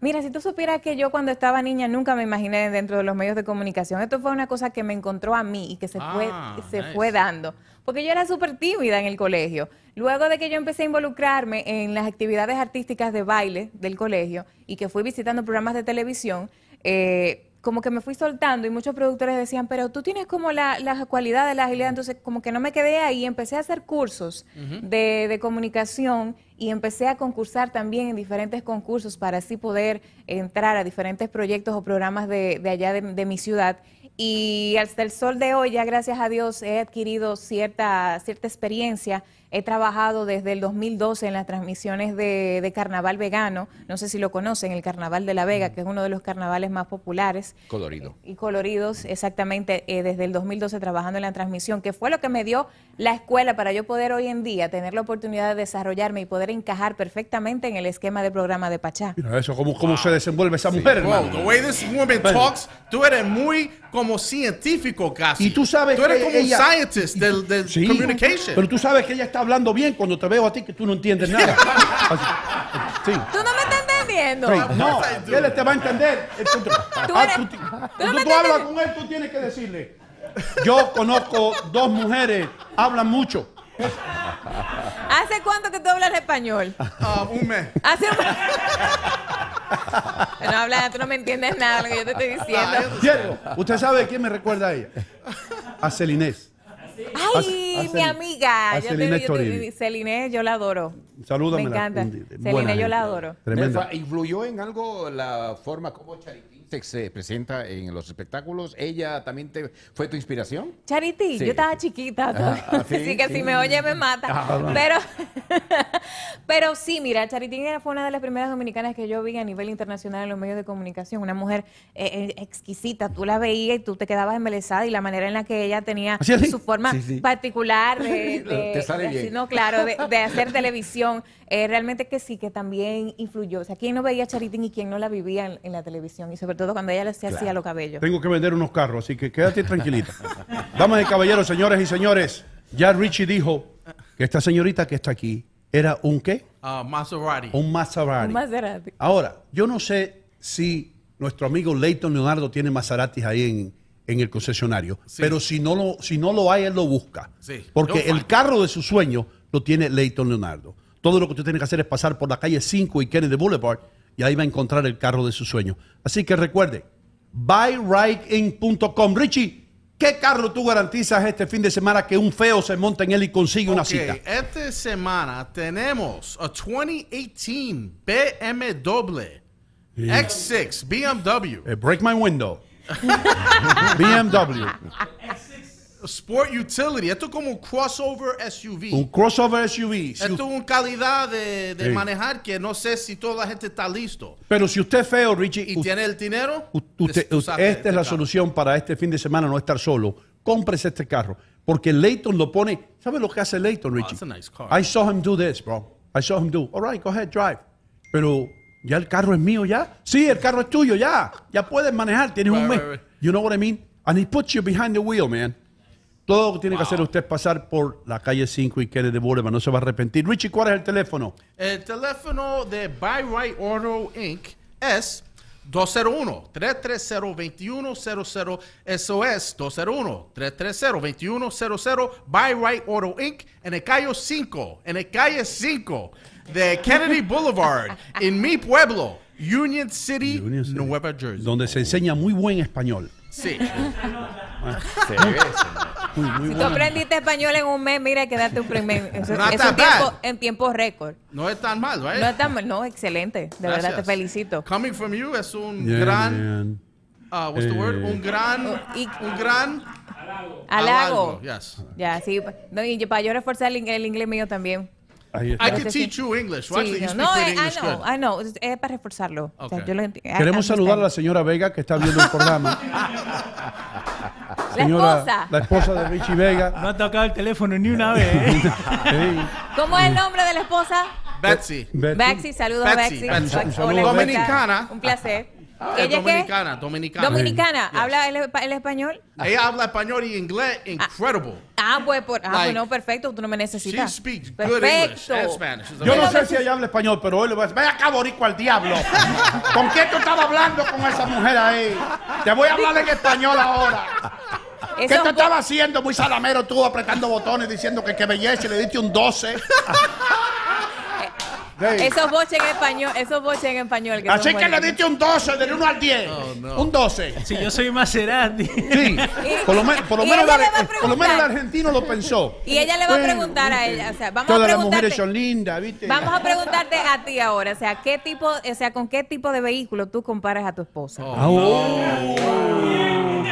Mira, si tú supieras que yo cuando estaba niña nunca me imaginé dentro de los medios de comunicación. Esto fue una cosa que me encontró a mí y que se fue, Ah, se nice. fue dando. Porque yo era súper tímida en el colegio. Luego de que yo empecé a involucrarme en las actividades artísticas de baile del colegio y que fui visitando programas de televisión, eh, como que me fui soltando y muchos productores decían, pero tú tienes como la, la cualidad de la agilidad, entonces como que no me quedé ahí, empecé a hacer cursos de, de comunicación y empecé a concursar también en diferentes concursos para así poder entrar a diferentes proyectos o programas de, de allá de, de mi ciudad. Y hasta el sol de hoy, ya gracias a Dios, he adquirido cierta, cierta experiencia. He trabajado desde el 2012 en las transmisiones de, de Carnaval Vegano. No sé si lo conocen, el Carnaval de la Vega, que es uno de los carnavales más populares Colorido. y coloridos, exactamente, eh, desde el 2012 trabajando en la transmisión, que fue lo que me dio la escuela para yo poder hoy en día tener la oportunidad de desarrollarme y poder encajar perfectamente en el esquema de programa de Pachá. Mira eso, cómo, cómo se desenvuelve esa mujer, Wow, hermano. the way this woman talks, tú eres muy como científico casi. Y tú sabes Tú eres que como ella- un scientist del, del Sí, communication. Pero tú sabes que ella está hablando bien cuando te veo a ti que tú no entiendes nada. Así- Sí. ¿Tú no me estás entendiendo? Sí, no, él te va a entender. Tú, ah, tú no hablas con él, tú tienes que decirle. Yo conozco dos mujeres, hablan mucho. ¿Hace cuánto que tú hablas español? Ah, un mes. Hace un... no hablas, tú no me entiendes nada de lo que yo te estoy diciendo. Cierto. Usted sabe quién me recuerda a ella. A Celinés. Ay, a- a mi Cel- amiga. a Yo te- Celine yo te-. Celine, yo la adoro. Salúdame. Me encanta. Celine, yo la adoro. Tremenda. ¿Influyó en algo la forma como Charitín se, se presenta en los espectáculos? ¿Ella también te, fue tu inspiración? Charity, Sí. yo estaba chiquita. todavía. Ah, sí, Así que sí. si me oye me mata. Ah, pero, pero sí, mira, Charitín era- fue una de las primeras dominicanas que yo vi a nivel internacional en los medios de comunicación. Una mujer eh, eh, exquisita. Tú la veías y tú te quedabas embelesada y la manera en la que ella tenía ¿Así, así? su forma Sí, sí. particular de, de- Te sale de- bien. no, claro, de, de hacer televisión. Eh, realmente que sí, que también influyó. O sea, ¿quién no veía a Charitín y quién no la vivía en, en la televisión? Y sobre todo cuando ella se hacía los cabellos. Tengo que vender unos carros, así que quédate tranquilita. Damas y caballeros, señores y señores, ya Richie dijo que esta señorita que está aquí era un qué? Uh, Maserati. Un Maserati. Un Maserati. Ahora, yo no sé si nuestro amigo Leighton Leonardo tiene Maseratis ahí en, en el concesionario, Sí. pero si no, lo, si no lo hay, él lo busca. Sí, Porque el carro de su sueño lo tiene Leighton Leonardo. Todo lo que usted tiene que hacer es pasar por la calle 5 y Kennedy Boulevard y ahí va a encontrar el carro de su sueño. Así que recuerde, buyrightIn.com. Richie, ¿qué carro tú garantizas este fin de semana que un feo se monta en él y consigue una cita? esta semana tenemos a 2018 BMW X6 BMW Eh, break my window. BMW. Sport Utility. Esto es como un crossover SUV. Un crossover SUV. Si Esto es una calidad de, de Sí. manejar que no sé si toda la gente está listo. Pero si usted es feo, Richie, Y tiene el dinero. usted- tú u- sabes, esta es la este solución para este fin de semana no estar solo. Cómprese este carro. Porque Leighton lo pone. ¿Sabe lo que hace Leighton, Richie? it's a nice car. I saw him do this, bro. I saw him do. All right, go ahead, drive. Pero ya el carro es mío, ya. Sí, el carro es tuyo, ya. Ya puedes manejar. Tienes un Right, mes. right, right. You know what I mean? And he puts you behind the wheel, man. Todo lo que tiene que hacer usted es pasar por la calle 5 y Kennedy Boulevard. No se va a arrepentir. Richie, ¿cuál es el teléfono? El teléfono de Buy Right Auto Inc. es 201-330-2100. Eso es 201-330-2100. Buy Right Auto Inc. En el calle 5, en el calle 5 de Kennedy Boulevard, en mi pueblo, Union City, Union City. Nueva Jersey. Donde se enseña muy buen español. Sí. Muy, muy Si tú bueno. aprendiste español en un mes, mira, quédate un primer. Eso, es un tiempo, bad. en tiempo récord. No es tan mal, ¿right? No es tan mal, no, excelente. De verdad te Gracias. felicito. Coming from you es un Yeah, gran, man. uh, what's the word? Eh. Un gran, Y- un gran Halago. Yes. Ya, sí. No, y para yo reforzar el, ing- el inglés mío también. I can teach you English. Well, Sí, actually, you no, speak no, eh, English I know, good. I know. Es, es para reforzarlo. O sea, Okay. yo lo enti- I Queremos saludar a la señora Vega que está viendo el programa. La esposa. La esposa de Richie Vega. No ha tocado el teléfono ni una vez. ¿eh? Sí. ¿Cómo es el nombre de la esposa? Betsy. Betty. Baxi, saludos a Betsy. Betsy. Hola, Un ¿cómo Dominicana. está? Un placer. Es ¿Ella qué? dominicana, dominicana. Dominicana. ¿Habla el, el español? Ella habla español y inglés incredible. Ah, pues, por, ah, Like, pues no, perfecto. Tú no me necesitas. She speaks good English Perfecto. and Spanish. Yo no sé si ella habla español, pero hoy le voy a decir, ven acá, boricua, al diablo. ¿Con qué tú estabas hablando con esa mujer ahí? Te voy a hablar en español ahora. ¿Qué te es bo- estaba haciendo muy salamero tú apretando botones diciendo que qué belleza y le diste un 12? Hey. Esos boches en español, esos boches en español. Que Así que le diste un 12, del 1 al 10. Un 12. Si yo soy Maserati. Sí, por lo, por menos, a ar- por lo menos el argentino lo pensó. Y ella le va a Bueno, preguntar a ella, o sea, vamos a Todas las preguntarte. mujeres son lindas, ¿viste? Vamos a preguntarte a ti ahora, o sea, ¿qué tipo, o sea, con qué tipo de vehículo tú comparas a tu esposa? Ah, oh.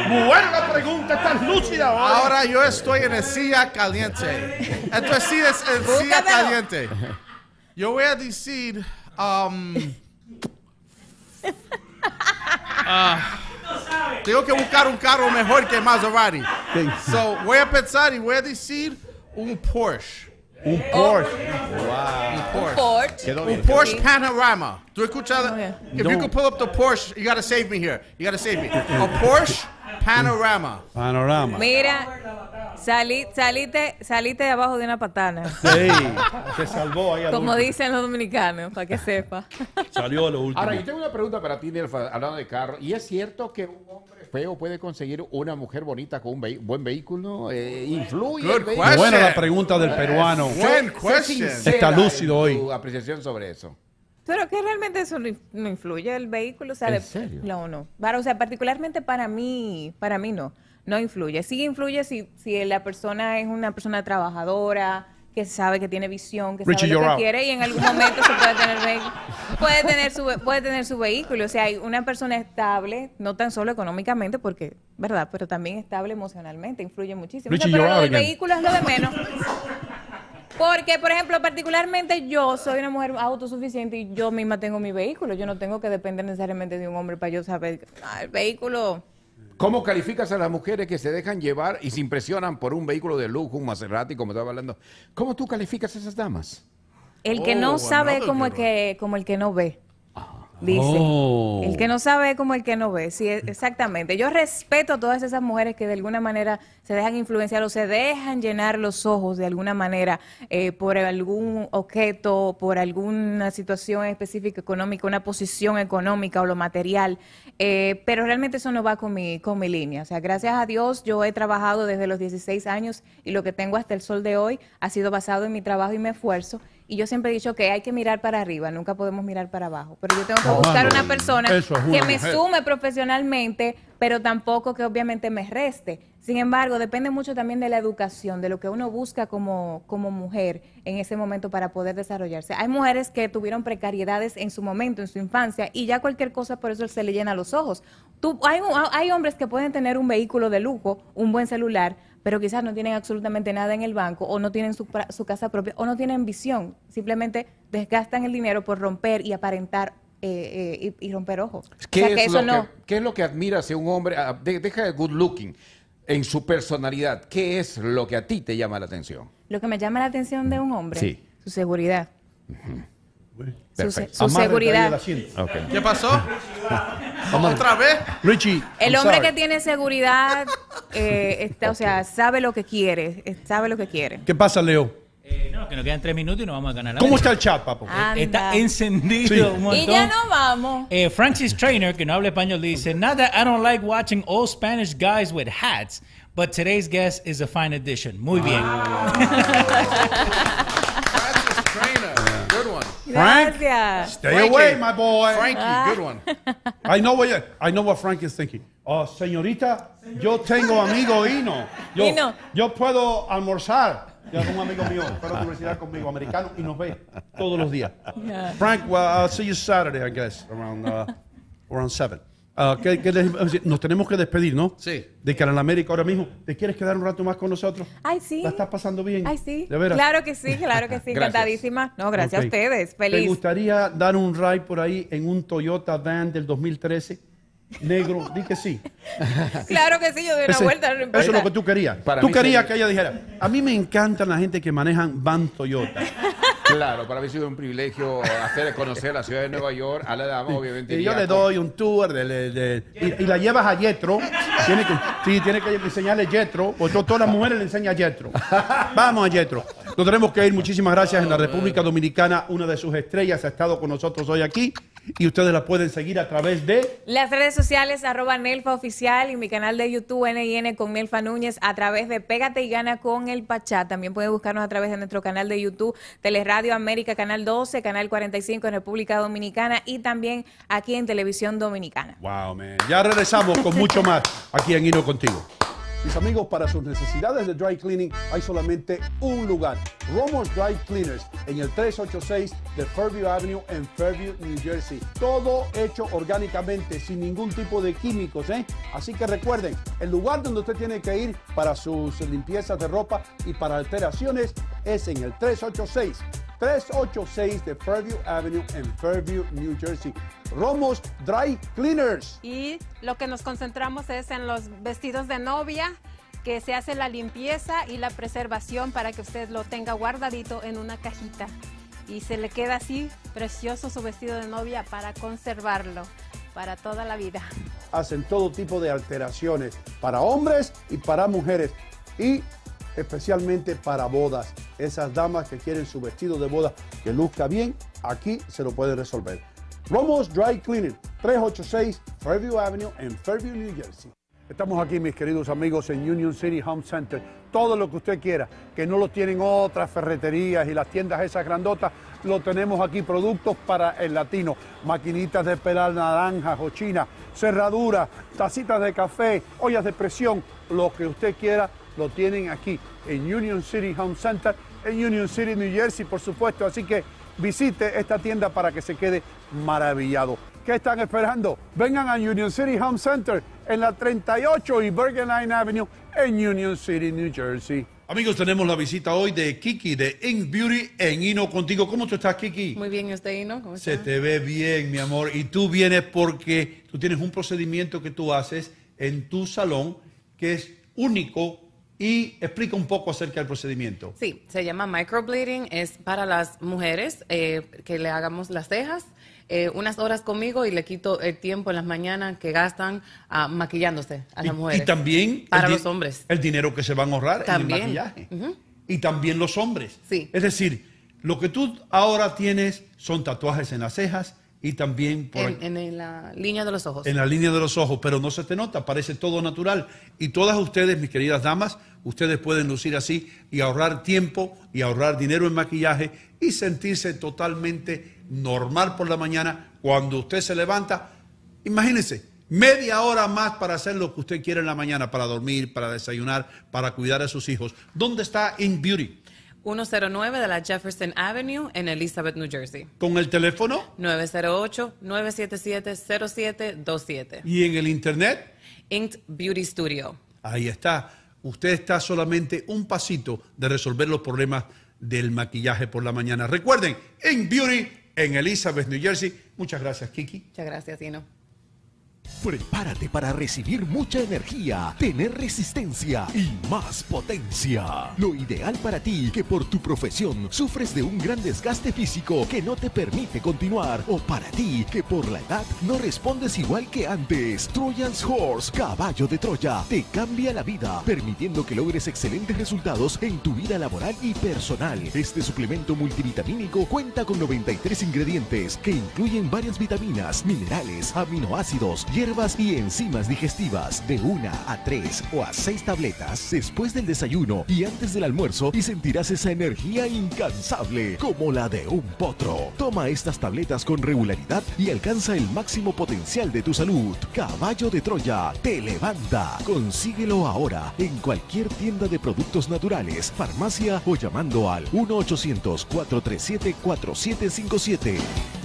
Muy buena la pregunta, estás lúcida hoy. Ahora yo estoy en el silla caliente. Esto es silla, el silla caliente. Yo voy a decir. Um, ah, tengo que buscar un carro mejor que Maserati. So, voy a pensar y voy a decir un Porsche. Un Porsche. Un Porsche. Porsche. Un Porsche Panorama. ¿Tú escuchas? Okay. If No. you could pull up the Porsche, you gotta save me here. You gotta save me. A Porsche Panorama. Panorama. Mira, salí, saliste, saliste de abajo de una patana, Sí, se salvó ahí al como último. dicen los dominicanos, para que sepa. Salió a lo último. Ahora, yo tengo una pregunta para ti, Nelfa, hablando de carro. ¿Y es cierto que un hombre feo puede conseguir una mujer bonita con un buen vehículo? Eh, ¿Influye. Buena la pregunta del peruano. Buen Está lúcido hoy. Tu apreciación sobre eso. Pero que realmente eso no in- no influye el vehículo, o sea, ¿En de- serio? No, no. Para, o sea, particularmente para mí, para mí no, no influye. Sí influye si, si la persona es una persona trabajadora, que sabe que tiene visión, que Richie, sabe lo que out. quiere y en algún momento se puede tener puede tener su puede tener su vehículo. O sea, hay una persona estable, no tan solo económicamente, porque, ¿verdad? Pero también estable emocionalmente, influye muchísimo. O sea, Richie, pero lo del vehículo es lo de menos. Porque, por ejemplo, particularmente yo soy una mujer autosuficiente y yo misma tengo mi vehículo. Yo no tengo que depender necesariamente de un hombre para yo saber, ah, el vehículo... ¿Cómo calificas a las mujeres que se dejan llevar y se impresionan por un vehículo de lujo, un Maserati, como estaba hablando? ¿Cómo tú calificas a esas damas? El que Oh, no sabe another como el que, como el que no ve. Dice, Oh. el que no sabe es como el que no ve. Sí, e- exactamente. Yo respeto a todas esas mujeres que de alguna manera se dejan influenciar o se dejan llenar los ojos de alguna manera eh, por algún objeto, por alguna situación específica económica, una posición económica o lo material. Eh, pero realmente eso no va con mi, con mi línea. O sea, gracias a Dios yo he trabajado desde los 16 años y lo que tengo hasta el sol de hoy ha sido basado en mi trabajo y mi esfuerzo. Y yo siempre he dicho que hay que mirar para arriba, nunca podemos mirar para abajo. Pero yo tengo que buscar una persona es que me mujer. sume profesionalmente, pero tampoco que obviamente me reste. Sin embargo, depende mucho también de la educación, de lo que uno busca como, como mujer en ese momento para poder desarrollarse. Hay mujeres que tuvieron precariedades en su momento, en su infancia, y ya cualquier cosa por eso se le llena los ojos. Tú, hay, hay hombres que pueden tener un vehículo de lujo, un buen celular, pero quizás no tienen absolutamente nada en el banco o no tienen su, su casa propia o no tienen visión. Simplemente desgastan el dinero por romper y aparentar eh, eh, y, y romper ojos. O ¿Qué, es eso lo no. que, qué es lo que admiras un hombre? Ah, de- deja de good looking. En su personalidad, ¿qué es lo que a ti te llama la atención? Lo que me llama la atención de un hombre, Sí. su seguridad. Se- Perfecto. su seguridad. Ok. ¿Qué pasó? ¿Otra vez? Richie. El I'm hombre sorry. que tiene seguridad, eh, está, o sea, sabe lo que quiere, eh, sabe lo que quiere. ¿Qué pasa, Leo? Eh, no, que nos quedan tres minutos y nos vamos a ganar la ¿Cómo mesa. está el chat, papo? Anda. Está encendido Sí. un montón. Y ya no vamos. Eh, Francis Trainer, que no habla español, dice, Not that I don't like watching old Spanish guys with hats, but today's guest is a fine addition. Muy bien. Good one. Frank? Gracias. Stay Frankie. away, my boy. Frankie, good one. I know what I know what Frank is thinking. Oh, señorita, yo tengo amigo Hino. Yo, Hino. yo puedo almorzar. Yo tengo un amigo mío, fue a la universidad conmigo, americano, y nos ve todos los días. Yeah. Frank, well, I'll see you Saturday, I guess, around, uh, around seven. Uh, ¿qué- qué les- nos tenemos que despedir, ¿no? Sí. De Canal América ahora mismo. ¿Te quieres quedar un rato más con nosotros? Ay, sí. ¿La estás pasando bien? Ay, sí. ¿De veras? Claro que sí, claro que sí. Encantadísima. No, gracias a ustedes. ¿Te Feliz. gustaría dar un ride por ahí en un Toyota Van del 2013? Negro, di que sí. Claro que sí, yo doy una Ese- vuelta. no eso es lo que tú querías. Para tú querías sería- que ella dijera, a mí me encantan la gente que manejan Van Toyota. Claro, para mí ha sido un privilegio hacer conocer la ciudad de Nueva York a la dama, obviamente. Y yo le doy un tour de, de- de- y, y la llevas a Jetro. Tiene que, sí, tiene que enseñarle Jetro. O to- todas las mujeres le enseñan Jetro. Vamos a Jetro. Nos tenemos que ir. Muchísimas gracias. En la República Dominicana, una de sus estrellas ha estado con nosotros hoy aquí. Y ustedes la pueden seguir a través de. Las redes sociales, arroba Nelfa Oficial y mi canal de YouTube NIN con Nelfa Núñez a través de Pégate y Gana con el Pachá. También pueden buscarnos a través de nuestro canal de YouTube, Teleradio América, Canal 12, Canal 45 en República Dominicana y también aquí en Televisión Dominicana. Wow, man. Ya regresamos con mucho más aquí en Hino Contigo. Mis amigos, para sus necesidades de dry cleaning hay solamente un lugar. Romos Dry Cleaners en el 386 de Fairview Avenue en Fairview, New Jersey. Todo hecho orgánicamente, sin ningún tipo de químicos, ¿eh? Así que recuerden, el lugar donde usted tiene que ir para sus limpiezas de ropa y para alteraciones es en el 386 386 de Fairview Avenue en Fairview, New Jersey. Romos Dry Cleaners. Y lo que nos concentramos es en los vestidos de novia, que se hace la limpieza y la preservación para que usted lo tenga guardadito en una cajita. Y se le queda así precioso su vestido de novia para conservarlo para toda la vida. hacen todo tipo de alteraciones para hombres y para mujeres y especialmente para bodas. Esas damas que quieren su vestido de boda que luzca bien, aquí se lo pueden resolver. Romos Dry Cleaning, 386 Fairview Avenue en Fairview, New Jersey. Estamos aquí, mis queridos amigos, en Union City Home Center. Todo lo que usted quiera, que no lo tienen otras ferreterías y las tiendas esas grandotas, lo tenemos aquí. Productos para el latino, maquinitas de pelar naranjas o china, cerraduras, tacitas de café, ollas de presión, lo que usted quiera, lo tienen aquí en Union City Home Center, en Union City, New Jersey, por supuesto. Así que visite esta tienda para que se quede maravillado. ¿Qué están esperando? Vengan a Union City Home Center en la 38 y Bergen Line Avenue en Union City, New Jersey. Amigos, tenemos la visita hoy de Kiki de Ink Beauty en Hino Contigo. ¿Cómo tú estás, Kiki? Muy bien, ¿y usted, Hino? ¿Cómo Se te ve bien, mi amor. Y tú vienes porque tú tienes un procedimiento que tú haces en tu salón que es único y explica un poco acerca del procedimiento. Sí, se llama microblading, es para las mujeres eh, que le hagamos las cejas. eh, unas horas conmigo y le quito el tiempo en las mañanas que gastan ah, maquillándose a las Y- mujeres. Y también Para los hombres. El dinero que se van a ahorrar También. en el maquillaje. Y también los hombres. Sí. Es decir, lo que tú ahora tienes son tatuajes en las cejas y también por En, en la línea de los ojos. en la línea de los ojos, pero no se te nota, parece todo natural. Y todas ustedes, mis queridas damas, ustedes pueden lucir así y ahorrar tiempo y ahorrar dinero en maquillaje y sentirse totalmente normal por la mañana cuando usted se levanta. Imagínense, media hora más para hacer lo que usted quiere en la mañana, para dormir, para desayunar, para cuidar a sus hijos. ¿Dónde está In Beauty? 109 de la Jefferson Avenue en Elizabeth, New Jersey. Con el teléfono 908-977-0727. y en el internet. Inked Beauty Studio. Ahí está. Usted está solamente un pasito de resolver los problemas del maquillaje por la mañana. Recuerden, en Beauty, en Elizabeth, New Jersey. Muchas gracias, Kiki. Muchas gracias, Ino. Prepárate para recibir mucha energía, tener resistencia y más potencia. Lo ideal para ti que por tu profesión sufres de un gran desgaste físico que no te permite continuar o para ti que por la edad no respondes igual que antes. Trojan's Horse, caballo de Troya, te cambia la vida, permitiendo que logres excelentes resultados en tu vida laboral y personal. Este suplemento multivitamínico cuenta con 93 ingredientes que incluyen varias vitaminas, minerales, aminoácidos, Hierbas y enzimas digestivas de una a tres o a seis tabletas después del desayuno y antes del almuerzo y sentirás esa energía incansable como la de un potro. Toma estas tabletas con regularidad y alcanza el máximo potencial de tu salud. Caballo de Troya te levanta. Consíguelo ahora en cualquier tienda de productos naturales, farmacia o llamando al 1 800 437 4757.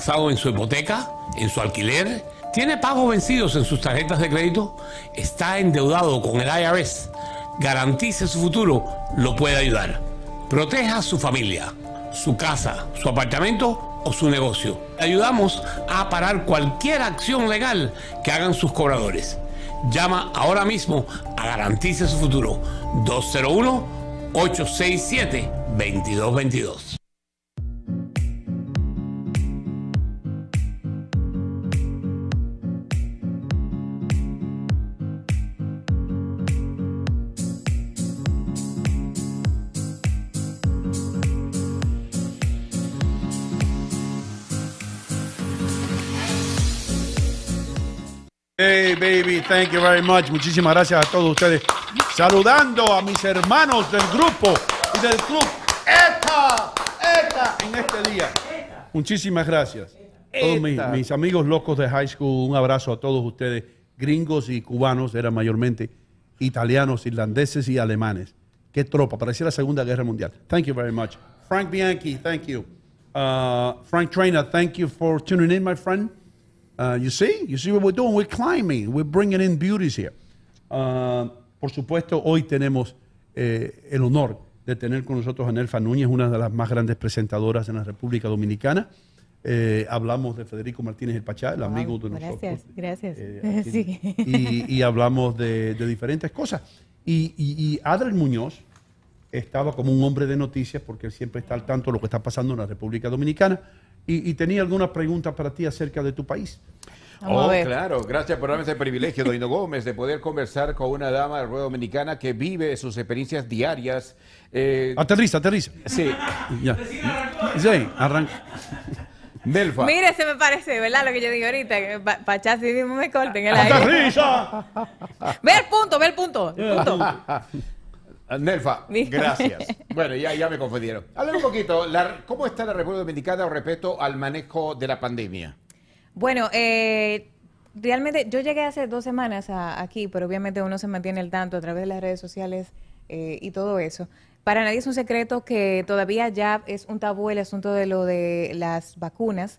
Atrasado en su hipoteca, en su alquiler? ¿Tiene pagos vencidos en sus tarjetas de crédito? ¿Está endeudado con el IRS? Garantice su futuro, lo puede ayudar. Proteja a su familia, su casa, su apartamento o su negocio. Ayudamos a parar cualquier acción legal que hagan sus cobradores. Llama ahora mismo a Garantice su futuro 201 867 2222. Thank you very much. Muchísimas gracias a todos ustedes. Saludando a mis hermanos del grupo y del club ETA, ETA, en este día. Muchísimas gracias. Todos mis, mis amigos locos de high school, un abrazo a todos ustedes, gringos y cubanos, eran mayormente italianos, irlandeses y alemanes. Qué tropa, parecía la Segunda Guerra Mundial. Thank you very much. Frank Bianchi, thank you. Uh, Frank Trainer, thank you for tuning in, my friend. Uh, you see, you see what we're doing. We're climbing. We're bringing in beauties here. Uh, por supuesto, hoy tenemos eh, el honor de tener con nosotros a Nelfa Núñez, una de las más grandes presentadoras en la República Dominicana. Eh, hablamos de Federico Martínez el Pachá, el amigo de nosotros. Gracias, gracias. Eh, sí. y, y hablamos de, de diferentes cosas. Y, y, y Adriel Muñoz estaba como un hombre de noticias porque él siempre está al tanto de lo que está pasando en la República Dominicana. Y, y tenía algunas preguntas para ti acerca de tu país. oh, claro. Gracias por darme ese privilegio, Doino Gómez, de poder conversar con una dama de República Dominicana que vive sus experiencias diarias. eh, Aterriza, aterriza. Sí. Ya. Sí, arranca. Nelfa. Mire, se me parece, ¿verdad? Lo que yo digo ahorita, que pa- Pachá sí mismo me corten el aire. ¡Aterriza! Ve el punto, ve el punto. el punto. Nelfa, Dígame. gracias. Bueno, ya, ya me confundieron. Háblame un poquito, la- ¿cómo está la República Dominicana respecto al manejo de la pandemia? Bueno, eh, realmente yo llegué hace dos semanas a- aquí, pero obviamente uno se mantiene al tanto a través de las redes sociales eh, y todo eso. Para nadie es un secreto que todavía ya es un tabú el asunto de lo de las vacunas,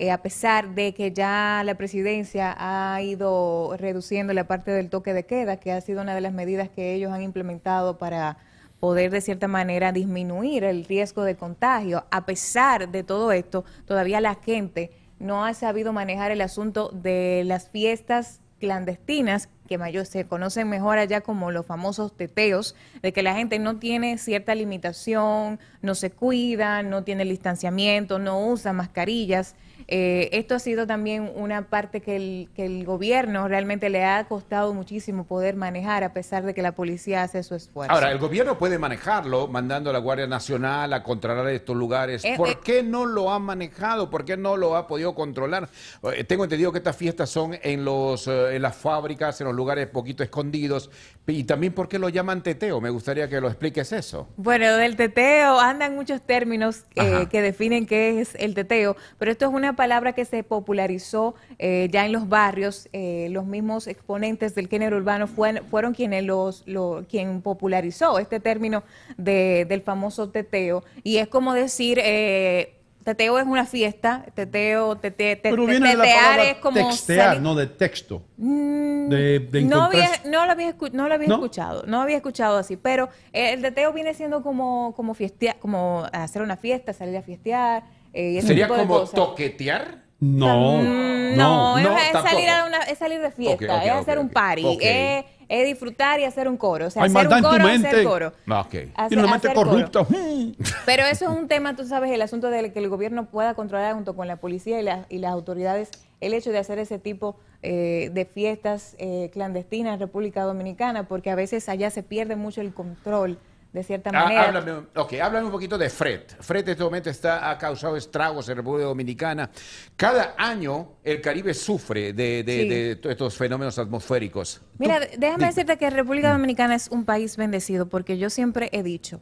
eh, a pesar de que ya la presidencia ha ido reduciendo la parte del toque de queda, que ha sido una de las medidas que ellos han implementado para poder de cierta manera disminuir el riesgo de contagio. A pesar de todo esto, todavía la gente no ha sabido manejar el asunto de las fiestas clandestinas, que mayor se conocen mejor allá como los famosos teteos, de que la gente no tiene cierta limitación, no se cuida, no tiene distanciamiento, no usa mascarillas. Eh, esto ha sido también una parte que el, que el gobierno realmente le ha costado muchísimo poder manejar, a pesar de que la policía hace su esfuerzo. Ahora, el gobierno puede manejarlo mandando a la Guardia Nacional a controlar estos lugares. Eh, ¿Por eh. qué no lo ha manejado? ¿Por qué no lo ha podido controlar? Eh, tengo entendido que estas fiestas son en, los, en las fábricas, en los lugares poquito escondidos. Y también, ¿por qué lo llaman teteo? Me gustaría que lo expliques eso. Bueno, del teteo andan muchos términos eh, que definen qué es el teteo, pero esto es una palabra que se popularizó eh, ya en los barrios. eh, los mismos exponentes del género urbano fueron, fueron quienes los, lo, quien popularizó este término de- del famoso teteo. Y es como decir, eh, teteo es una fiesta, teteo, tete, te- Pero viene de la tetear palabra es como textear, salir- no de texto. Mm, De, de no había, no lo había, escu- no lo había ¿No? escuchado, no había escuchado así, pero el teteo viene siendo como, como fiestea- como hacer una fiesta, salir a fiestear, eh, ese ¿Sería tipo de como cosas. toquetear? No, Mm, no, es, no, es tampoco. salir a una, es salir de fiesta, Ok, ok, es ok, hacer un ok. party, Ok. es, es disfrutar y hacer un coro, o sea, Hay hacer maldad un en tu coro, hacer mente. coro. Ah, ok. Hacer- Tiene una mente hacer coro. corrupta. Pero eso es un tema, tú sabes, el asunto de que el gobierno pueda controlar junto con la policía y, la- y las autoridades el hecho de hacer ese tipo eh, de fiestas eh, clandestinas en República Dominicana, porque a veces allá se pierde mucho el control de cierta Ah, manera. háblame, ok, háblame un poquito de Fred. Fred en este momento está, ha causado estragos en República Dominicana. Cada año el Caribe sufre de, de- Sí. de todos estos fenómenos atmosféricos. Mira, Tú- déjame decirte que República Dominicana es un país bendecido porque yo siempre he dicho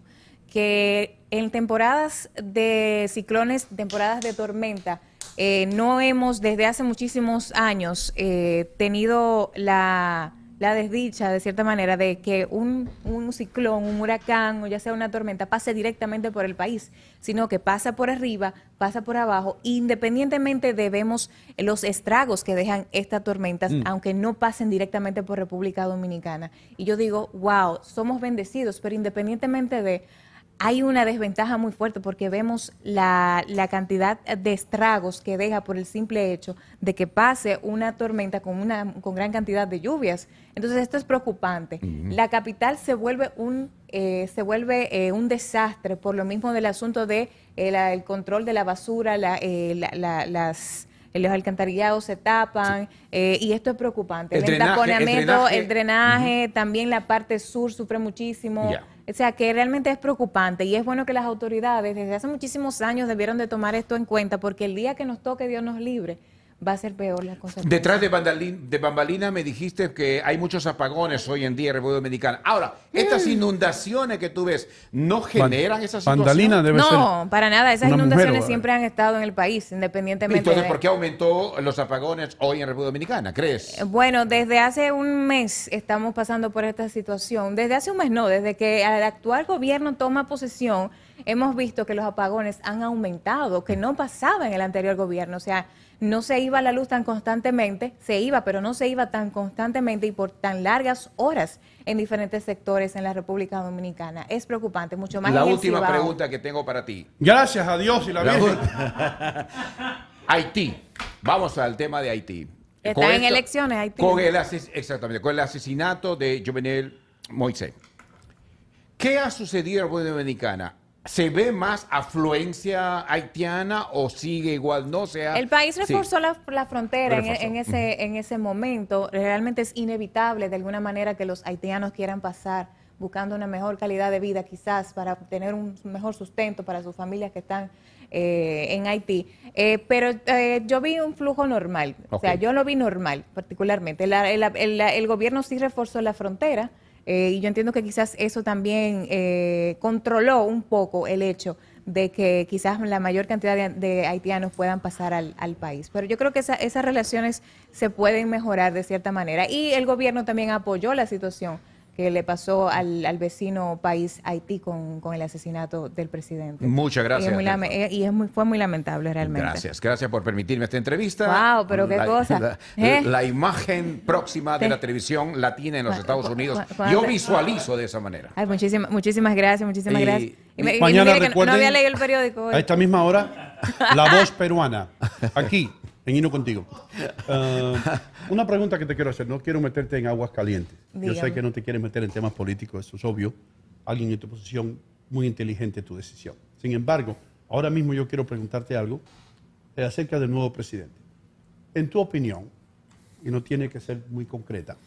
que en temporadas de ciclones, temporadas de tormenta, eh, no hemos desde hace muchísimos años eh, tenido la, la desdicha, de cierta manera, de que un, un ciclón, un huracán o ya sea una tormenta pase directamente por el país, sino que pasa por arriba, pasa por abajo, independientemente de vemos los estragos que dejan estas tormentas, Mm. aunque no pasen directamente por República Dominicana. Y yo digo, wow, somos bendecidos, pero independientemente de hay una desventaja muy fuerte porque vemos la, la cantidad de estragos que deja por el simple hecho de que pase una tormenta con, una, con gran cantidad de lluvias. Entonces esto es preocupante. La capital se vuelve un, eh, se vuelve, eh, un desastre por lo mismo del asunto de eh, la- el control de la basura, la- eh, la- la- las los alcantarillados se tapan eh, y esto es preocupante. El El, drenaje- el drenaje. el drenaje, también la parte sur sufre muchísimo. O sea, que realmente es preocupante y es bueno que las autoridades desde hace muchísimos años debieron de tomar esto en cuenta porque el día que nos toque Dios nos libre va a ser peor la cosa. Detrás de, bandalín- de bambalina me dijiste que hay muchos apagones hoy en día en República Dominicana. Ahora, estas Mm. inundaciones que tú ves, ¿no generan esa situación? Bandalina debe ser No, para nada. Esas mujer, inundaciones siempre han estado en el país, independientemente Entonces, de... ¿por qué aumentó los apagones hoy en República Dominicana? ¿Crees? Bueno, desde hace un mes estamos pasando por esta situación. Desde hace un mes no, desde que el actual gobierno toma posesión, hemos visto que los apagones han aumentado, que no pasaba en el anterior gobierno. O sea, no se iba la luz tan constantemente, se iba, pero no se iba tan constantemente y por tan largas horas en diferentes sectores en la República Dominicana. Es preocupante, mucho más La última Cibao. pregunta que tengo para ti. Gracias a Dios y la La Virgen. Haití. Vamos al tema de Haití. Están Con en esto- elecciones, Haití. Con el, exactamente, con el asesinato de Jovenel Moisés. ¿Qué ha sucedido en República Dominicana? ¿Se ve más afluencia haitiana o sigue igual? No sea. El país Sí. reforzó la, la frontera en, Reforzó. en ese, en ese momento. Realmente es inevitable de alguna manera que los haitianos quieran pasar buscando una mejor calidad de vida quizás para tener un mejor sustento para sus familias que están eh, en Haití. Eh, pero eh, yo vi un flujo normal, o sea, yo lo vi normal particularmente. La- el, el- el gobierno sí reforzó la frontera. Eh, y yo entiendo que quizás eso también eh, controló un poco el hecho de que quizás la mayor cantidad de, de haitianos puedan pasar al, al país. Pero yo creo que esa- esas relaciones se pueden mejorar de cierta manera. Y el gobierno también apoyó la situación que le pasó al, al vecino país Haití con, con el asesinato del presidente. Muchas gracias, Y, es muy lame- eh, y es muy, fue muy lamentable realmente. Gracias, gracias por permitirme esta entrevista. Wow, pero qué La- cosa. La, ¿Eh? la imagen próxima de la televisión latina en los Estados Unidos. Yo visualizo de esa manera. Ay, muchísimas, muchísimas gracias, muchísimas Y- gracias. Y me- Mañana no- recuerden- no había leído el periódico hoy. A esta misma hora, la voz peruana, aquí, en Hino Contigo. Ah, una pregunta que te quiero hacer, no quiero meterte en aguas calientes. Yo sé que no te quieres meter en temas políticos, eso es obvio. Alguien en tu posición, muy inteligente tu decisión. Sin embargo, ahora mismo yo quiero preguntarte algo eh, acerca del nuevo presidente. En tu opinión, y no tiene que ser muy concreta,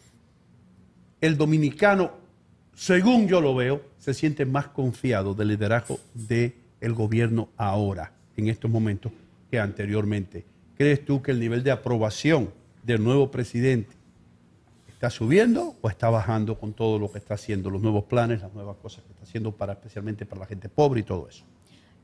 el dominicano, según yo lo veo, se siente más confiado del liderazgo del gobierno ahora, en estos momentos, que anteriormente. ¿Crees tú que el nivel de aprobación del nuevo presidente está subiendo o está bajando con todo lo que está haciendo, los nuevos planes, las nuevas cosas que está haciendo para especialmente para la gente pobre y todo eso?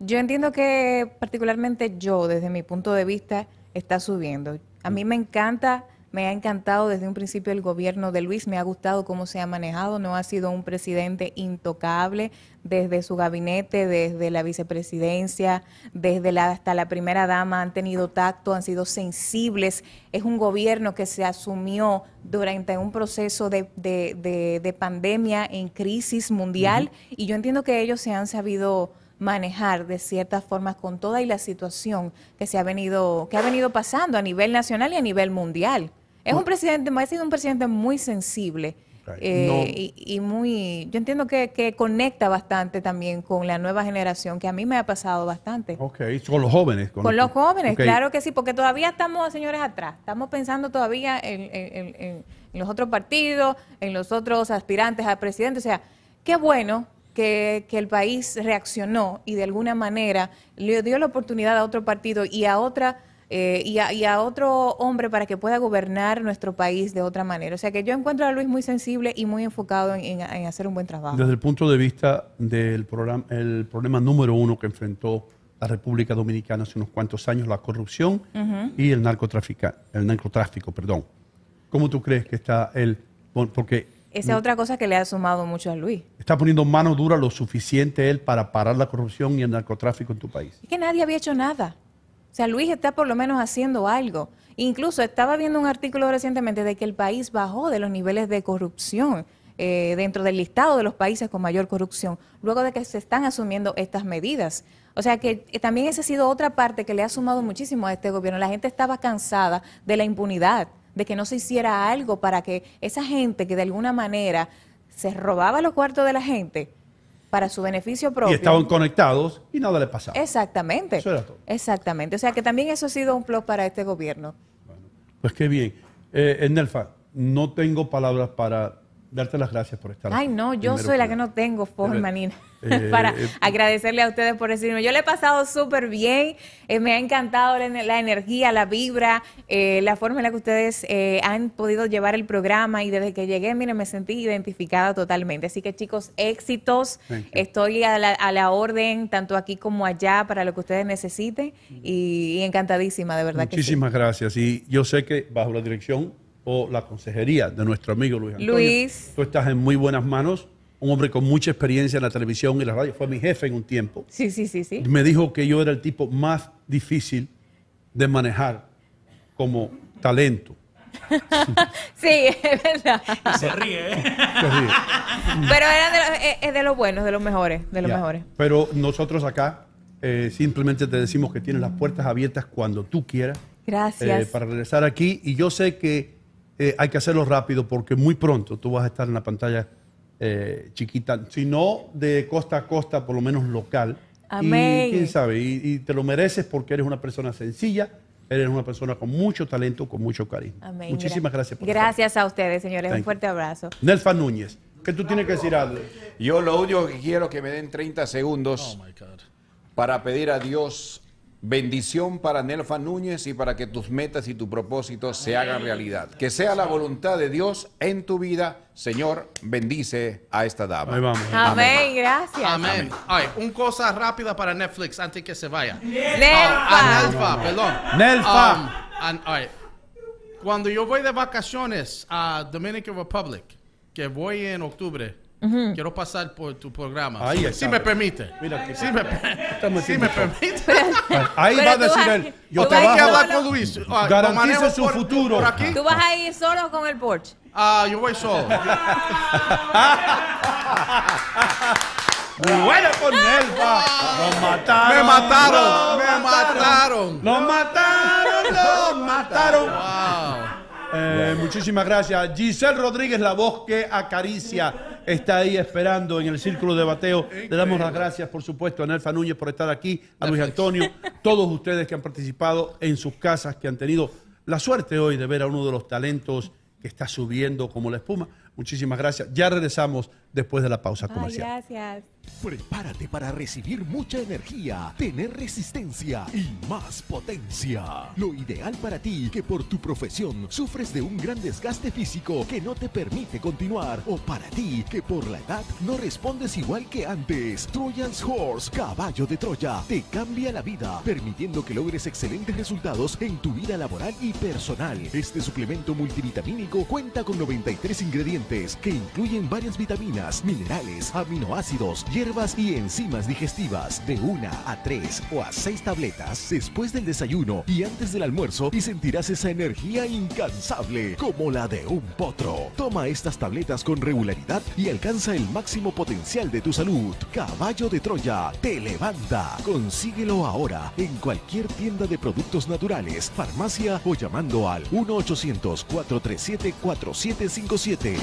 Yo entiendo que particularmente yo, desde mi punto de vista, está subiendo. A mí me encanta, me ha encantado desde un principio el gobierno de Luis, me ha gustado cómo se ha manejado, no ha sido un presidente intocable desde su gabinete, desde la vicepresidencia, desde la, hasta la primera dama, han tenido tacto, han sido sensibles. Es un gobierno que se asumió durante un proceso de, de- de- de pandemia en crisis mundial y yo entiendo que ellos se han sabido manejar de ciertas formas con toda y la situación que se ha venido que ha venido pasando a nivel nacional y a nivel mundial. Es un presidente, ha sido un presidente muy sensible eh, No. y, y muy, yo entiendo que, que conecta bastante también con la nueva generación, que a mí me ha pasado bastante. Ok, con los jóvenes. Con los jóvenes, claro que sí, porque todavía estamos, señores, atrás. Estamos pensando todavía en, en- en- en- en los otros partidos, en los otros aspirantes a presidente. O sea, qué bueno que, que el país reaccionó y de alguna manera le dio la oportunidad a otro partido y a otra eh, y, a, y a otro hombre para que pueda gobernar nuestro país de otra manera. O sea que yo encuentro a Luis muy sensible y muy enfocado en, en- en hacer un buen trabajo. Desde el punto de vista del programa, el problema número uno que enfrentó la República Dominicana hace unos cuantos años, la corrupción Ujú. y el, el narcotráfico. Perdón. ¿Cómo tú crees que está él? Por- Porque Esa es otra cosa que le ha sumado mucho a Luis. está poniendo mano dura lo suficiente él para parar la corrupción y el narcotráfico en tu país. Es que nadie había hecho nada. Sea, Luis está por lo menos haciendo algo. Incluso estaba viendo un artículo recientemente de que el país bajó de los niveles de corrupción eh, dentro del listado de los países con mayor corrupción, luego de que se están asumiendo estas medidas. O sea que eh, también esa ha sido otra parte que le ha sumado muchísimo a este gobierno. La gente estaba cansada de la impunidad, de que no se hiciera algo para que esa gente que de alguna manera se robaba los cuartos de la gente para su beneficio propio. Y estaban conectados y nada le pasaba. Exactamente. Eso era todo. Exactamente. O sea que también eso ha sido un plus para este gobierno. Pues qué bien. Eh, Enelfa, no tengo palabras para darte las gracias por estar Ay, aquí. no, yo Primero soy la que que no tengo forma, verdad. Nina, Eh, para eh, agradecerle a ustedes por decirme. Yo le he pasado súper bien, eh, me ha encantado la, la energía, la vibra, eh, la forma en la que ustedes eh, han podido llevar el programa y desde que llegué, miren, me sentí identificada totalmente. Así que chicos, éxitos. Estoy a la, a la orden, tanto aquí como allá, para lo que ustedes necesiten y, y encantadísima, de verdad Muchísimas gracias. Y yo sé que bajo la dirección o la consejería de nuestro amigo Luis Antonio, Luis. tú estás en muy buenas manos. Un hombre con mucha experiencia en la televisión y la radio. Fue mi jefe en un tiempo. sí. Sí, sí, sí. Me dijo que yo era el tipo más difícil de manejar como talento. Sí, es verdad. Se ríe, ¿eh? Se ríe. Pero eran de, los- eh, eh, de los buenos, de los mejores, de los Ya. mejores. Pero nosotros acá eh, simplemente te decimos que tienes las puertas abiertas cuando tú quieras. Gracias. eh, para regresar aquí. Y yo sé que eh, hay que hacerlo rápido porque muy pronto tú vas a estar en la pantalla eh, chiquita, si no de costa a costa, por lo menos local. Amén. Y quién sabe, y, y te lo mereces porque eres una persona sencilla, eres una persona con mucho talento, con mucho carisma. Amén. Muchísimas gracias por Gracias a ustedes, señores. Thank Un fuerte abrazo. Nelfa Núñez, ¿qué tú tienes que decir algo? Yo lo único que quiero es que me den 30 segundos para pedir a Dios bendición para Nelfa Núñez y para que tus metas y tus propósitos se hagan realidad. Que sea la voluntad de Dios en tu vida. Señor, bendice a esta dama. Ahí vamos. Amén. Gracias. Amén. Ay, un cosa rápida para Netflix antes que se vaya. Nelfa. Nelfa, perdón. Nelfa. Um. Cuando yo voy de vacaciones a Dominican Republic, que voy en octubre, Quiero pasar por tu programa. Ahí si, está. si me permite. Mira aquí. Si me, permite. Ahí va a decir vas- él, yo tú vas a hablar con Luis. Ah, manejo su por- futuro. Por aquí. ¿Tú vas a ir solo con el Porsche? Ah, yo voy solo. Buena con Nelfa. Lo mataron. Me mataron, me mataron. Lo mataron, lo mataron. Wow. Eh, muchísimas gracias. Giselle Rodríguez, la voz que acaricia, está ahí esperando en el círculo de bateo. Le damos las gracias, por supuesto, a Nelfa Núñez por estar aquí, a Luis Antonio, todos ustedes que han participado en sus casas, que han tenido la suerte hoy de ver a uno de los talentos que está subiendo como la espuma. Muchísimas gracias. Ya regresamos después de la pausa Ay, comercial. gracias. Prepárate para recibir mucha energía, tener resistencia y más potencia. Lo ideal para ti que por tu profesión sufres de un gran desgaste físico que no te permite continuar. O para ti que por la edad no respondes igual que antes. Trojan's Horse, caballo de Troya, te cambia la vida, permitiendo que logres excelentes resultados en tu vida laboral y personal. Este suplemento multivitamínico cuenta con 93 ingredientes que incluyen varias vitaminas, minerales, aminoácidos, hierbas y enzimas digestivas de una a tres o a seis tabletas después del desayuno y antes del almuerzo y sentirás esa energía incansable como la de un potro. Toma estas tabletas con regularidad y alcanza el máximo potencial de tu salud. Caballo de Troya te levanta. Consíguelo ahora en cualquier tienda de productos naturales, farmacia o llamando al 1-800-437-4757.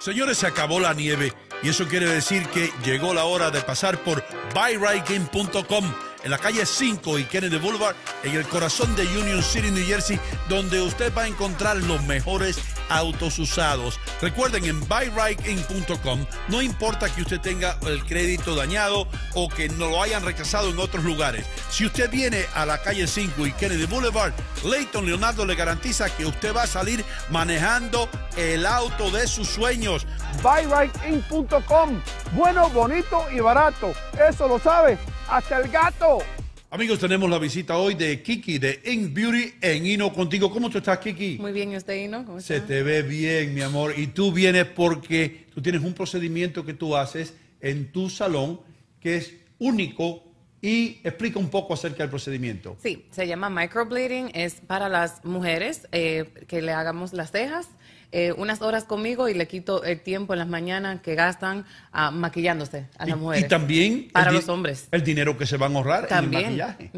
Señores, se acabó la nieve y eso quiere decir que llegó la hora de pasar por buyrightgame.com en la calle 5 y Kennedy Boulevard, en el corazón de Union City, New Jersey, donde usted va a encontrar los mejores autos usados. Recuerden, en buyrightgame.com no importa que usted tenga el crédito dañado o que no lo hayan rechazado en otros lugares. Si usted viene a la calle 5 y Kennedy Boulevard, Leighton Leonardo le garantiza que usted va a salir manejando el auto de sus sueños. buyrightInc.com. Bueno, bonito y barato. Eso lo sabe hasta el gato. Amigos, tenemos la visita hoy de Kiki de Ink Beauty en Hino contigo. ¿Cómo tú estás, Kiki? Muy bien, ¿y usted, Ino? ¿Cómo está? Se te ve bien, mi amor. Y tú vienes porque tú tienes un procedimiento que tú haces en tu salón que es único y explica un poco acerca del procedimiento. Sí, se llama microblading, es para las mujeres eh, que le hagamos las cejas. Eh, unas horas conmigo y le quito el tiempo en las mañanas que gastan ah, maquillándose a las mujeres. Y también Para los hombres. El dinero que se van a ahorrar También. en el maquillaje.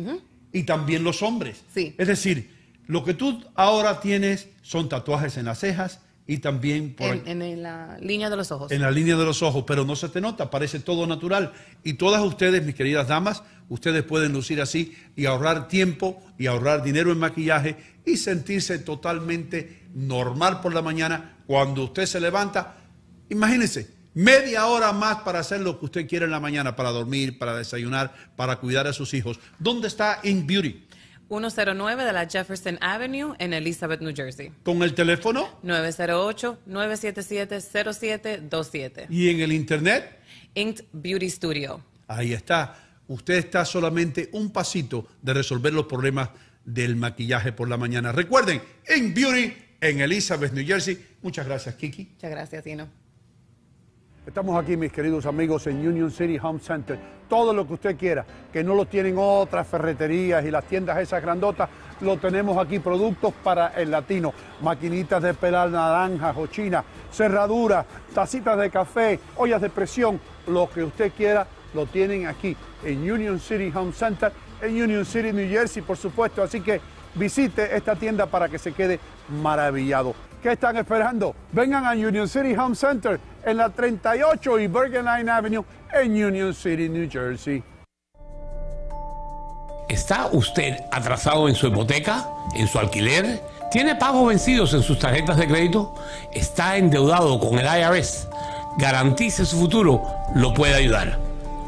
Y también los hombres. Sí. Es decir, lo que tú ahora tienes son tatuajes en las cejas y también por En, en la línea de los ojos. en la línea de los ojos, pero no se te nota, parece todo natural. Y todas ustedes, mis queridas damas, ustedes pueden lucir así y ahorrar tiempo y ahorrar dinero en maquillaje y sentirse totalmente normal por la mañana cuando usted se levanta. Imagínense, media hora más para hacer lo que usted quiere en la mañana, para dormir, para desayunar, para cuidar a sus hijos. ¿Dónde está In Beauty? 109 de la Jefferson Avenue en Elizabeth, New Jersey. Con el teléfono 908-977-0727. y en el internet. Inked Beauty Studio. Ahí está. Usted está solamente un pasito de resolver los problemas del maquillaje por la mañana. Recuerden, en Beauty, en Elizabeth, New Jersey. Muchas gracias, Kiki. Muchas gracias, Tino. Estamos aquí, mis queridos amigos, en Union City Home Center. Todo lo que usted quiera, que no lo tienen otras ferreterías y las tiendas esas grandotas, lo tenemos aquí. Productos para el latino, maquinitas de pelar naranjas o china, cerraduras, tacitas de café, ollas de presión, lo que usted quiera, lo tienen aquí en Union City Home Center, en Union City, New Jersey, por supuesto. Así que visite esta tienda para que se quede maravillado. ¿Qué están esperando? Vengan a Union City Home Center en la 38 y Bergen Line Avenue en Union City, New Jersey. ¿Está usted atrasado en su hipoteca, en su alquiler? ¿Tiene pagos vencidos en sus tarjetas de crédito? ¿Está endeudado con el IRS? Garantice su futuro, lo puede ayudar.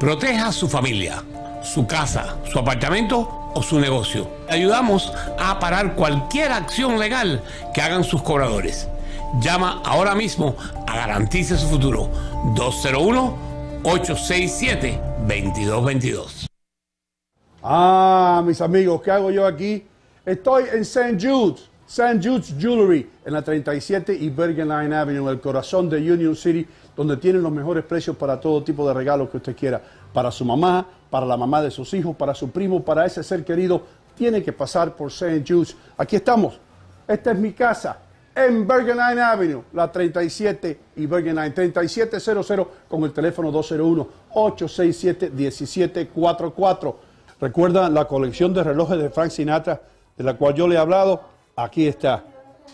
Proteja a su familia, su casa, su apartamento o su negocio. Ayudamos a parar cualquier acción legal que hagan sus cobradores. Llama ahora mismo a Garantice su futuro 201-867-2222. Ah, mis amigos, ¿qué hago yo aquí? Estoy en St. Jude's, St. Jude's Jewelry, en la 37 y Bergen Line Avenue, en el corazón de Union City, donde tienen los mejores precios para todo tipo de regalos que usted quiera. Para su mamá, para la mamá de sus hijos, para su primo, para ese ser querido, tiene que pasar por St. Jude's. Aquí estamos. Esta es mi casa en Bergen Line Avenue, la 37 y Bergen Line 3700 con el teléfono 201-867-1744. Recuerda la colección de relojes de Frank Sinatra de la cual yo le he hablado. Aquí está.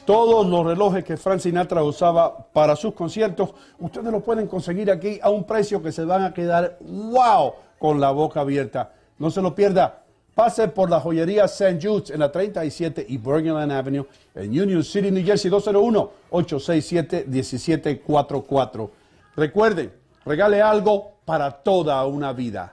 Todos los relojes que Frank Sinatra usaba para sus conciertos, ustedes los pueden conseguir aquí a un precio que se van a quedar wow con la boca abierta. No se lo pierda. Pase por la joyería St. Jude's en la 37 y Bergenland Avenue en Union City, New Jersey, 201-867-1744. Recuerden, regale algo para toda una vida.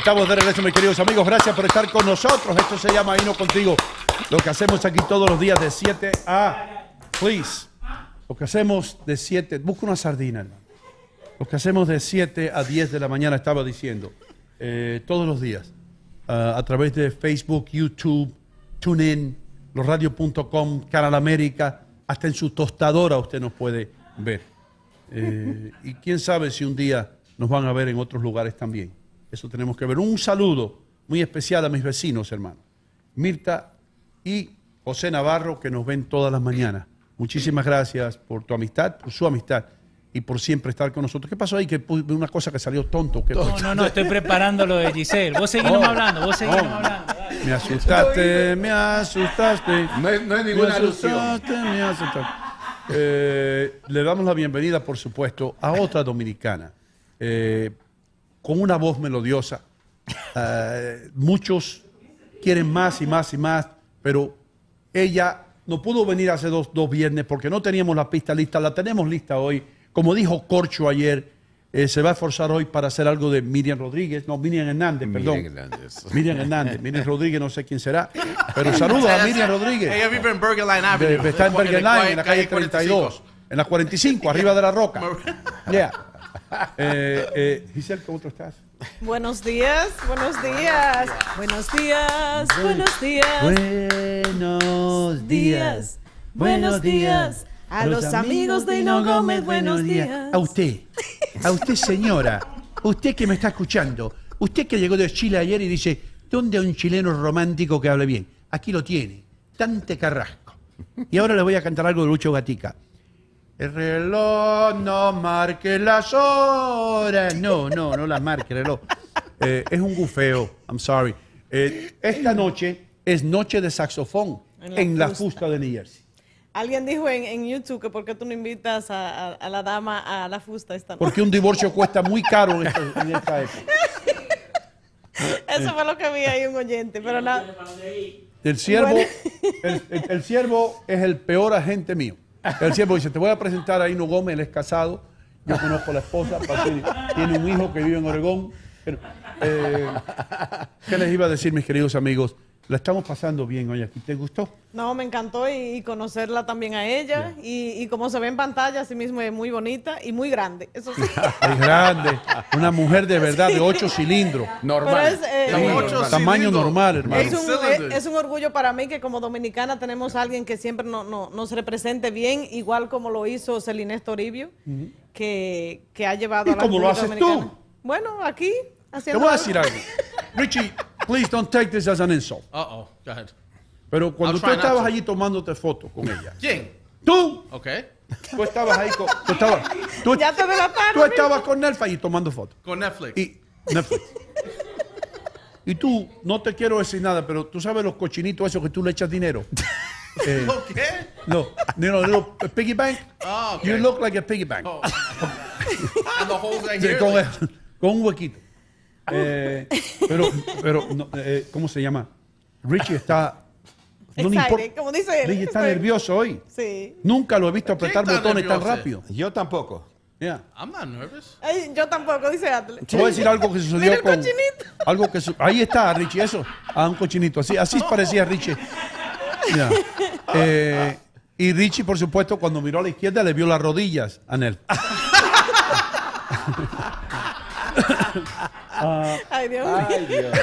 Estamos de regreso, mis queridos amigos. Gracias por estar con nosotros. Esto se llama Hino Contigo. Lo que hacemos aquí todos los días de 7 a... Please. Lo que hacemos de 7... Busca una sardina, hermano. Lo que hacemos de 7 a 10 de la mañana, estaba diciendo. eh, todos los días. ah, a través de Facebook, YouTube, TuneIn, losradio.com, Canal América. Hasta en su tostadora usted nos puede ver. Eh, y quién sabe si un día nos van a ver en otros lugares también. Eso tenemos que ver. Un saludo muy especial a mis vecinos, hermano. Mirta y José Navarro, que nos ven todas las mañanas. Muchísimas gracias por tu amistad, por su amistad y por siempre estar con nosotros. ¿Qué pasó ahí? Que una cosa que salió tonto. ¿Qué No, pasó? no, no, estoy preparando lo de Giselle. Vos seguís Oh. hablando, vos seguís Oh. hablando. Me asustaste, me asustaste. No es, no es Me ninguna alusión. asustaste, me asustaste. Eh, le damos la bienvenida, por supuesto, a otra dominicana, eh, con una voz melodiosa. Eh, muchos quieren más y más y más, pero ella no pudo venir hace dos, dos viernes porque no teníamos la pista lista, la tenemos lista hoy. Como dijo Corcho ayer, eh, se va a esforzar hoy para hacer algo de Miriam Rodríguez, no, Miriam Hernández, perdón. Miriam Hernández. Miriam Hernández, Miriam Rodríguez, no sé quién será, pero saludos a Miriam Rodríguez. Ella vive en Bergen Line De- Avenue. de- está en Bergen Line, en la calle 45. 32, en la 45, arriba de la roca. Yeah. Eh, eh, Giselle, ¿cómo tú estás? Buenos días, buenos días, buenos días, buenos días. Buenos días, buenos días. A los amigos de Hino Gómez, buenos días. A usted, a usted señora, usted que me está escuchando, usted que llegó de Chile ayer y dice, ¿dónde hay un chileno romántico que hable bien? Aquí lo tiene, Tante Carrasco. Y ahora le voy a cantar algo de Lucho Gatica. El reloj no marque las horas. No, no, no las marque el reloj. Eh, es un gufeo, I'm sorry. Eh, esta noche es noche de saxofón En la en la fusta. de New Jersey. Alguien dijo en, en YouTube que por qué tú no invitas a, a- a la dama a la fusta esta noche. Porque un divorcio cuesta muy caro en esta, en esta época. Eso fue lo que vi ahí un oyente, pero nada. El siervo, Bueno. el, el- el siervo es el peor agente mío. El siervo dice, te voy a presentar a Hino Gómez, él es casado, yo conozco la esposa, tiene un hijo que vive en Oregón. Pero, eh, ¿Qué les iba a decir, mis queridos amigos? La estamos pasando bien hoy aquí. ¿Te gustó? No, me encantó y, y conocerla también a ella. Y, y como se ve en pantalla, así mismo es muy bonita y muy grande. Eso sí. Es grande, una mujer de verdad de ocho cilindros. Pero es, eh, Sí, Ocho tamaño cilindros. normal, hermano. Es un, es- es un orgullo para mí que como dominicana tenemos a alguien que siempre no- no- nos represente bien, igual como lo hizo Celine Toribio, que, que ha llevado ¿Y a la cómo lo haces tú? Dominicana. Bueno, aquí Te haciendo voy a decir algo. Richie, please don't take this as an insult. Uh-oh, go ahead. Pero cuando I'll tú estabas to. allí tomándote fotos con ella. ¿Quién? ¿Tú? Ok. Tú estabas ahí con. Tú estabas, tú, Ya te delataron. tú estabas con Nelfa y tomando fotos. Con Netflix. Y Netflix. Y tú, no te quiero decir nada, pero tú sabes los cochinitos esos que tú le echas dinero. Eh, ¿Lo qué? no, no, no, no, piggy bank. Oh, okay. You look like a piggy bank. Oh. And the holes right Sí, here. con, like- con un huequito. Eh, pero, pero no, eh, ¿cómo se llama? Richie está. No le Excited, importa. como dice él. Richie está nervioso hoy. Sí. Nunca lo he visto apretar está botones tan nervioso? rápido. Yo tampoco. Yeah. I'm not nervous. Ay, yo tampoco, dice Atle. Te voy a decir algo que Mira sucedió el con. cochinito. Algo que su- ahí está, Richie, eso. Ah, un cochinito. Así, así parecía Richie. Ya. Eh, y Richie, por supuesto, cuando miró a la izquierda, le vio las rodillas a Nel. Ah, Ay, Dios Ay, mío. Dios mío.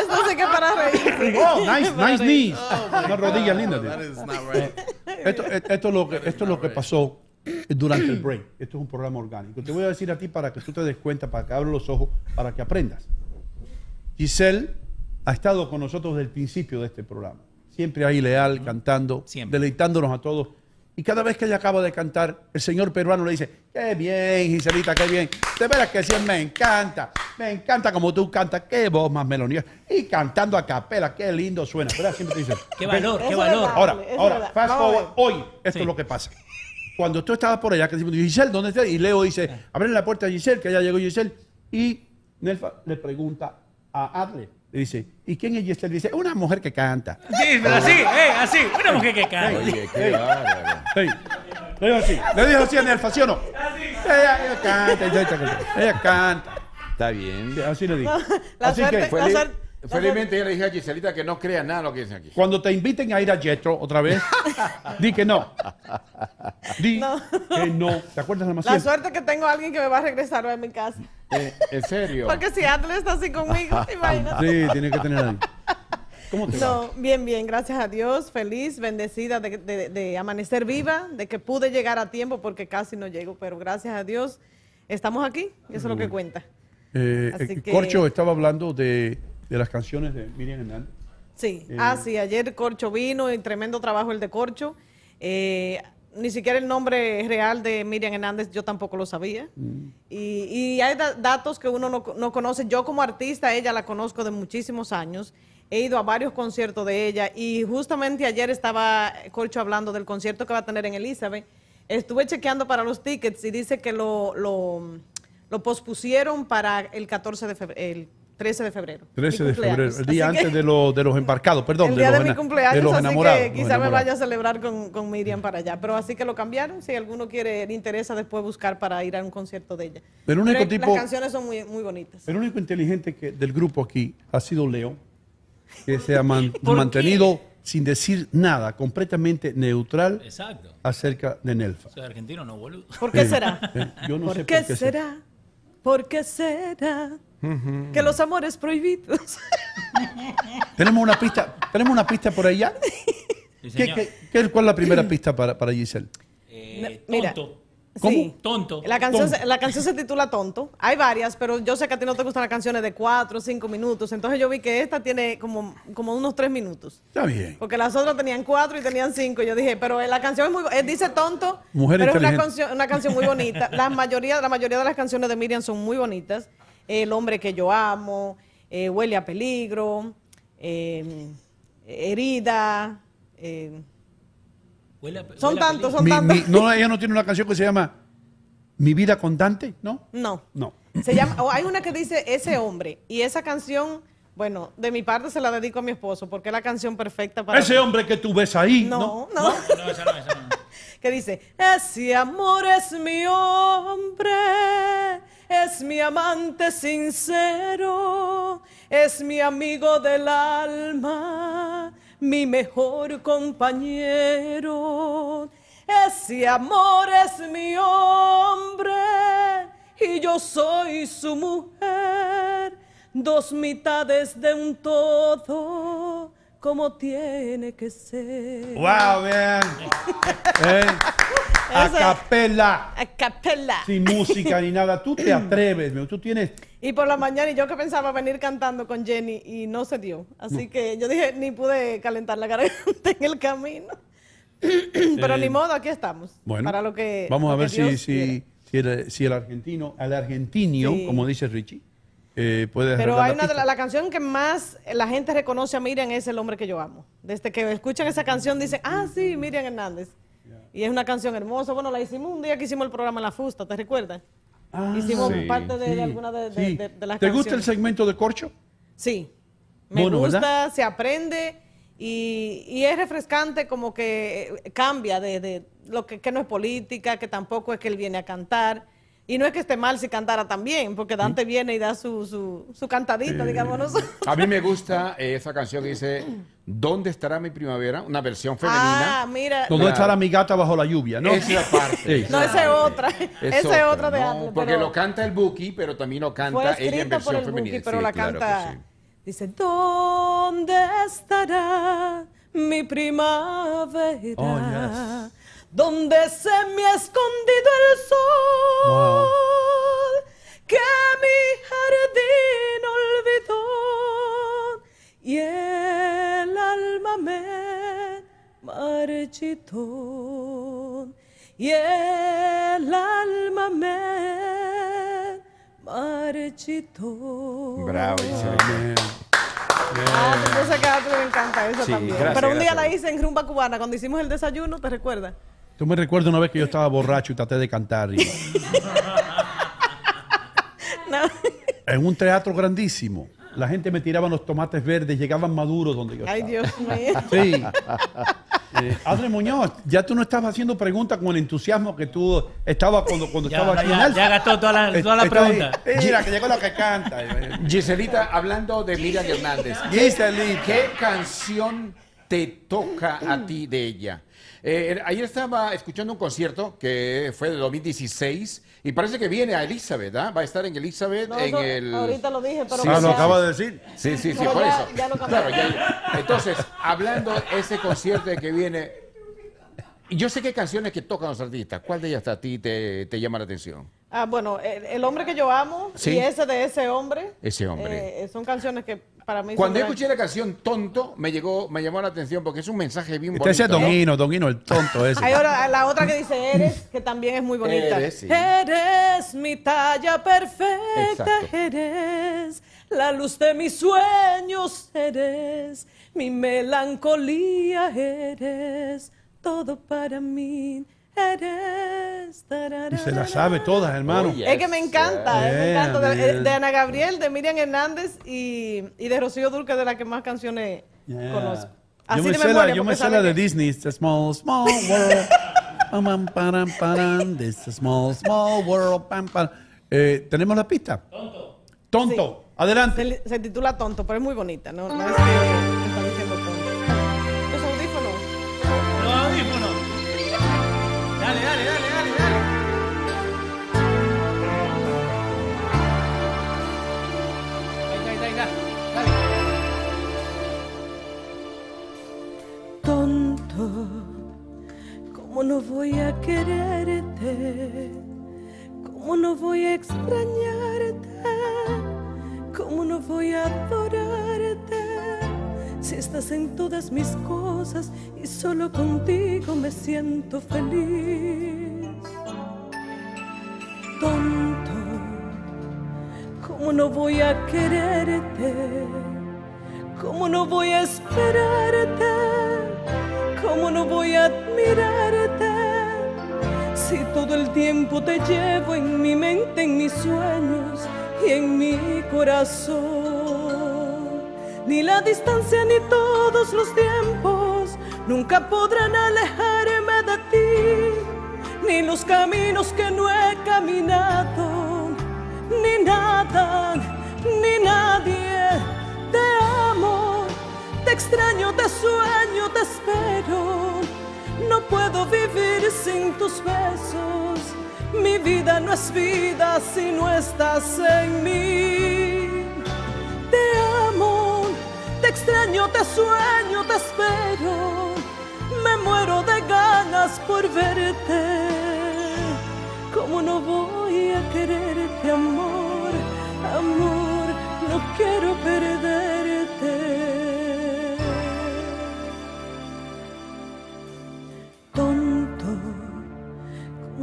Esto sí que para reír. oh, nice, Para nice reír. knees. Oh, Una rodilla linda. That tío. is not right. Esto, esto es lo que, esto es lo que pasó durante el break. Esto es un programa orgánico. Te voy a decir a ti para que tú te des cuenta, para que abras los ojos, para que aprendas. Giselle ha estado con nosotros desde el principio de este programa. Siempre ahí leal, cantando, deleitándonos a todos. Y cada vez que ella acaba de cantar, el señor peruano le dice, qué bien, Giselita, qué bien. De veras que sí, me encanta. Me encanta como tú cantas, qué voz más melodiosa. Y cantando a capela, qué lindo suena. ¿Verdad? Siempre te dice, Qué valor, qué valor. Ahora, ahora, fast forward, hoy, esto es lo que pasa. Cuando tú estabas por allá, que decimos, Giselle, ¿dónde estás? Y Leo dice, abren la puerta a Giselle, que ya llegó Giselle. Y Nelfa le pregunta a Adler, le dice, ¿y quién es Giselle? Dice, una mujer que canta. Sí, pero así, eh, así. Una mujer que canta. Oye, qué bárbaro. Dijo así, le dijo así a Nelfa, ¿sí o no? Ella, ella canta, ella canta, ella canta. Está bien. Así le digo. La Así suerte- que, la Feliz- suerte- felizmente yo le dije a Giselita que no crea nada de lo que dicen aquí. cuando te inviten a ir a Jetro otra vez, di que no. Di que no. ¿Te acuerdas de la La suerte que tengo a alguien que me va a regresar a mi casa. Eh, ¿En serio? Porque si Atle está así conmigo, imagínate. Sí, tiene que tener ahí. ¿Cómo te va? No, bien, bien, gracias a Dios, feliz, bendecida de, de- de amanecer viva, de que pude llegar a tiempo porque casi no llego, pero gracias a Dios estamos aquí y eso es lo que cuenta. Eh, Así eh, que- Corcho estaba hablando de, de las canciones de Miriam Hernández. Sí, Eh, ah, sí, ayer Corcho vino y tremendo trabajo el de Corcho. Eh, ni siquiera el nombre real de Miriam Hernández yo tampoco lo sabía. Y, y hay da- datos que uno no, no conoce. Yo como artista, ella la conozco de muchísimos años. He ido a varios conciertos de ella y justamente ayer estaba Corcho hablando del concierto que va a tener en Elizabeth. Estuve chequeando para los tickets y dice que lo, lo, lo pospusieron para el 14 de febrero, 13 de febrero. 13 mi de febrero, el día Así que- antes de, los de los embarcados, perdón. el día de, los mi cumpleaños, de los así enamorados. que quizá me vaya a celebrar con, con Miriam para allá. Pero así que lo cambiaron. Si alguno quiere, le interesa después buscar para ir a un concierto de ella. El único Pero tipo- Las canciones son muy, muy bonitas. El único inteligente que, del grupo aquí ha sido Leo, que se ha man- mantenido sin decir nada, completamente neutral Exacto. acerca de Nelfa. Soy argentino, no boludo. ¿Por qué será? eh, yo no ¿Por, sé qué por qué será? ¿Por qué será? Que los amores prohibidos. Tenemos una pista, tenemos una pista por allá. ¿Qué, señor. qué- qué- cuál es la primera pista para, para Giselle? Eh, Mira, tonto. ¿Cómo? Sí. Tonto. La canción, Tonto. Se, la canción se titula Tonto. Hay varias, pero yo sé que a ti no te gustan las canciones de cuatro o cinco minutos. Entonces yo vi que esta tiene como, como unos tres minutos. Está bien. Porque las otras tenían cuatro y tenían cinco. Yo dije, pero la canción es muy, eh, dice tonto, Mujer pero es una canción, una canción muy bonita. La mayoría, la mayoría de las canciones de Miriam son muy bonitas. El hombre que yo amo, eh, huele a peligro, eh, herida. eh, Huele a- son huele tantos, son tantos. no, ella no tiene una canción que se llama Mi vida contante, ¿no? No. No. Se llama, hay una que dice Ese hombre. Y esa canción, bueno, de mi parte se la dedico a mi esposo porque es la canción perfecta para. Ese hombre que tú ves ahí, ¿no? No, no. No, esa no, esa no. que dice, ese amor es mi hombre, es mi amante sincero, es mi amigo del alma, mi mejor compañero. Ese amor es mi hombre y yo soy su mujer, dos mitades de un todo, como tiene que ser. ¡Wow, bien! Eh, a capela, A sin música ni nada. Tú te atreves, tú tienes... Y por la mañana, y yo que pensaba venir cantando con Jenny y no se dio. Así que yo dije, ni pude calentar la garganta en el camino. Pero Eh, ni modo, aquí estamos. Bueno, para lo que, vamos a ver si, si, el, si el argentino, al argentinio, Sí. como dice Richie, eh, Pero hay la una de la, la canción que más la gente reconoce a Miriam es El hombre que yo amo. Desde que escuchan esa canción dicen, ah, sí, Miriam Hernández. Y es una canción hermosa. Bueno, la hicimos un día que hicimos el programa en La Fusta, ¿te recuerdas? hicimos sí. parte de, de Sí, alguna de, de- sí. de- de las ¿Te gusta el segmento de corcho? Sí. Me Bueno, gusta, ¿verdad? se aprende y, y es refrescante como que eh, cambia de, de lo que, que no es política, que tampoco es que él viene a cantar. Y no es que esté mal si cantara también, porque Dante viene y da su, su, su cantadita, digámonos. A mí me gusta eh, esa canción que dice ¿Dónde estará mi primavera? Una versión femenina. Ah, mira. ¿Dónde estará mi gata bajo la lluvia? ¿no? Esa parte. Sí. No, esa es otra. Es esa es otra de ¿no? Porque pero lo canta el Buki, pero también lo canta ella en por versión el femenina. Buki, pero Sí, la claro canta. sí. Dice, ¿dónde estará mi primavera? Oh, yes. Donde se me ha escondido el sol que mi jardín olvidó y el alma me marchitó y el alma me marchitó. Bravo, excelente. Ah, yo sé que a le encanta eso Sí, también. gracias, Pero un día gracias. la hice en Rumba Cubana, cuando hicimos el desayuno, ¿te recuerdas? Tú me recuerdas una vez que yo estaba borracho y traté de cantar. y- En un teatro grandísimo. La gente me tiraba los tomates verdes, llegaban maduros donde yo Ay, estaba. Dios mío. Sí. Eh, Adri Muñoz, ya tú no estabas haciendo preguntas con el entusiasmo que tú estabas cuando, cuando Ya, estaba aquí ya, en Alfa. ya gastó toda la- Eh, toda la pregunta. eh, Mira, que llegó la que canta. Giselita, hablando de Miriam Hernández, Giselita. ¿qué canción te toca a ti de ella? Eh, ayer estaba escuchando un concierto que fue de 2016 y parece que viene a Elizabeth, ¿ah? Va a estar en Elizabeth No, en el... Ahorita lo dije, pero. Sí, Ah, lo acaba de decir. Sí, sí, sí, Pero por ya- eso. ya lo. Claro, ya- entonces, hablando de ese concierto de que viene, yo sé qué canciones que tocan los artistas. ¿Cuál de ellas a ti te, te llama la atención? Ah, bueno, el, el hombre que yo amo Sí. y ese de ese hombre. Ese hombre. eh, son canciones que para mí Cuando yo escuché la canción Tonto, me llegó, me llamó la atención porque es un mensaje bien Este ese es bonito. Don ¿no? Hino, Don Hino, el tonto ese. Hay ahora la otra que dice Eres, que también es muy bonita. Eres, sí. Eres mi talla perfecta, Exacto. eres la luz de mis sueños, eres mi melancolía, eres todo para mí. Y se la sabe todas, hermano. Es que me encanta, eh, me Yeah, encanta. De, man. de Ana Gabriel, de Miriam Hernández y, y de Rocío Dulce, de la que más canciones Yeah. conozco. Yo Así me de sé la, yo me sé la de que- Disney, It's a small, small world. Pam, It's a small, small world. Pam, pam. Eh, ¿Tenemos la pista? Tonto. Tonto. Adelante. Se, se titula Tonto, pero es muy bonita. No, no es que no voy a quererte? ¿Cómo no voy a extrañarte? ¿Cómo no voy a adorarte? Si estás en todas mis cosas y solo contigo me siento feliz. Tonto, ¿cómo no voy a quererte? ¿Cómo no voy a esperarte? ¿Cómo no voy a admirarte? Si todo el tiempo te llevo en mi mente, en mis sueños y en mi corazón. Ni la distancia ni todos los tiempos nunca podrán alejarme de ti. Ni los caminos que no he caminado, ni nada, ni nadie. Te amo, te extraño, te sueño, te espero. No puedo vivir sin tus besos. Mi vida no es vida si no estás en mí. Te amo, te extraño, te sueño, te espero. Me muero de ganas por verte. ¿Cómo no voy a quererte, amor? Amor, no quiero perderte.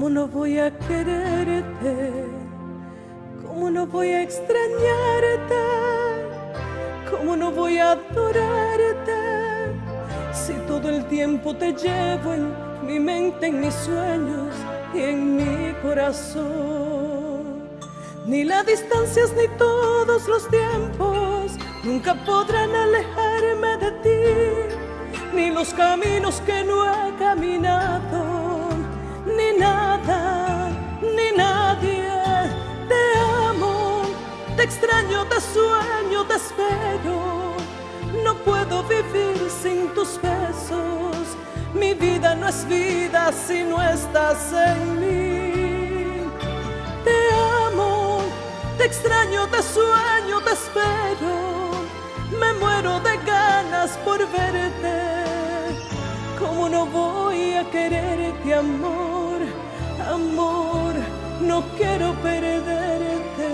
No voy a quererte? ¿Cómo no voy a extrañarte? ¿Cómo no voy a adorarte? Si todo el tiempo te llevo en mi mente, en mis sueños y en mi corazón. Ni las distancias ni todos los tiempos nunca podrán alejarme de ti, ni los caminos que no he caminado, ni nada, ni nadie. Te amo, te extraño, te sueño, te espero. No puedo vivir sin tus besos. Mi vida no es vida si no estás en mí. Te amo, te extraño, te sueño, te espero. Me muero de ganas por verte. ¿Cómo no voy a quererte, amor? Amor, no quiero perderte.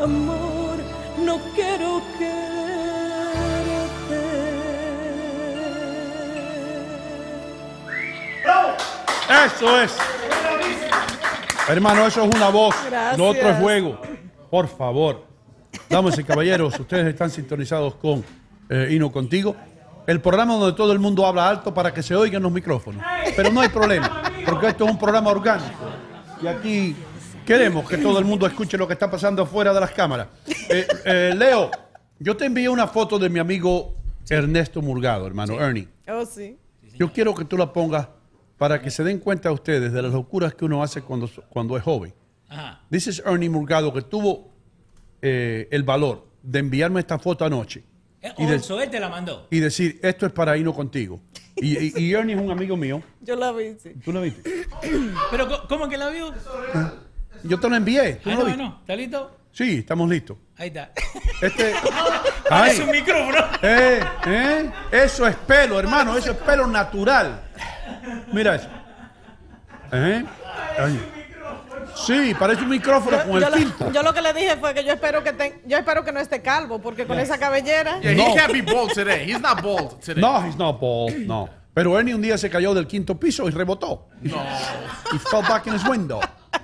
Amor, no quiero Eso es. Hermano, eso es una voz, Gracias. no otro es juego. Por favor. Damas y caballeros, ustedes están sintonizados con eh, Hino Contigo. El programa donde todo el mundo habla alto para que se oigan los micrófonos. Pero no hay problema, porque esto es un programa orgánico. Y aquí queremos que todo el mundo escuche lo que está pasando fuera de las cámaras. Eh, eh, Leo, yo te envié una foto de mi amigo Ernesto Murgado, hermano Ernie. Oh, sí. Yo quiero que tú la pongas para que se den cuenta ustedes de las locuras que uno hace cuando, cuando es joven. Dices Ernie Murgado que tuvo eh, el valor de enviarme esta foto anoche Eh, y, de- Olso, él te la mandó. y decir, esto es para irnos contigo. Y, y- y Ernie es un amigo mío. Yo la vi, sí. ¿Tú lo viste? Pero, ¿cómo que la vio? Yo te lo envié. ¿Tú Ah, no no, viste? no. ¿Está listo? Sí, estamos listos. Ahí está. Este, Ay. un micrófono. Eh, eh, Eso es pelo, hermano. Eso es pelo natural. Mira eso. Eh, ay. Sí, parece un micrófono con el Yo, filtro. yo lo que le dije fue que yo espero que ten- yo espero que no esté calvo, porque con esa cabellera. Yeah, No. he can't be bald today. He's not bald today. No, he's not bald. No. Pero Ernie un día se cayó del quinto piso y rebotó. No. He fell back in his window.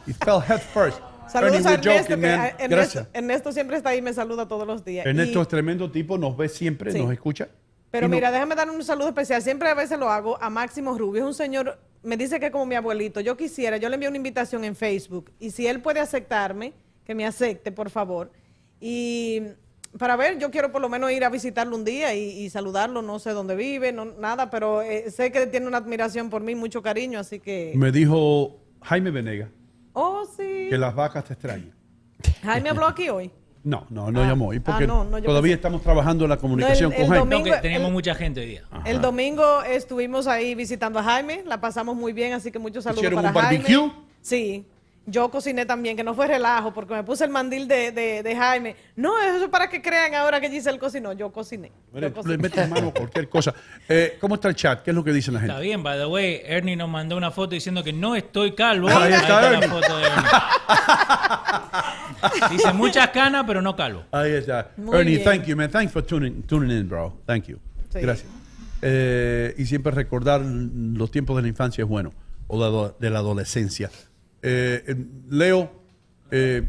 He fell head first. Saludos Ernie, a Ernesto, joking, que Ernesto, Gracias. Ernesto siempre está ahí y me saluda todos los días. Ernesto Y- es tremendo tipo, nos ve siempre, Sí. nos escucha. Pero no- mira, déjame dar un saludo especial. Siempre a veces lo hago a Máximo Rubio. Es un señor, me dice que es como mi abuelito. Yo quisiera, yo le envío una invitación en Facebook. Y si él puede aceptarme, que me acepte, por favor. Y para ver, yo quiero por lo menos ir a visitarlo un día y, y saludarlo. No sé dónde vive, no, nada, pero eh, sé que tiene una admiración por mí, mucho cariño, así que... Me dijo Jaime Venega Oh, sí. que las vacas te extrañan. Jaime habló aquí hoy. No, no, no llamó hoy porque ah, no, todavía pensé- estamos trabajando en la comunicación No, el- el con Jaime. domingo- No, que tenemos el- mucha gente hoy día. El domingo estuvimos ahí visitando a Jaime, la pasamos muy bien, así que muchos saludos ¿Hicieron para un barbecue? Jaime. Sí, yo cociné también, que no fue relajo, porque me puse el mandil de, de- de Jaime. No, eso es para que crean ahora que Giselle cocinó, yo cociné. Mire, Yo cociné. le metes mano cualquier cosa. Eh, ¿Cómo está el chat? ¿Qué es lo que dice la gente? Está bien, by the way, Ernie nos mandó una foto diciendo que no estoy calvo. Ahí está Ernie. la foto de Ernie. Dice muchas canas, pero no calvo. Ahí está. Muy Ernie, bien. thank you, man. Thanks for tuning, tuning in, bro. Thank you. Sí. Gracias. Eh, y siempre recordar los tiempos de la infancia es bueno, o de la adolescencia. Eh, Leo, eh,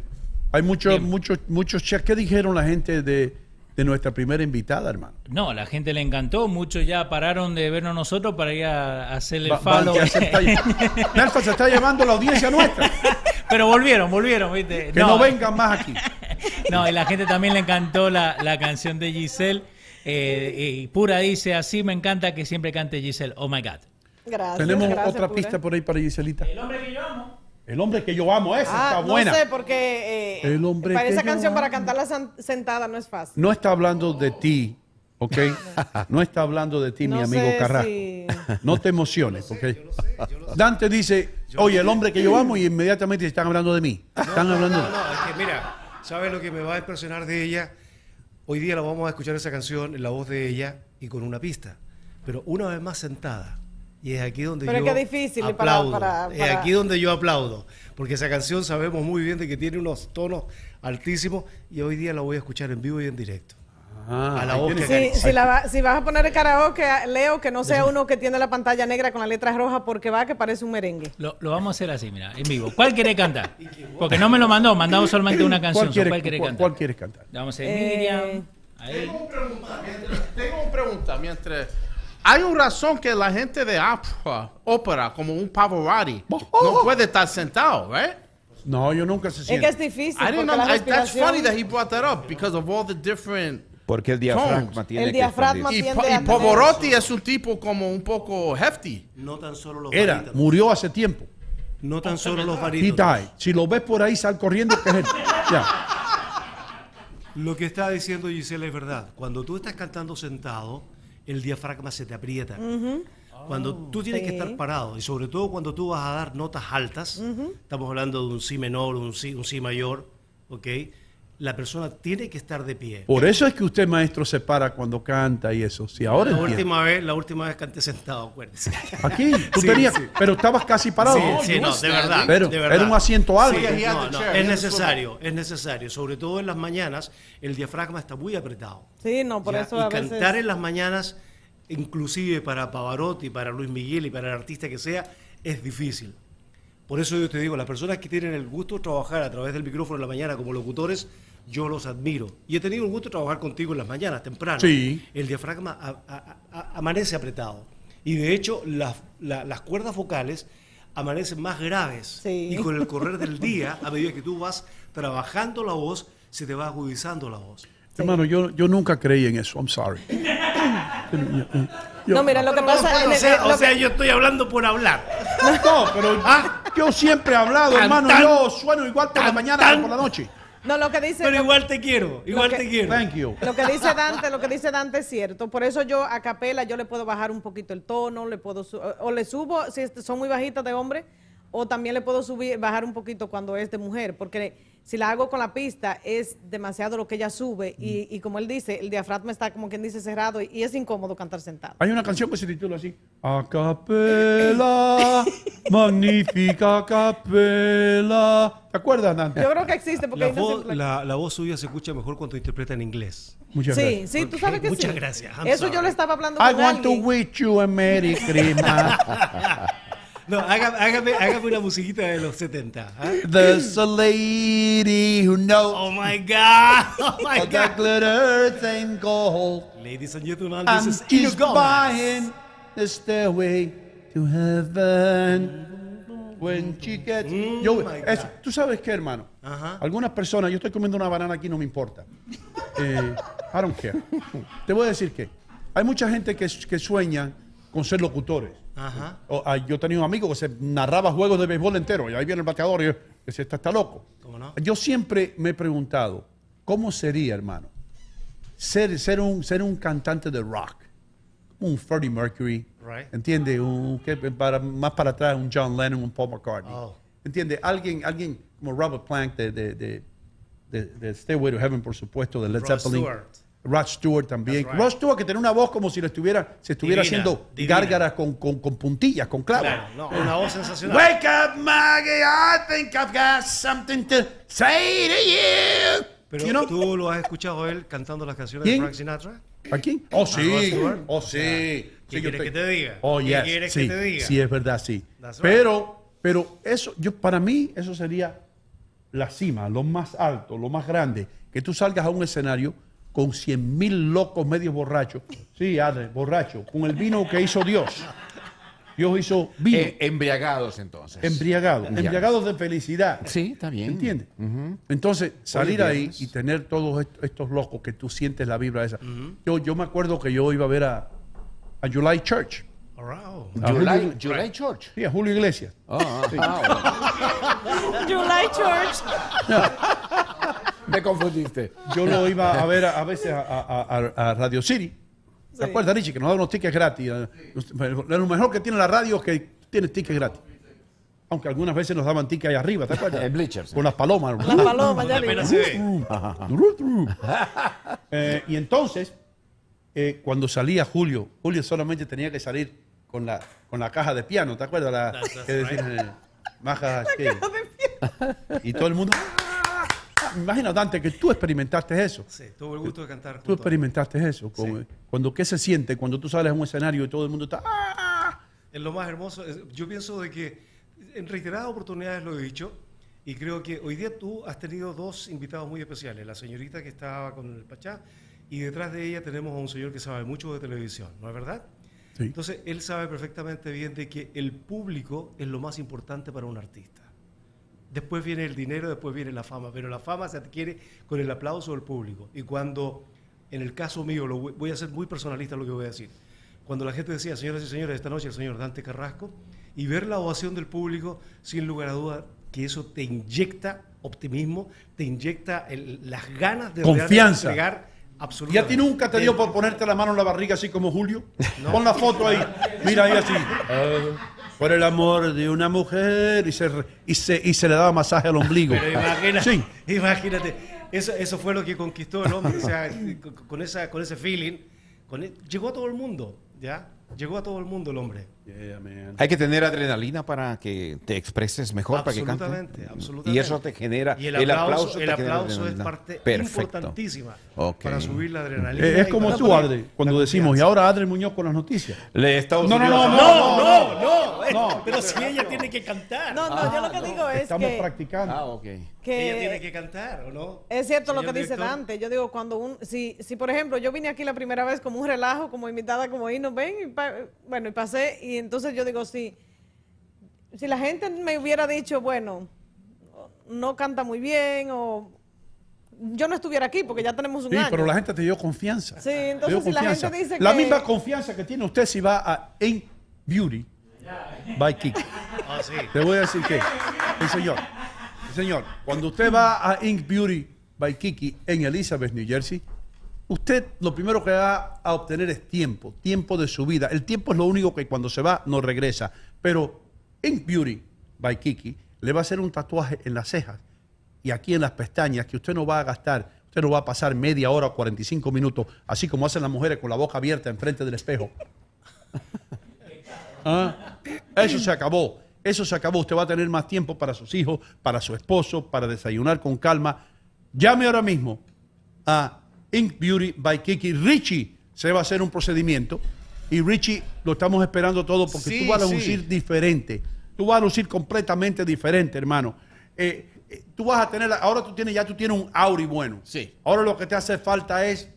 hay muchos, muchos, muchos chats. ¿Qué dijeron la gente de, de nuestra primera invitada, hermano? No, la gente le encantó. Muchos ya pararon de vernos nosotros para ir a a hacerle el follow. se está Nelson se está llevando la audiencia nuestra. Pero volvieron, volvieron, ¿viste? Que no, vengan más aquí. No, y la gente también le encantó la, la canción de Giselle. Eh, y Pura dice, así me encanta que siempre cante Giselle. Oh my God. Gracias. Tenemos gracias, otra Pura. pista por ahí para Giselita. El hombre que yo amo. El hombre que yo amo, esa Ah, está no buena. sé, porque eh, El hombre para esa canción, para cantarla sentada no es fácil. No está hablando de ti, ¿ok? No está hablando de ti, mi No amigo sé Carrasco. si- No te emociones, ¿ok? Dante dice, oye, el hombre que yo amo y inmediatamente están hablando de mí. Están hablando No, de no, es que mira, ¿sabes lo que me va a impresionar de ella? Hoy día la vamos a escuchar esa canción en la voz de ella y con una pista, pero una vez más sentada. Y es aquí donde Pero es yo que es difícil para- aplaudo. para- Es para- aquí donde yo aplaudo, porque esa canción sabemos muy bien de que tiene unos tonos altísimos y hoy día la voy a escuchar en vivo y en directo. Ah, a la voz que Si, si, la va- si vas a poner el karaoke, Leo, que no sea uno que tiene la pantalla negra con la letra roja porque va que parece un merengue. Lo, lo vamos a hacer así, mira, en vivo. ¿Cuál quiere cantar? Porque no me lo mandó, mandamos solamente una canción. ¿Cuál quiere, ¿Cuál quiere cuál- cantar? cuál quieres cantar? Vamos a decir Eh, Miriam. Ahí. Tengo una pregunta mientras- tengo una pregunta mientras. Hay una razón que la gente de ópera, ópera como un Pavarotti, no puede estar sentado, right? No, yo nunca se Es siente. que es difícil. I didn't know. la I- that's funny that he brought that up because of all the different. Porque el diafragma tiene El que diafragma. Y, y a tener- Pavarotti es un tipo como un poco hefty. no tan solo los Era, barítonos. murió hace tiempo. No tan solo los He barítonos. died. Si lo ves por ahí, sal corriendo que es él. Ya. Lo que está diciendo Gisela es verdad. Cuando tú estás cantando sentado, el diafragma se te aprieta. Cuando tú tienes que estar parado, y sobre todo cuando tú vas a dar notas altas, estamos hablando de un si menor, un si, un si mayor, ¿ok? La persona tiene que estar de pie. Por eso es que usted, maestro, se para cuando canta y eso. Si ahora la entiendo. última vez, la última vez canté sentado, acuérdese. Aquí, tú Sí, tenías, sí. pero estabas casi parado. Sí, sí, no, de verdad. Pero de verdad. era un asiento alto. No, no, es necesario, es necesario. Sobre todo en las mañanas, el diafragma está muy apretado. Sí, no, por Ya, eso y a veces... cantar en las mañanas, inclusive para Pavarotti, para Luis Miguel y para el artista que sea, es difícil. Por eso yo te digo, las personas que tienen el gusto de trabajar a través del micrófono en la mañana como locutores, yo los admiro. Y he tenido el gusto de trabajar contigo en las mañanas, temprano. Sí. El diafragma a- a- a- amanece apretado. Y de hecho, las- la- las cuerdas vocales amanecen más graves. Sí. Y con el correr del día, a medida que tú vas trabajando la voz, se te va agudizando la voz. Hermano, yo, yo nunca creí en eso. I'm sorry. Yo- No, mira, lo que pasa o es sea, o sea, yo estoy hablando por hablar. No, pero yo siempre he hablado, Tan, hermano. tan, yo sueno igual por la mañana que por la noche. No, lo que dice... Pero lo- igual te quiero, igual que- te quiero. Thank you. Lo que dice Dante, lo que dice Dante es cierto. Por eso yo a capela yo le puedo bajar un poquito el tono, le puedo o le subo si son muy bajitas de hombre, o también le puedo subir, bajar un poquito cuando es de mujer, porque si la hago con la pista es demasiado lo que ella sube y, y como él dice, el diafragma está como quien dice cerrado y, y es incómodo cantar sentado. Hay una canción que se titula así. A capela, magnífica capela. ¿Te acuerdas, Dante? Yo creo que existe porque La voz, simple- la, la voz suya se escucha mejor cuando interpreta en inglés. Muchas Sí, gracias. sí, tú sabes que Muchas sí. gracias, I'm Eso yo sorry. le estaba hablando I con want to alguien. wish you a Merry Christmas. No, hágame, hágame, hágame una musiquita de los 70. ¿ah? There's a lady who knows Oh my God, oh my that the God. glitters ain't gold. Ladies and gentlemen, And this is Gomez. buying the stairway to heaven. When she gets... Yo- my God. eso, ¿Tú sabes qué, hermano? Ajá. Algunas personas, yo estoy comiendo una banana aquí, no me importa. Eh, I don't care. Te voy a decir que hay mucha gente que, que sueña con ser locutores. Ajá. O, ah, yo tenía un amigo que se narraba juegos de béisbol entero y ahí viene el bateador y yo, ese está, está loco. ¿Cómo no? Yo siempre me he preguntado, ¿cómo sería, hermano, ser, ser, un, ser un cantante de rock? Un Freddie Mercury, Right. ¿entiende? Un, que para, más para atrás, un John Lennon, un Paul McCartney. Oh. ¿Entiende? Alguien, alguien como Robert Plant de, de, de, de- de Stairway to Heaven, por supuesto, de Led Rod Zeppelin. Stewart. Rod Stewart también. Right. Rod Stewart que tenía una voz como si lo estuviera, se estuviera Divina, haciendo divina. gárgaras con, con, con puntillas, con clavos. Claro, no, una voz sensacional. Wake up, Maggie, I think I've got something to say to you. Pero You know? tú lo has escuchado él cantando las canciones de. Frank Sinatra. ¿A quién? Oh, sí. Oh, sí. ¿qué Sí, quieres que te diga? Oh, ¿Qué yes. quieres sí, que te diga? Sí, es verdad, sí. That's right. Pero, pero eso, yo, para mí, eso sería la cima, lo más alto, lo más grande. Que tú salgas a un escenario con cien mil locos medios borrachos. Sí, Adre, borracho. Con el vino que hizo Dios. Dios hizo vino. Eh, embriagados entonces. embriagados. Ya. Embriagados de felicidad. Sí, está bien. ¿Entiendes? Entonces, salir ahí y tener todos est- estos locos que tú sientes la vibra esa. yo, yo me acuerdo que yo iba a ver a, a July Church. Wow. July, Julio- July Church. Sí, a Julio Iglesias. Ah, Sí. ah, July Church. Me confundiste. Yo lo iba a ver a, a veces a, a- a- a Radio City. ¿Te Sí. acuerdas, Richie? Que nos daban unos tickets gratis. Lo mejor que tiene la radio es que tiene tickets gratis. Aunque algunas veces nos daban tickets ahí arriba, ¿te acuerdas? En bleachers. Con las palomas. Las palomas, ya. Eh, y entonces, eh, cuando salía Julio, Julio solamente tenía que salir con la, con la caja de piano, ¿te acuerdas? La, que decían, eh, Maja, ¿qué? Y todo el mundo. Imagina, Dante, que tú experimentaste eso. Sí, tuve el gusto de cantar. Tú experimentaste eso. con- Cuando, ¿Qué se siente cuando tú sales a un escenario y todo el mundo está... "Ah"? Es lo más hermoso. Yo pienso de que en reiteradas oportunidades lo he dicho y creo que hoy día tú has tenido dos invitados muy especiales. La señorita que estaba con el Pachá y detrás de ella tenemos a un señor que sabe mucho de televisión, ¿no es verdad? Sí. Entonces él sabe perfectamente bien de que el público es lo más importante para un artista. Después viene el dinero, después viene la fama, pero la fama se adquiere con el aplauso del público. Y cuando, en el caso mío, lo voy, voy a ser muy personalista lo que voy a decir, cuando la gente decía, señoras y señores, esta noche el señor Dante Carrasco, y ver la ovación del público, sin lugar a duda, que eso te inyecta optimismo, te inyecta el- las ganas de Confianza. entregar ¿Y absolutamente. a ti nunca te dio por ponerte la mano en la barriga así como Julio? Pon la foto ahí. Mira ahí así. Por el amor de una mujer. Y se, y se, y se le daba masaje al ombligo. Pero imagínate, Sí. imagínate, eso, eso fue lo que conquistó el hombre, o sea, con, esa, con ese feeling, con e- llegó a todo el mundo, ¿ya? Llegó a todo el mundo el hombre. Hay que tener adrenalina para que te expreses mejor, para que cantes. Absolutamente. Y eso te genera. Y el aplauso, el aplauso es parte Perfecto. importantísima para subir la adrenalina. Eh, es como tú, Adri, cuando decimos, y ahora Adri Muñoz con las noticias. Le No, no, no, No, no, no, no, pero si ella tiene que cantar. No, no, yo lo que digo es Estamos que, practicando. Ah, ok. que Ella tiene que cantar, ¿o no? Es cierto lo que dice. Dante. Yo digo, cuando un, si, si por ejemplo yo vine aquí la primera vez como un relajo, como invitada, como ahí nos ven, y pa- bueno, y pasé, y entonces yo digo, si, si la gente me hubiera dicho, bueno, no canta muy bien, o yo no estuviera aquí porque ya tenemos un Sí, año. pero la gente te dio confianza. Sí, entonces si la gente dice La que... misma confianza que tiene usted si va a Ink Beauty by Kiki. Ah, sí. Te voy a decir que, sí, señor, sí, señor, cuando usted va a Ink Beauty by Kiki en Elizabeth, New Jersey, usted lo primero que va a obtener es tiempo, tiempo de su vida. El tiempo es lo único que cuando se va no regresa. Pero Ink Beauty by Kiki le va a hacer un tatuaje en las cejas y aquí en las pestañas que usted no va a gastar, usted no va a pasar media hora o 45 minutos, así como hacen las mujeres con la boca abierta enfrente del espejo. Ah, Eso se acabó. Eso se acabó. Usted va a tener más tiempo para sus hijos, para su esposo, para desayunar con calma. Llame ahora mismo a Ink Beauty by Kiki. Richie se va a hacer un procedimiento y Richie lo estamos esperando todo porque Sí, tú vas a sí. lucir diferente. Tú vas a lucir completamente diferente, hermano. Eh, eh, tú vas a tener, ahora tú tienes, ya tú tienes un Auri bueno. Sí. Ahora lo que te hace falta es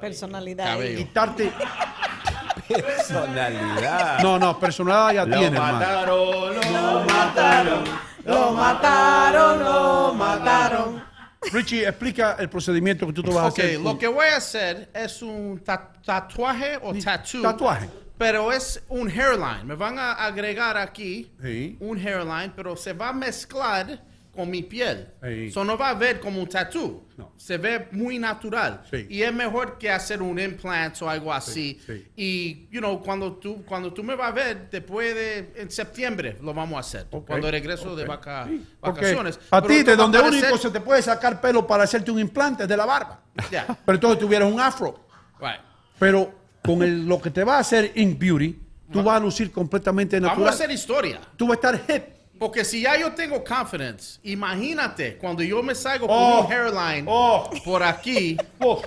Personalidad. quitarte. Personalidad. No, no, personalidad ya Lo tiene, hermano. mataron, lo mataron. Lo mataron, lo mataron. Richie, explica el procedimiento que tú te vas a Ok, hacer. lo que voy a hacer es un ta- tatuaje o tattoo. Tatuaje. Pero es un hairline. Me van a agregar aquí Sí. un hairline, pero se va a mezclar con mi piel. Sí. Eso no va a ver como un tattoo. No. Se ve muy natural. Sí. Y es mejor que hacer un implant o algo así. sí. Y, you know, cuando tú, cuando tú me vas a ver, después de, en septiembre lo vamos a hacer. Ok, Cuando regreso de ok. vaca- Sí, vacaciones. A Pero ti, de a donde parecer- único se te puede sacar pelo para hacerte un implante es de la barba. Ya. Pero entonces tuvieras un afro. Right. Pero con el- lo que te va a hacer Ink Beauty, tú vas a lucir completamente Vamos a natural. hacer historia. Tú vas a estar hip. Porque si ya yo tengo confidence, imagínate cuando yo me salgo Oh. con un hairline Oh. por aquí. Oh,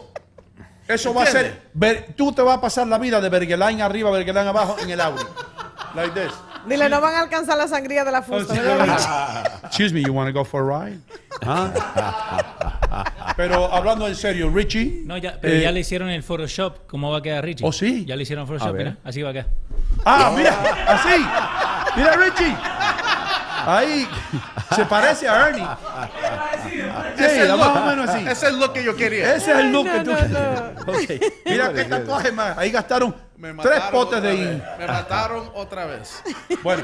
Eso va a ser. ver- tú te vas a pasar la vida de Bergeline arriba, Bergeline abajo en el Audi. Like this. Dile, no van a alcanzar la sangría de la fusta. ¿verdad? Excuse me, you want to go for a ride? ¿Ah? Pero hablando en serio, Richie. No, ya, pero eh, ya le hicieron el Photoshop. ¿Cómo va a quedar Richie? ¿Oh, sí? Ya le hicieron Photoshop, mira. Así va a quedar. Ah, mira, así. Mira, Richie. Ahí. Se parece a Ernie. Sí, Ese es el más look. o menos así. Ese es el look que yo quería. Ese es el look Ay, que tú no, no, quieres. Ok. Mira qué tatuaje más. Ahí gastaron tres potes de ink. Me mataron otra vez. Bueno,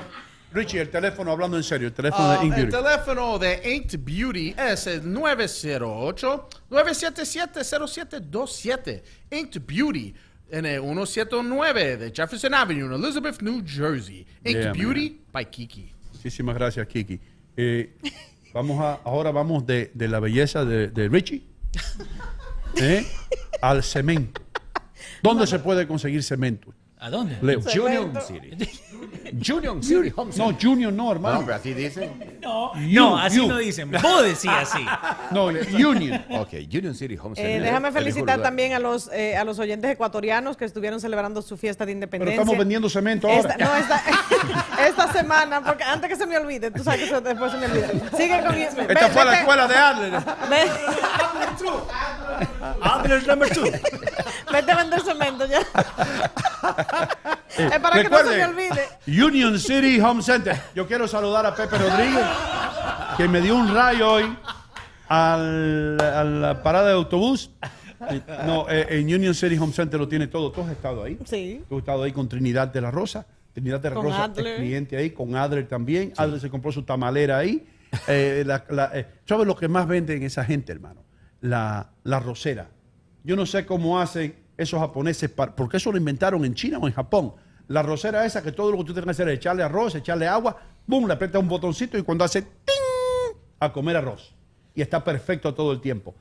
Richie, el teléfono, hablando en serio, el teléfono Ah, de Ink el Beauty. teléfono de Inked Beauty es el 908-977-0727. Inked Beauty en el 179 de Jefferson Avenue en Elizabeth, New Jersey. Inked Yeah, Beauty by Kiki. Muchísimas gracias, Kiki. Eh, vamos a, ahora vamos de, de la belleza de, de Richie ¿eh? al cemento. ¿Dónde se puede conseguir cemento? ¿A dónde? Leo. Union City. Union City Home No, Junior no, hermano. No, pero así dice. No, You, no, así you. no dicen. Vos decís así. No, Union. Ok, Union City Home Eh, déjame felicitar también a los, eh, a los oyentes ecuatorianos que estuvieron celebrando su fiesta de Pero independencia. estamos vendiendo cemento ahora. Esta, no, esta, esta semana, porque antes que se me olvide, tú sabes que eso después se me olvida. Sigue con Esta fue la escuela de Adler. Adler number two. Vete a vender cemento ya. es para que no se me olvide. Union City Home Center. Yo quiero saludar a Pepe Rodríguez, que me dio un rayo hoy al- a la parada de autobús. Eh, No, eh, en Union City Home Center lo tiene todo. ¿Tú has estado ahí? Sí. Tú has estado ahí con Trinidad de la Rosa. Trinidad de la Con Rosa Adler. es cliente ahí, con Adler también. Adler se compró su tamalera ahí. Eh, la- la- eh, ¿Sabes lo que más venden esa gente, hermano? La, la rosera. Yo no sé cómo hacen esos japoneses, porque eso lo inventaron en China o en Japón. La rosera esa que todo lo que tú tienes que hacer es echarle arroz, echarle agua, boom, le aprieta un botoncito y cuando hace ¡ting! a comer arroz. Y está perfecto todo el tiempo.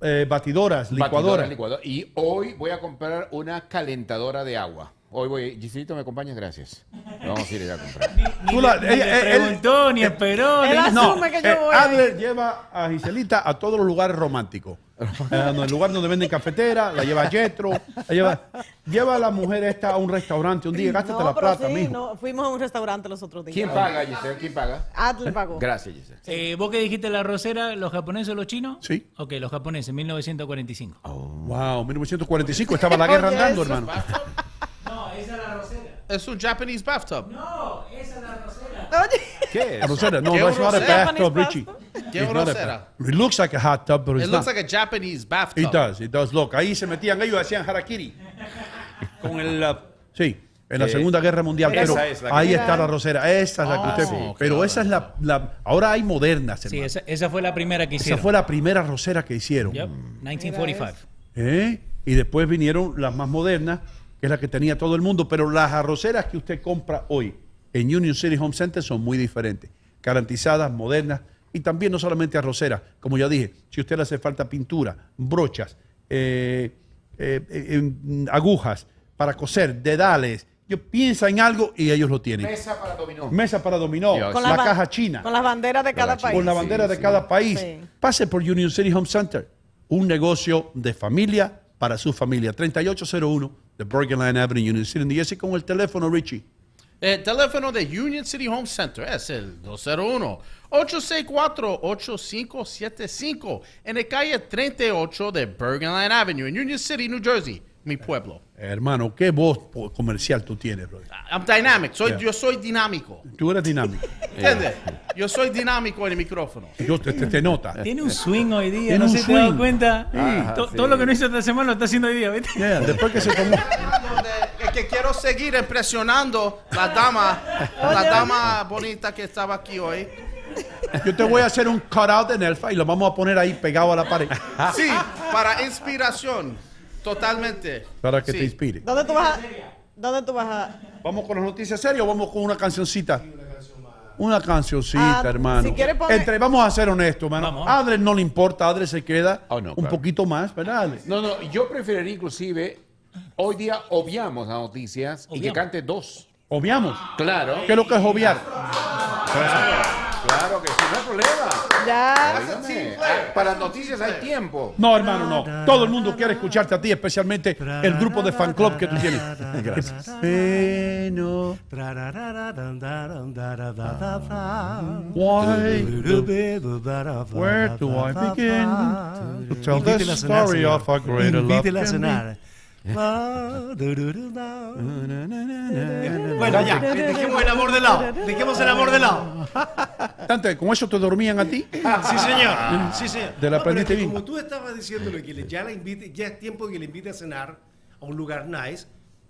Eh, batidoras, Batidora, licuadoras. licuadora. Y hoy voy a comprar una calentadora de agua. Hoy voy, Giselito, ¿me acompañas? Gracias. Vamos a ir allá a comprar. Tú la- Ni ella- le él- preguntó, ni esperó. Él ni- asume que yo eh, voy. Adler lleva a Giselita a todos los lugares románticos. Eh, el lugar donde venden cafetera, la lleva a Jetro, la lleva, lleva a la mujer esta a un restaurante un día, gástate No, la plata, sí, mijo. no, fuimos a un restaurante los otros días. ¿Quién paga, Giselle? ¿Quién paga? Adler pagó. Gracias, Giselle. Eh, ¿Vos que dijiste la rosera, los japoneses o los chinos? Sí. Ok, los japoneses, 1945. Wow, 1945 estaba la guerra andando, hermano. Esa es la rosera. Es un Japanese bathtub. No, esa es la rosera. ¿Qué es? rosera, no, ¿Qué that's not a rosera? bathtub, Richie. ¿Qué It's not a rosera? bath- It looks like a hot tub, but it's It looks not. like a Japanese bathtub. It does, it does. Look, ahí se metían ellos hacían harakiri. Con el... uh, sí, en la Segunda Guerra Mundial. esa Pero es la que- ahí está la rosera. Esa es la que Ah, usted... pero esa es la, la- Ahora hay modernas, Sí, hermano. esa, esa fue la primera que Esa hicieron. fue la primera rosera que hicieron. Yep, 1945. ¿Eh? Y después vinieron las más modernas, que es la que tenía todo el mundo. Pero las arroceras que usted compra hoy en Union City Home Center son muy diferentes. Garantizadas, modernas. Y también no solamente arroceras. Como ya dije, si a usted le hace falta pintura, brochas, eh, eh, agujas para coser, dedales. Yo piensa en algo y ellos lo tienen. Mesa para dominó. Mesa para dominó, Dios. Con la ba- caja china Con las banderas de cada la país. con la Sí, bandera de sí. cada país. Sí. Pase por Union City Home Center, un negocio de familia para su familia. 3801 de Bergen Avenue, Union City, New Jersey, con el teléfono Richie. El teléfono de Union City Home Center es el 201-864-8575 en la calle 38 de Bergen Avenue en Union City, New Jersey, mi pueblo. Hermano, qué voz comercial tú tienes, brother. I'm dynamic, soy, Yeah. yo soy dinámico. Tú eres dinámico. ¿Entiendes? Yo soy dinámico en el micrófono. Yo te, te- te nota. Tiene un swing hoy día, Tiene no un sé si te das swing. cuenta. Ah, To- sí. Todo lo que no hizo esta semana lo está haciendo hoy día, ¿viste? Yeah, después que se tomó. Es que quiero seguir impresionando la dama, la dama bonita que estaba aquí hoy. Yo te voy a hacer un cutout de Nelfa y lo vamos a poner ahí pegado a la pared Sí, para inspiración, totalmente. para que Sí. te inspire. ¿Dónde tú vas a.? ¿Dónde tú vas a.? ¿Vamos con las noticias serias o vamos con una cancioncita? Una cancioncita, Ah, hermano. si quiere poner- Entre, vamos a ser honestos, hermano. Vamos. A no le importa, Adler se queda Oh, no, un claro. poquito más, ¿verdad? Adler? No, no, yo preferiría inclusive, hoy día obviamos las noticias y que cante dos. Obviamos. Claro. ¿Qué es lo que es obviar? Claro que sí, no hay problema. Ya. Óigame, ah, Para noticias hay tiempo. No, hermano, no. Todo el mundo quiere escucharte a ti, especialmente el grupo de fan club que tú tienes. Gracias. Why, where do I begin to tell the story of a greater love? A? Bueno, ya, dejemos el amor de lado. Dejemos el amor de lado. Dante, ¿con eso te dormían a ti? Sí, señor. Sí, señor. De la No, es que bien. Como tú estabas diciéndole que le- ya, la invite, ya es tiempo que le invite a cenar a un lugar nice.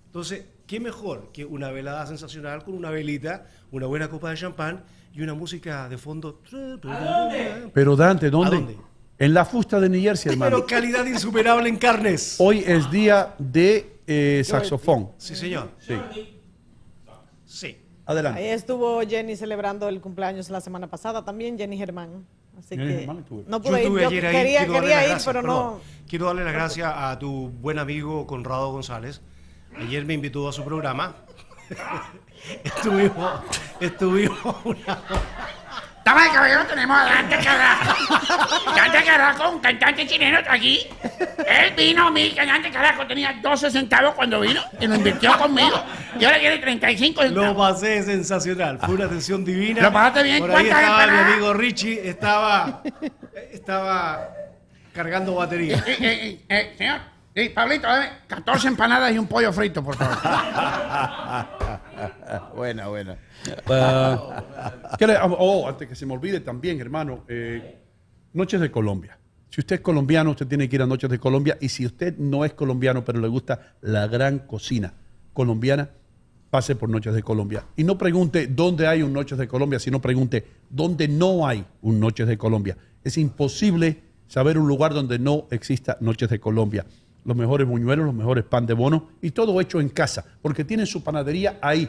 Entonces, ¿qué mejor que una velada sensacional con una velita, una buena copa de champán y una música de fondo? Pero Dante, ¿dónde? ¿A dónde? En la fusta de New Jersey, hermano. Pero calidad insuperable en carnes. Hoy es día de eh, saxofón. Sí, señor. Sí. Sí. Adelante. Ahí estuvo Jenny celebrando el cumpleaños la semana pasada también, Jenny Germán. Así Jenny que Germán estuvo. no Yo pude ir. Yo ayer ahí, quería, quiero darle quería ir, gracias, pero perdón. no. Quiero darle las gracias a tu buen amigo Conrado González. Ayer me invitó a su programa. estuvimos, estuvimos una Damas y caballeros, tenemos a Dante Carrasco. Dante Carrasco, un cantante chileno aquí. Él vino, mi cantante Carrasco tenía 12 centavos cuando vino y lo invirtió conmigo. Y ahora tiene 35 Lo centavos. pasé sensacional, fue una atención divina. ¿Lo pasaste bien? Por ahí ¿Cuántas estaba mi amigo Richie, estaba, estaba cargando batería. Eh, eh, eh, eh, señor, sí, Pablito, dame 14 empanadas y un pollo frito, por favor. buena, buena. ¿Qué le- oh, antes que se me olvide también, hermano, eh, Noches de Colombia. Si usted es colombiano, usted tiene que ir a Noches de Colombia. Y si usted no es colombiano, pero le gusta la gran cocina colombiana, pase por Noches de Colombia. Y no pregunte dónde hay un Noches de Colombia, sino pregunte dónde no hay un Noches de Colombia. Es imposible saber un lugar donde no exista Noches de Colombia. Los mejores buñuelos, los mejores pan de bono y todo hecho en casa, porque tienen su panadería ahí,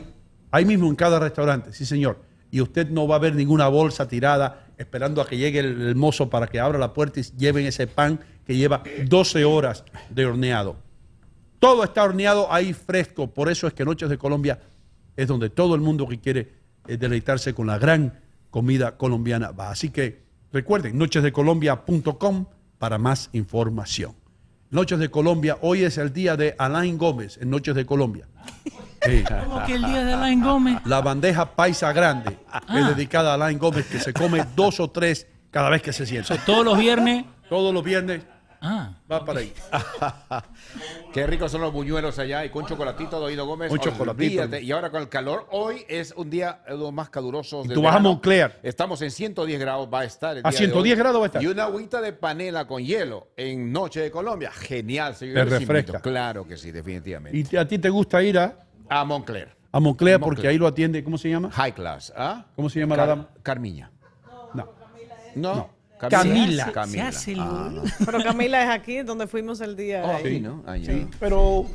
ahí mismo en cada restaurante, sí señor. Y usted no va a ver ninguna bolsa tirada esperando a que llegue el, mozo para que abra la puerta y lleven ese pan que lleva 12 horas de horneado. Todo está horneado ahí fresco. Por eso es que Noches de Colombia es donde todo el mundo que quiere eh, deleitarse con la gran comida colombiana va. Así que recuerden, nochesdecolombia.com para más información. Noches de Colombia, hoy es el día de Alain Gómez en Noches de Colombia. Sí. ¿Cómo que el día de Alain Gómez? La bandeja paisa grande es Ah. dedicada a Alain Gómez, que se come dos o tres cada vez que se sienta. todos los viernes. Todos los viernes. Ah. Va para ahí. Qué ricos son los buñuelos allá y con chocolatito, Doido Gómez. Con chocolatito. Y ahora con el calor, hoy es un día de los más calurosos. Y tú vas a. Moncler. Estamos en 110 grados, va a estar. El A día de 110 hoy. grados va a estar. Y una agüita de panela con hielo en Noche de Colombia. Genial, señor. Te refresca. invito. Claro que sí, definitivamente. ¿Y a ti te gusta ir a, A Moncler. a Moncler porque ahí lo atiende, ¿cómo se llama? High class. ¿ah? ¿Cómo se llama Car- la dama? Carmiña. No. No. Camila. Camila. Se hace el Ah, no. Pero Camila es aquí donde fuimos el día. Oh, ahí. sí, ¿no? Ah, ya. Sí, pero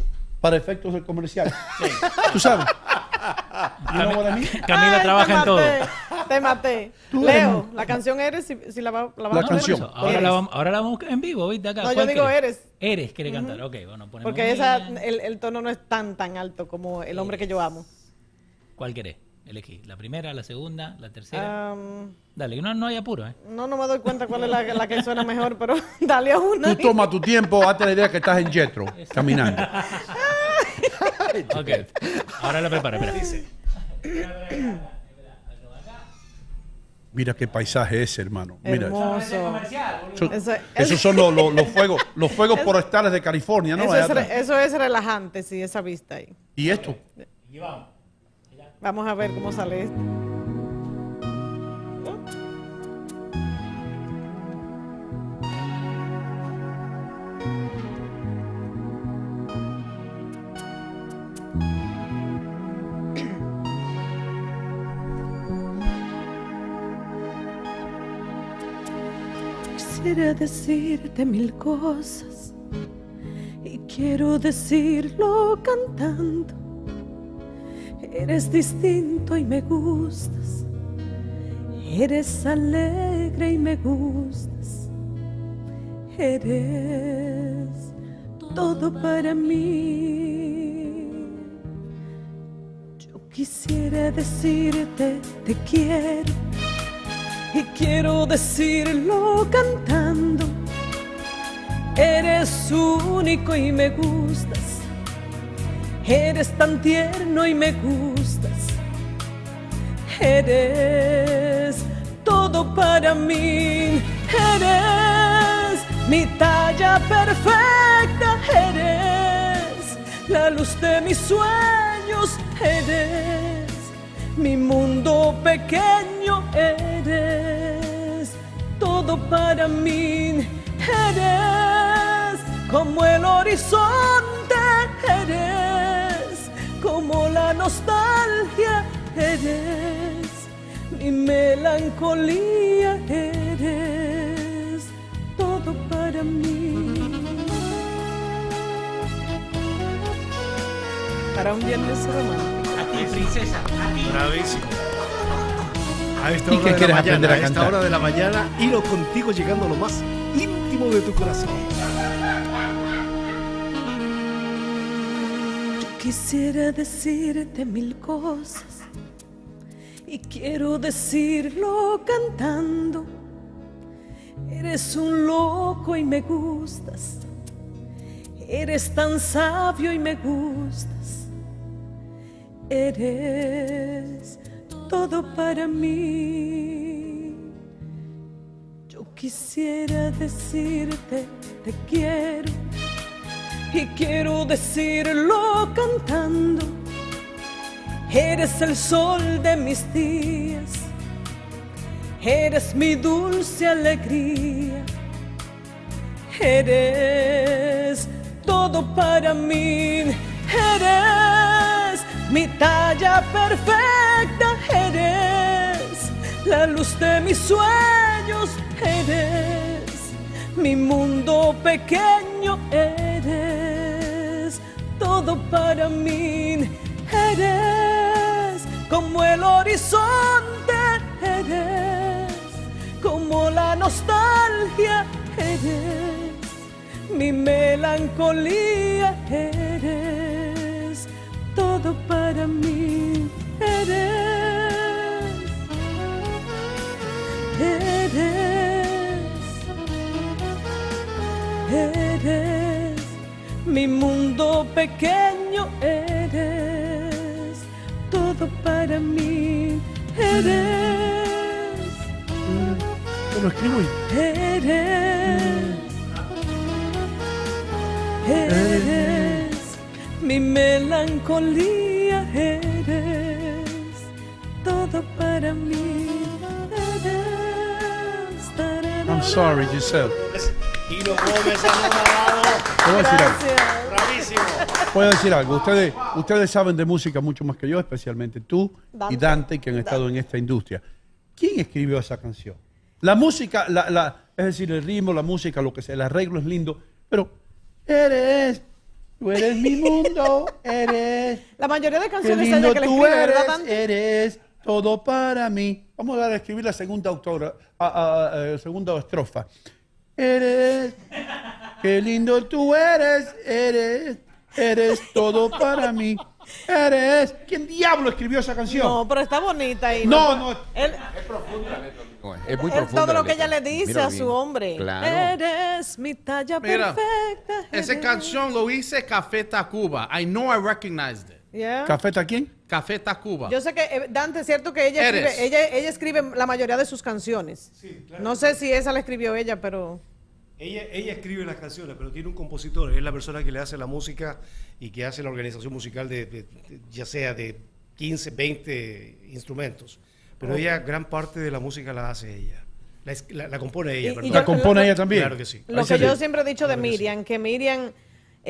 para efectos del comercial. Tú sabes. You know what I mean? Camila Ay, trabaja en todo. Te maté. Tú eres- Leo, la canción Eres, si, si la, va- la La canción. Eso, ahora, Eres. la vamos, ahora la vamos en vivo, ¿viste? Acá. No, yo ¿Cuál digo querés? Eres. Eres, quiere cantar. Ok, bueno, ponemos. Porque esa, el, el tono no es tan, tan alto como el hombre que yo amo. ¿Cuál querés? Elegí. ¿La primera, la segunda, la tercera? Dale, no, no hay apuro, ¿eh? no, no me doy cuenta cuál es la, la que suena mejor, pero dale a una. Tú toma tu tiempo, hazte la idea que estás en Jetro, caminando. Ok. Ahora la preparo, espera. Mira qué paisaje es, hermano. Mira. Hermoso. Eso- Eso- esos son los, los- los fuegos, los fuegos forestales de California, ¿no? Eso es, atrás. re- eso es relajante, sí, esa vista ahí. Y esto, Vamos a ver cómo sale esto. Quisiera decirte mil cosas y quiero decirlo cantando. Eres distinto y me gustas. Eres alegre y me gustas. Eres todo para mí. Yo quisiera decirte te quiero y quiero decirlo cantando. Eres único y me gustas. Eres tan tierno y me gustas. Eres todo para mí. Eres mi talla perfecta. Eres la luz de mis sueños. Eres mi mundo pequeño. Eres todo para mí. Eres como el horizonte. Eres como la nostalgia. Eres mi melancolía. Eres todo para mí. Para un viernes romántico. A ti, princesa. A ti. Bravísimo. A esta ¿Y hora de la mañana, a a esta hora de la mañana, hilo contigo llegando a lo más íntimo de tu corazón. Quisiera decirte mil cosas y quiero decirlo cantando. Eres un loco y me gustas. Eres tan sabio y me gustas. Eres todo para mí. Yo quisiera decirte te quiero y quiero decirlo cantando. Eres el sol de mis días, eres mi dulce alegría, eres todo para mí, eres mi talla perfecta, eres la luz de mis sueños, eres mi mundo pequeño, eres todo para mí, eres como el horizonte, eres como la nostalgia, eres mi melancolía, eres todo para mí, eres, eres, eres mi mundo pequeño, eres todo para mí, eres, Te lo escribo eres, eres mi melancolía, eres todo para mí, eres. I'm sorry, Giselle. Hino Gómez a decir algo. Bravísimo. Puedo decir algo. Ustedes, ustedes saben de música mucho más que yo, especialmente tú y Dante. Dante, que han estado en esta industria. ¿Quién escribió esa canción? La música, la, la- es decir, el ritmo, la música, lo que sea, el arreglo es lindo, pero eres, tú eres mi mundo, eres. La mayoría de canciones lindo ella que le tú escribe, eres, ¿verdad, Dante? eres todo para mí. Vamos a escribir la segunda autora, a- a- a- segunda estrofa. Eres, qué lindo tú eres, eres, eres todo para mí. Eres. ¿Quién diablo escribió esa canción? No, pero está bonita ahí. No, no. Él- Es muy es profunda. todo lo que ella le dice Míralo a su bien. hombre. Claro. Eres mi talla Mira, perfecta. Esa canción lo hice Café Tacuba. I know I recognized it. Yeah. ¿Café está quién? Café Tacuba. Yo sé que, eh, Dante, es cierto que ella Eres. escribe, ella, ella escribe la mayoría de sus canciones. No sé si esa la escribió ella, pero... Ella, ella escribe las canciones, pero tiene un compositor, es la persona que le hace la música y que hace la organización musical de, de- de- ya sea de 15, 20 instrumentos. Pero Ok. ella, gran parte de la música la hace ella. La, es- la- la compone ella, Y- y perdón. yo- ¿La compone ella también? Claro que sí. Lo que yo siempre he dicho de Miriam, que Miriam,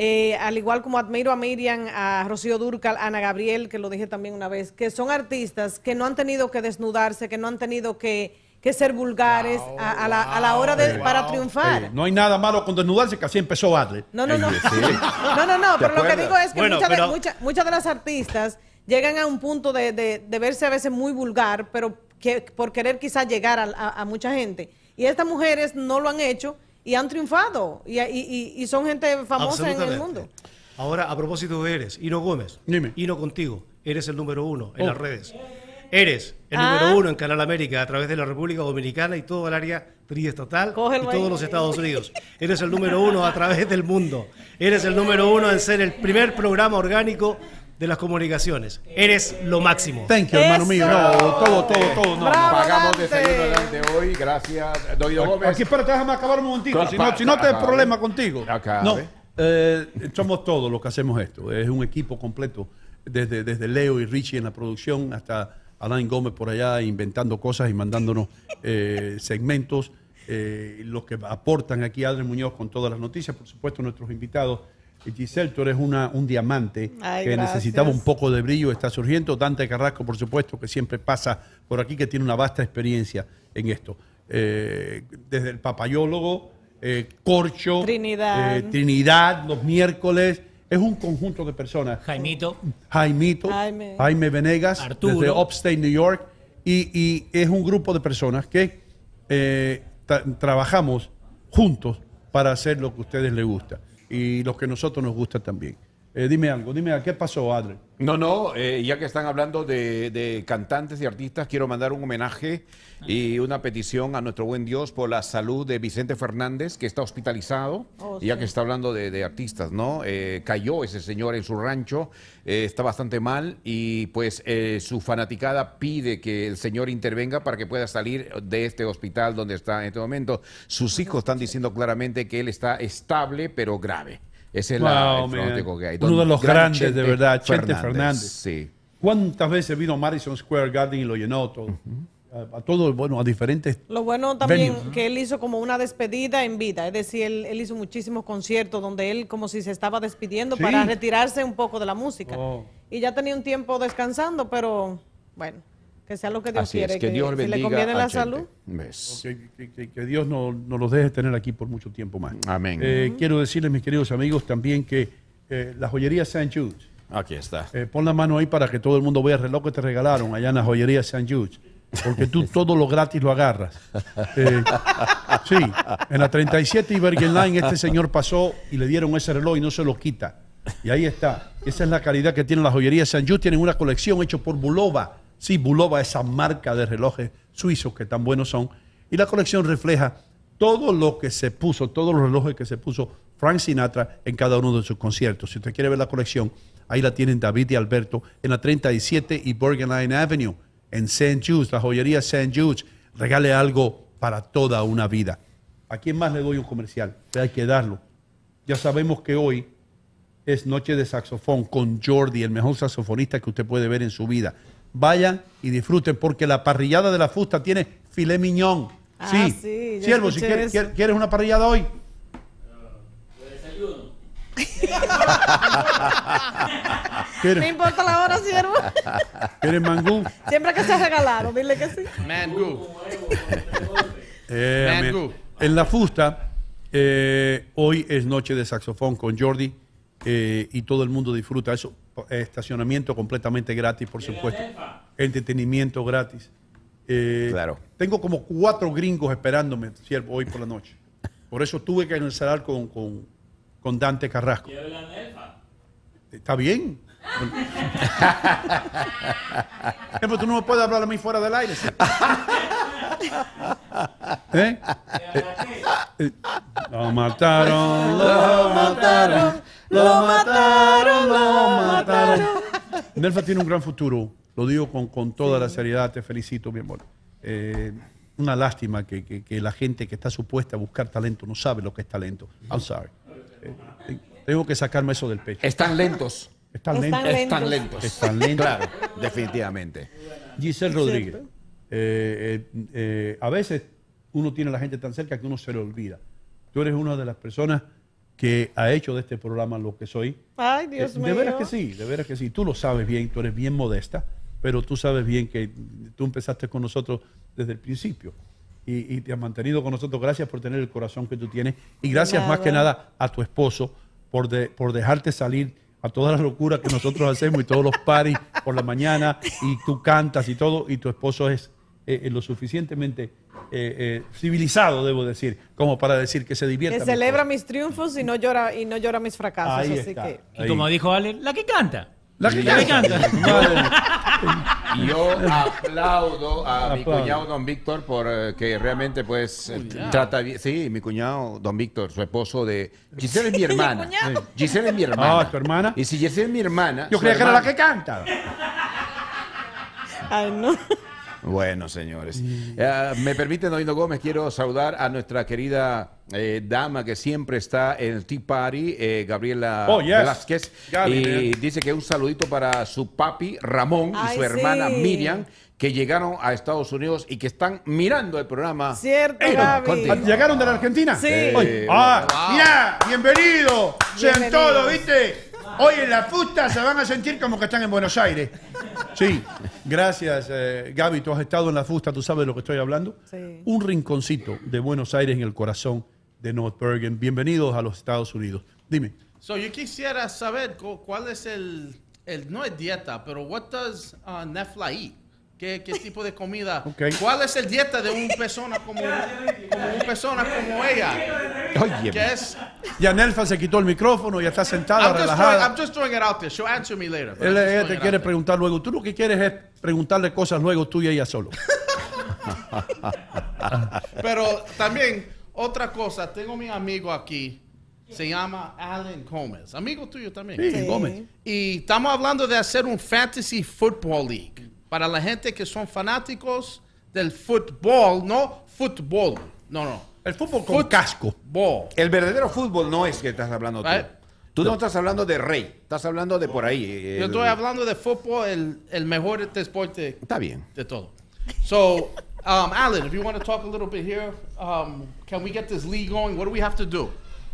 eh, al igual como admiro a Miriam, a Rocío Durcal, a Ana Gabriel, que lo dije también una vez, que son artistas que no han tenido que desnudarse, que no han tenido que, que ser vulgares a, a la, a la hora de, para triunfar. Eh, no hay nada malo con desnudarse, que así empezó Adler. No, no, no. Sí. No, no, no, ¿Te pero lo que digo es que Bueno, muchas, pero- de, muchas, muchas de las artistas llegan a un punto de, de- de verse a veces muy vulgar, pero que por querer quizás llegar a, a- a mucha gente. Y estas mujeres no lo han hecho y han triunfado y, y- y- y son gente famosa en el mundo. Ahora, a propósito de Eres, Hino Gómez. Dime. Hino contigo. Eres el número uno en Oh. las redes. Eres el Ah. número uno en Canal América a través de la República Dominicana y todo el área triestatal y ahí. todos los Estados Unidos. Eres el número uno a través del mundo. Eres el número uno en ser el primer programa orgánico de las comunicaciones. Eres lo máximo. Thank you, hermano mío. No, todo, todo, todo. No, Pagamos desayuno delante hoy. Gracias, Doido Gómez. Aquí, espérate, déjame acabar un momentito. Claro, Si no, si no te problema contigo. Acabe. No, eh, somos todos los que hacemos esto. Es un equipo completo. Desde, desde Leo y Richie en la producción hasta Alain Gómez por allá inventando cosas y mandándonos eh, segmentos. eh, los que aportan aquí Adrián Muñoz con todas las noticias. Por supuesto, nuestros invitados. Y Giselle, tú eres una, un diamante Ay, que gracias. necesitaba un poco de brillo, está surgiendo. Dante Carrasco, por supuesto, que siempre pasa por aquí, que tiene una vasta experiencia en esto. Eh, desde el papayólogo, eh, Corcho, Trinidad. eh, Trinidad, los miércoles. Es un conjunto de personas. Jaimito. Jaimito, Jaime. Jaime, Venegas, Arturo. desde Upstate New York. Y, y es un grupo de personas que eh, tra- trabajamos juntos para hacer lo que a ustedes les gusta y lo que nosotros nos gusta también. Eh, dime algo, dime, ¿qué pasó, Adler? No, no, eh, ya que están hablando de, de cantantes y artistas, quiero mandar un homenaje y una petición a nuestro buen Dios por la salud de Vicente Fernández, que está hospitalizado, Oh, ya sí. que está hablando de, de artistas, ¿no? Eh, cayó ese señor en su rancho, eh, está bastante mal y pues eh, su fanaticada pide que el señor intervenga para que pueda salir de este hospital donde está en este momento. Sus hijos están diciendo claramente que él está estable pero grave. Ese es la, Wow, el man. que hay. Uno Don de los gran grandes, Chente de verdad, Chente Fernández. Sí. ¿Cuántas veces vino a Madison Square Garden y lo llenó todo? a, a todo, bueno, a diferentes. Lo bueno también venues, que él hizo como una despedida en vida, es decir, él, él hizo muchísimos conciertos donde él como si se estaba despidiendo Sí. para retirarse un poco de la música. Oh. Y ya tenía un tiempo descansando, pero bueno, que sea lo que Dios Así quiere, es, que Dios si bendiga le conviene la salud. Que, que- que- que Dios no- nos los deje tener aquí por mucho tiempo más. Amén. Eh, Quiero decirles, mis queridos amigos, también que eh, la joyería St. Jude. Aquí está. Eh, pon la mano ahí para que todo el mundo vea el reloj que te regalaron allá en la joyería St. Jude. Porque tú todo lo gratis lo agarras. Eh, sí, en la 37 y Bergen Line este señor pasó y le dieron ese reloj y no se lo quita. Y ahí está. Esa es la calidad que tiene la joyería St. Jude. Tienen una colección hecha por Bulova. Sí, Bulova, esa marca de relojes suizos que tan buenos son. Y la colección refleja todo lo que se puso, todos los relojes que se puso Frank Sinatra en cada uno de sus conciertos. Si usted quiere ver la colección, ahí la tienen David y Alberto en la 37 y Bergen Line Avenue, en St. Jude's, la joyería St. Jude's. Regale algo para toda una vida. ¿A quién más le doy un comercial? Hay que darlo. Ya sabemos que hoy es Noche de Saxofón con Jordi, el mejor saxofonista que usted puede ver en su vida. Vayan y disfruten porque la parrillada de la fusta tiene filet miñón. Ah, sí, sí, Siervo, si quieres, quieres- ¿quieres una parrillada hoy? ¿Quieres, No importa la hora, siervo. ¿Quieres mangú? Siempre que sea regalado, dile que sí. Mango. Eh. Mangú. En la fusta, eh, hoy es noche de saxofón con Jordi eh, y todo el mundo disfruta eso. Estacionamiento completamente gratis, por supuesto. Entretenimiento gratis. Eh, Claro. Tengo como cuatro gringos esperándome, siervo, hoy por la noche. Por eso tuve que encerrar con, con, con Dante Carrasco. Está bien. Eh, pero tú no me puedes hablar a mí fuera del aire. ¿sí? Eh, eh, Lo mataron, lo mataron, lo mataron, lo mataron. Nelfa tiene un gran futuro, lo digo con, con toda la seriedad, te felicito, mi amor. Eh, una lástima que, que- que la gente que está supuesta a buscar talento no sabe lo que es talento. I'm sorry. Eh, eh, tengo que sacarme eso del pecho. Están lentos. Están Están lentos. Están lentos. Están lentos. Claro, definitivamente. Giselle Rodríguez. Eh, eh, eh, a veces uno tiene a la gente tan cerca que uno se le olvida. Tú eres una de las personas que ha hecho de este programa lo que soy. Ay, Dios Eh, mío. de veras que sí, de veras que sí. Tú lo sabes bien, tú eres bien modesta, pero tú sabes bien que tú empezaste con nosotros desde el principio y, y te has mantenido con nosotros. Gracias por tener el corazón que tú tienes y gracias más que nada a tu esposo por, de- por dejarte salir a todas las locuras que nosotros hacemos y todos los paris por la mañana y tú cantas y todo y tu esposo es eh, eh, lo suficientemente eh, eh, civilizado, debo decir, como para decir que se divierta. Que celebra mis triunfos y no llora y no llora mis fracasos. Ahí así está. que Y como dijo Ale, la que canta. La que La que canta. Yo aplaudo a mi cuñado don Víctor por eh, que realmente pues eh, trata bien. Sí, mi cuñado don Víctor, su esposo de Giselle es mi hermana. Giselle es mi hermana. Ah, ¿tu hermana? Y si Giselle es mi hermana. Yo creía que era la que canta. Ay, no. Bueno, señores. Eh, me permiten, Doino Gómez, quiero saludar a nuestra querida eh, dama que siempre está en el Tea Party, eh, Gabriela Oh, yes. Velázquez. Gaby, y man. dice que un saludito para su papi Ramón y Ay, su hermana sí. Miriam, que llegaron a Estados Unidos y que están mirando el programa. Cierto, Gaby. contigo. ¿Llegaron de la Argentina? Sí. Ah, Wow. mira, bienvenido. Sean todos, ¿viste? Hoy en la fusta se van a sentir como que están en Buenos Aires. Sí, gracias, eh, Gaby. Tú has estado en la fusta, tú sabes de lo que estoy hablando. Sí. Un rinconcito de Buenos Aires en el corazón de North Bergen. Bienvenidos a los Estados Unidos. Dime. So, yo quisiera saber cu- cuál es el, el no es dieta, pero what does uh, Nefla eat? Qué, qué tipo de comida. Ok. ¿Cuál es el dieta de una persona como, como una persona como ella? Oye. ¿Qué es? Ya Nelfa se quitó el micrófono, ya está sentada, I'm just, throwing, relajada. I'm just throwing it out there. She'll answer me later. Él, ella te quiere preguntar luego. Tú lo que quieres es preguntarle cosas luego tú y ella solo. Pero también, otra cosa, tengo mi amigo aquí. Se llama Alan Gómez. Amigo tuyo también. Sí, Sí. Gómez. Y estamos hablando de hacer un Fantasy Football League. Para la gente que son fanáticos del fútbol, no fútbol. No, no. El fútbol con casco. Ball. El verdadero fútbol no es que estás hablando tú. Right. Tú no estás hablando de rey, estás hablando de por ahí. Yo el- estoy hablando de fútbol, el, el mejor deporte Está bien. de todo. So, um, Alan, if you want to talk a little bit here, um, can we get this league going? What do we have to do?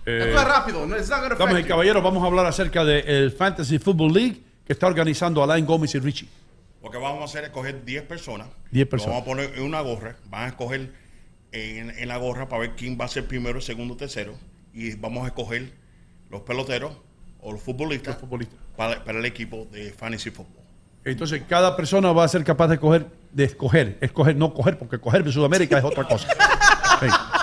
Eh, Esto es rápido. no- It's not gonna Damas y caballeros, vamos a hablar acerca del Fantasy Football League que está organizando Alain Gómez y Richie. Lo que vamos a hacer es coger 10 personas. 10 Lo personas. vamos a poner en una gorra. Van a escoger en, en la gorra para ver quién va a ser primero, segundo, tercero. Y vamos a escoger los peloteros o los futbolistas, Para, para el equipo de Fantasy Football. Entonces, cada persona va a ser capaz de escoger, de escoger, escoger, no coger, porque coger en Sudamérica es otra cosa.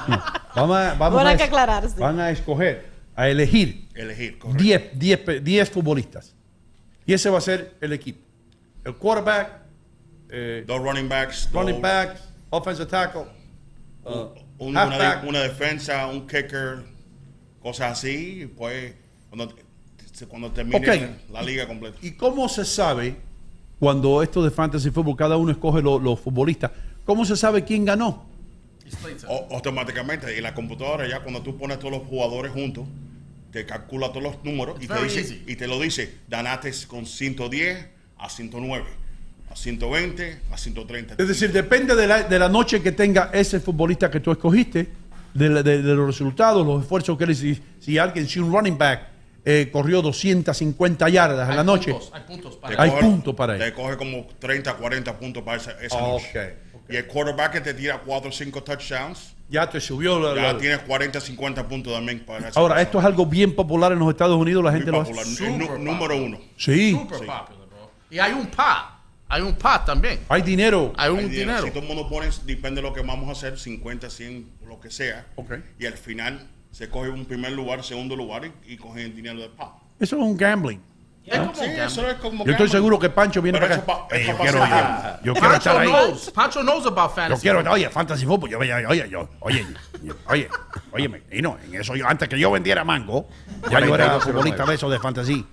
No. Vamos a, vamos a que aclararse. Van a escoger, a elegir Elegir, 10, 10, pe- 10 futbolistas. Y ese va a ser el equipo. El quarterback, eh, Dos running backs. running dos- back, offensive tackle, uh, un- una, de- una defensa, un kicker, cosas así. y Pues cuando, cuando termine la liga completa. ¿Y cómo se sabe cuando esto de fantasy football, cada uno escoge lo- los futbolistas? ¿Cómo se sabe quién ganó? O- automáticamente, en la computadora ya cuando tú pones todos los jugadores juntos, te calcula todos los números y te, dice, y te lo dice, ganaste con 110 a 109, a 120, a 130. Es decir, depende de la, de la noche que tenga ese futbolista que tú escogiste, de, la- de- de los resultados, los esfuerzos que él hizo. Si, si alguien, si un running back eh, corrió 250 yardas en la noche, Puntos, hay puntos para hay coge- puntos para él. Te coge como 30, 40 puntos para esa, esa Ah, noche. Y el quarterback que te tira 4 o 5 touchdowns, Ya te subió la... ya la- tienes 40, 50 puntos también para esa Ahora, persona. esto es algo bien popular en los Estados Unidos, la Muy gente lo popular. hace. El nu- número uno. Sí. Super popular. Y hay un pot. Hay un pot también. Hay dinero. Hay un Hay dinero. Si todo el mundo pone, depende de lo que vamos a hacer, 50, 100, lo que sea. Y al final se coge un primer lugar, segundo lugar y, y cogen el dinero del pop. Eso es un gambling. Es como Sí, eso es como Yo estoy gambling. seguro que Pancho viene Pero para acá. pa- yo quiero, bien. yo quiero Pancho estar ahí. knows. Pancho knows about Yo fantasy. quiero, football. oye, fantasy football, yo veía, oye, yo, oye, yo- oye, oye, y no, en eso yo, antes que yo vendiera mango, ya yo era 42, futbolista de eso de fantasy.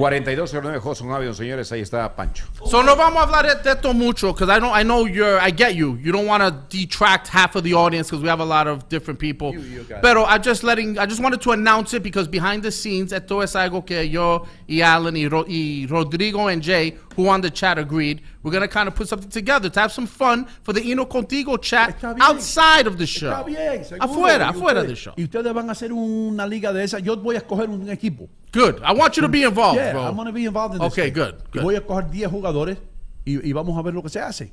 4209 Hudson Avenue, señores, ahí está Pancho. So no vamos a hablar de esto mucho because I know I know you're I get you. You don't want to detract half of the audience because we have a lot of different people. Pero I just letting I just wanted to announce it because behind the scenes esto es algo que yo y Alan y, Ro- y Rodrigo and Jay who on the chat agreed we're gonna kind of put something together to have some fun for the Ino Contigo chat outside of the show. Está bien, seguro. Afuera, Y afuera del show. Y ustedes van a hacer una liga de esa. Yo voy a escoger un equipo. Good. I want you to be involved, Yeah, bro. I'm gonna be involved in this Okay, good, Y good. voy a escoger 10 jugadores y, y vamos a ver lo que se hace.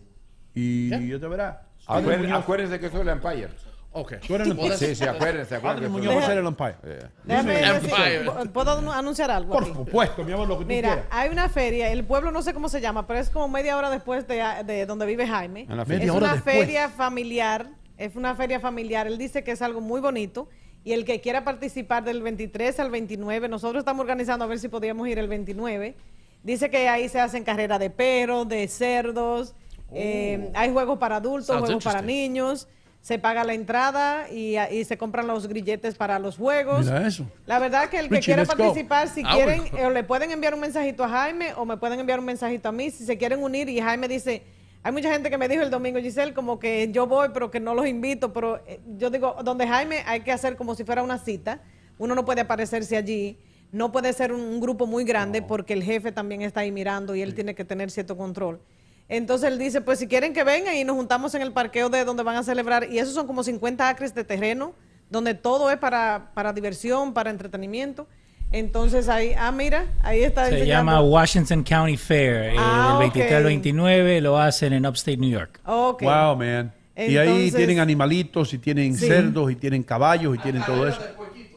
Y yo te verá. Acuérdense, acuérdense que soy el Empire. Okay. Tú eres el umpire. Sí, sí, acuérdense, acuérdense. Muñoz va a ser el umpire. Déjame Dime. decir, ¿Puedo anu- anunciar algo? Por aquí? supuesto, mi amor, lo que tú Mira, quieras. hay una feria, el pueblo no sé cómo se llama, pero es como media hora después de, de donde vive Jaime. A la Es feria. Media hora una después. feria familiar, es una feria familiar. Él dice que es algo muy bonito y el que quiera participar del 23 al 29, nosotros estamos organizando a ver si podíamos ir el 29. Dice que ahí se hacen carreras de perros, de cerdos, eh, hay juegos para adultos, Sounds juegos para niños. Se paga la entrada y, y se compran los grilletes para los juegos. Mira eso. La verdad que el que quiera go. participar, si Ah, quieren, bueno. eh, le pueden enviar un mensajito a Jaime o me pueden enviar un mensajito a mí si se quieren unir. Y Jaime dice, hay mucha gente que me dijo el domingo, Giselle, como que yo voy, pero que no los invito. Pero eh, yo digo, donde Jaime hay que hacer como si fuera una cita. Uno no puede aparecerse allí. No puede ser un, un grupo muy grande porque el jefe también está ahí mirando y él tiene que tener cierto control. Entonces él dice, pues si quieren que vengan y nos juntamos en el parqueo de donde van a celebrar, y esos son como 50 acres de terreno, donde todo es para, para diversión, para entretenimiento. Entonces ahí, ah, mira, ahí está Se enseñando. llama Washington County Fair. eh, Ah, el 23 al ok. 29 lo hacen en Upstate New York. Wow, man. y ahí tienen animalitos, y tienen Sí. cerdos, y tienen caballos, y tienen todo eso.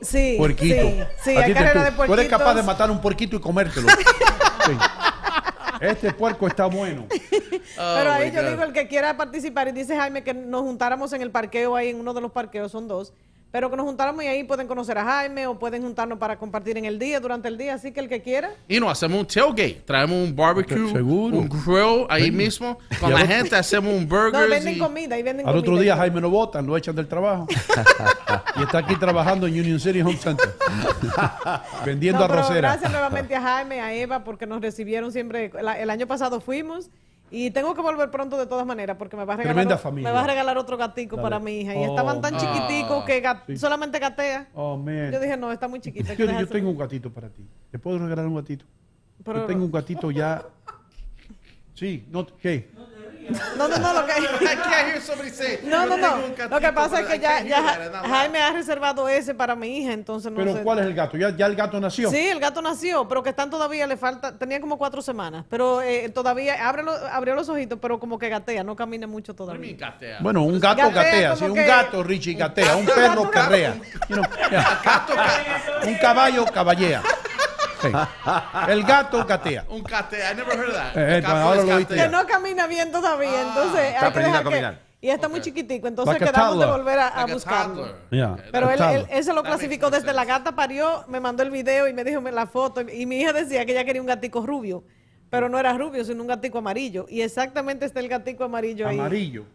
Sí, Puerquito. sí, sí, hay carrera de tú, tú eres capaz de puerquitos. matar un puerquito y comértelo. Sí. Este puerco está bueno. Pero ahí yo God. digo, el que quiera participar, y dice Jaime que nos juntáramos en el parqueo, ahí en uno de los parqueos, son dos, pero que nos juntáramos y ahí pueden conocer a Jaime o pueden juntarnos para compartir en el día, durante el día, así que el que quiera. Y no, hacemos un tailgate. Traemos un barbecue, Seguro. un grill ahí mismo. Con la gente hacemos un No, burger. venden comida, y venden Al comida. otro día Jaime lo votan, lo echan del trabajo. y está aquí trabajando en Union City Home Center. vendiendo No, arrocera. Gracias nuevamente a Jaime, a Eva, porque nos recibieron siempre. la- el año pasado fuimos y tengo que volver pronto de todas maneras porque me va a regalar, Tremenda o- familia. me va a regalar otro gatico Dale. para mi hija. Y Oh, estaban tan man. chiquiticos que gat- Sí. solamente gatea. Oh, man. Yo dije, no, está muy chiquita. Yo, yo tengo un gatito para ti. ¿Te puedo regalar un gatito? Pero- yo tengo un gatito ya. Sí, no, ¿qué? No, no, no, lo que... No, no, "Yo no. Lo que pasa es que ya, ya Jaime ha reservado ese para mi hija, entonces no Pero sé. ¿cuál es el gato? ¿Ya, ya el gato nació? Sí, el gato nació, pero que están todavía, le falta, tenía como cuatro semanas, pero eh, todavía abre lo- abrió los ojitos, pero como que gatea, no camina mucho todavía. Bueno, un gato Gatea sí, un que- gato, Richie, gatea, un perro carrea. Un caballo caballea. Sí. El gato gatea. Un cate, I never heard that. Eh, eh, Gato ahora es lo. Que no camina bien todavía, entonces hay que aprendiendo dejar a caminar. que... Y está muy chiquitico, entonces Like a quedamos de toddler. volver a, a Like a buscarlo. toddler. Yeah, Pero él, él- él se lo clasificó desde la gata parió, me mandó el video y me dijo me- la foto. Y mi hija decía que ella quería un gatico rubio, pero no era rubio, sino un gatico amarillo. Y exactamente está el gatico amarillo ahí. Amarillo.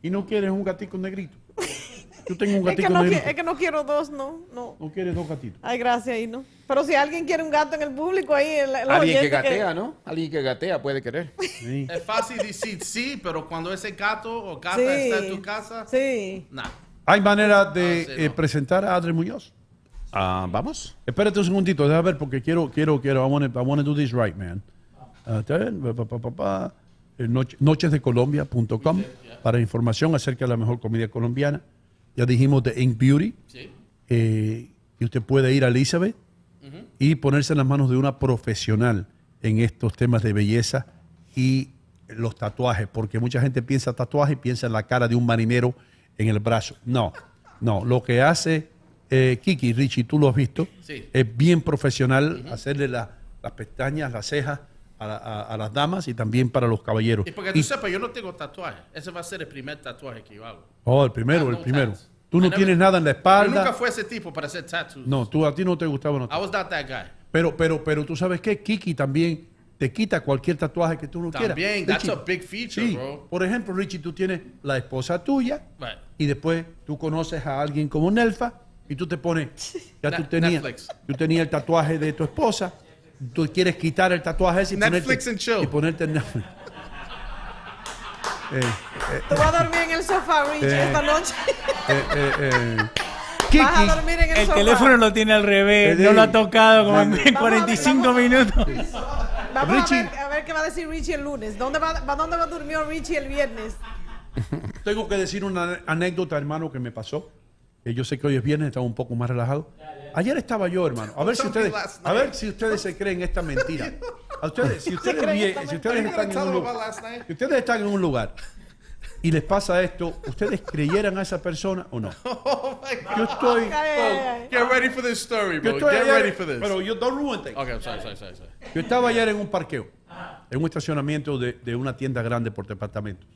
¿Y no quieres un gatico negrito? Yo tengo un Es que, gatico no, qui- negrito. es que no quiero dos, no, no. ¿No quieres dos gatitos? Ay, gracias, ahí no. Pero si alguien quiere un gato en el público ahí, el, el Alguien que gatea, ¿no? Alguien que gatea puede querer. Es fácil decir sí, pero cuando ese gato o gata Sí. está en tu casa, sí. nah. ¿Hay manera de eh, presentar a Adri Muñoz? Ah, Vamos. Espérate un segundito, déjame ver porque quiero, quiero, quiero. I want to I wanna do this right, man. Eh, noche- nochesdecolombia.com para información acerca de la mejor comida colombiana. Ya dijimos de Ink Beauty. Eh, y usted puede ir a Elizabeth y ponerse en las manos de una profesional en estos temas de belleza y los tatuajes, porque mucha gente piensa tatuaje y piensa en la cara de un marinero en el brazo. No, no, lo que hace eh, Kiki, Richie, tú lo has visto, Sí. es bien profesional hacerle la- las pestañas, las cejas a, a- a las damas y también para los caballeros. Y porque tú Y- sepas, yo no tengo tatuaje. Ese va a ser el primer tatuaje que yo hago. oh, el primero, Ah, el primero. tats. Tú no never- tienes nada en la Yo nunca espalda. fui ese tipo para hacer tattoos. No, tú a ti no te gustaba. No I was not that guy. Pero, pero, pero tú sabes qué, Kiki también te quita cualquier tatuaje que tú no quieras. También, that's a big feature, sí. bro. Por ejemplo, Richie, tú tienes la esposa tuya Right. y después tú conoces a alguien como Nelfa y tú te pones, ya tú tenías, Netflix. tú tenías el tatuaje de tu esposa, tú quieres quitar el tatuaje ese y Netflix ponerte, and chill. y ponerte en Netflix. Eh, eh, Tú vas a dormir en el sofá, Richie, Eh. esta noche. eh, eh, eh. Vas a Kiki, dormir en el, El sofá. teléfono lo tiene al revés, Eh, no lo ha tocado como en 45 minutos. Vamos Richie. A, ver, a ver qué va a decir Richie el lunes. ¿Dónde va, dónde va durmió Richie el viernes? Tengo que decir una anécdota, hermano, que me pasó. Que yo sé que hoy es viernes, estaba un poco más relajado. Ayer estaba yo, hermano. A ver si ustedes, a ver si ustedes se creen esta mentira. A ustedes, si ustedes, vie- si están en un lugar, si ustedes están en un lugar y les pasa esto, ¿ustedes creyeran a esa persona o no? Oh my God. Yo estoy. Get ready for this story, yo bro. estoy Get ayer- ready for this. pero yo don't ruin things. Okay, I'm sorry, sorry, sorry, sorry. Yo estaba ayer en un parqueo, en un estacionamiento de, de una tienda grande por departamentos.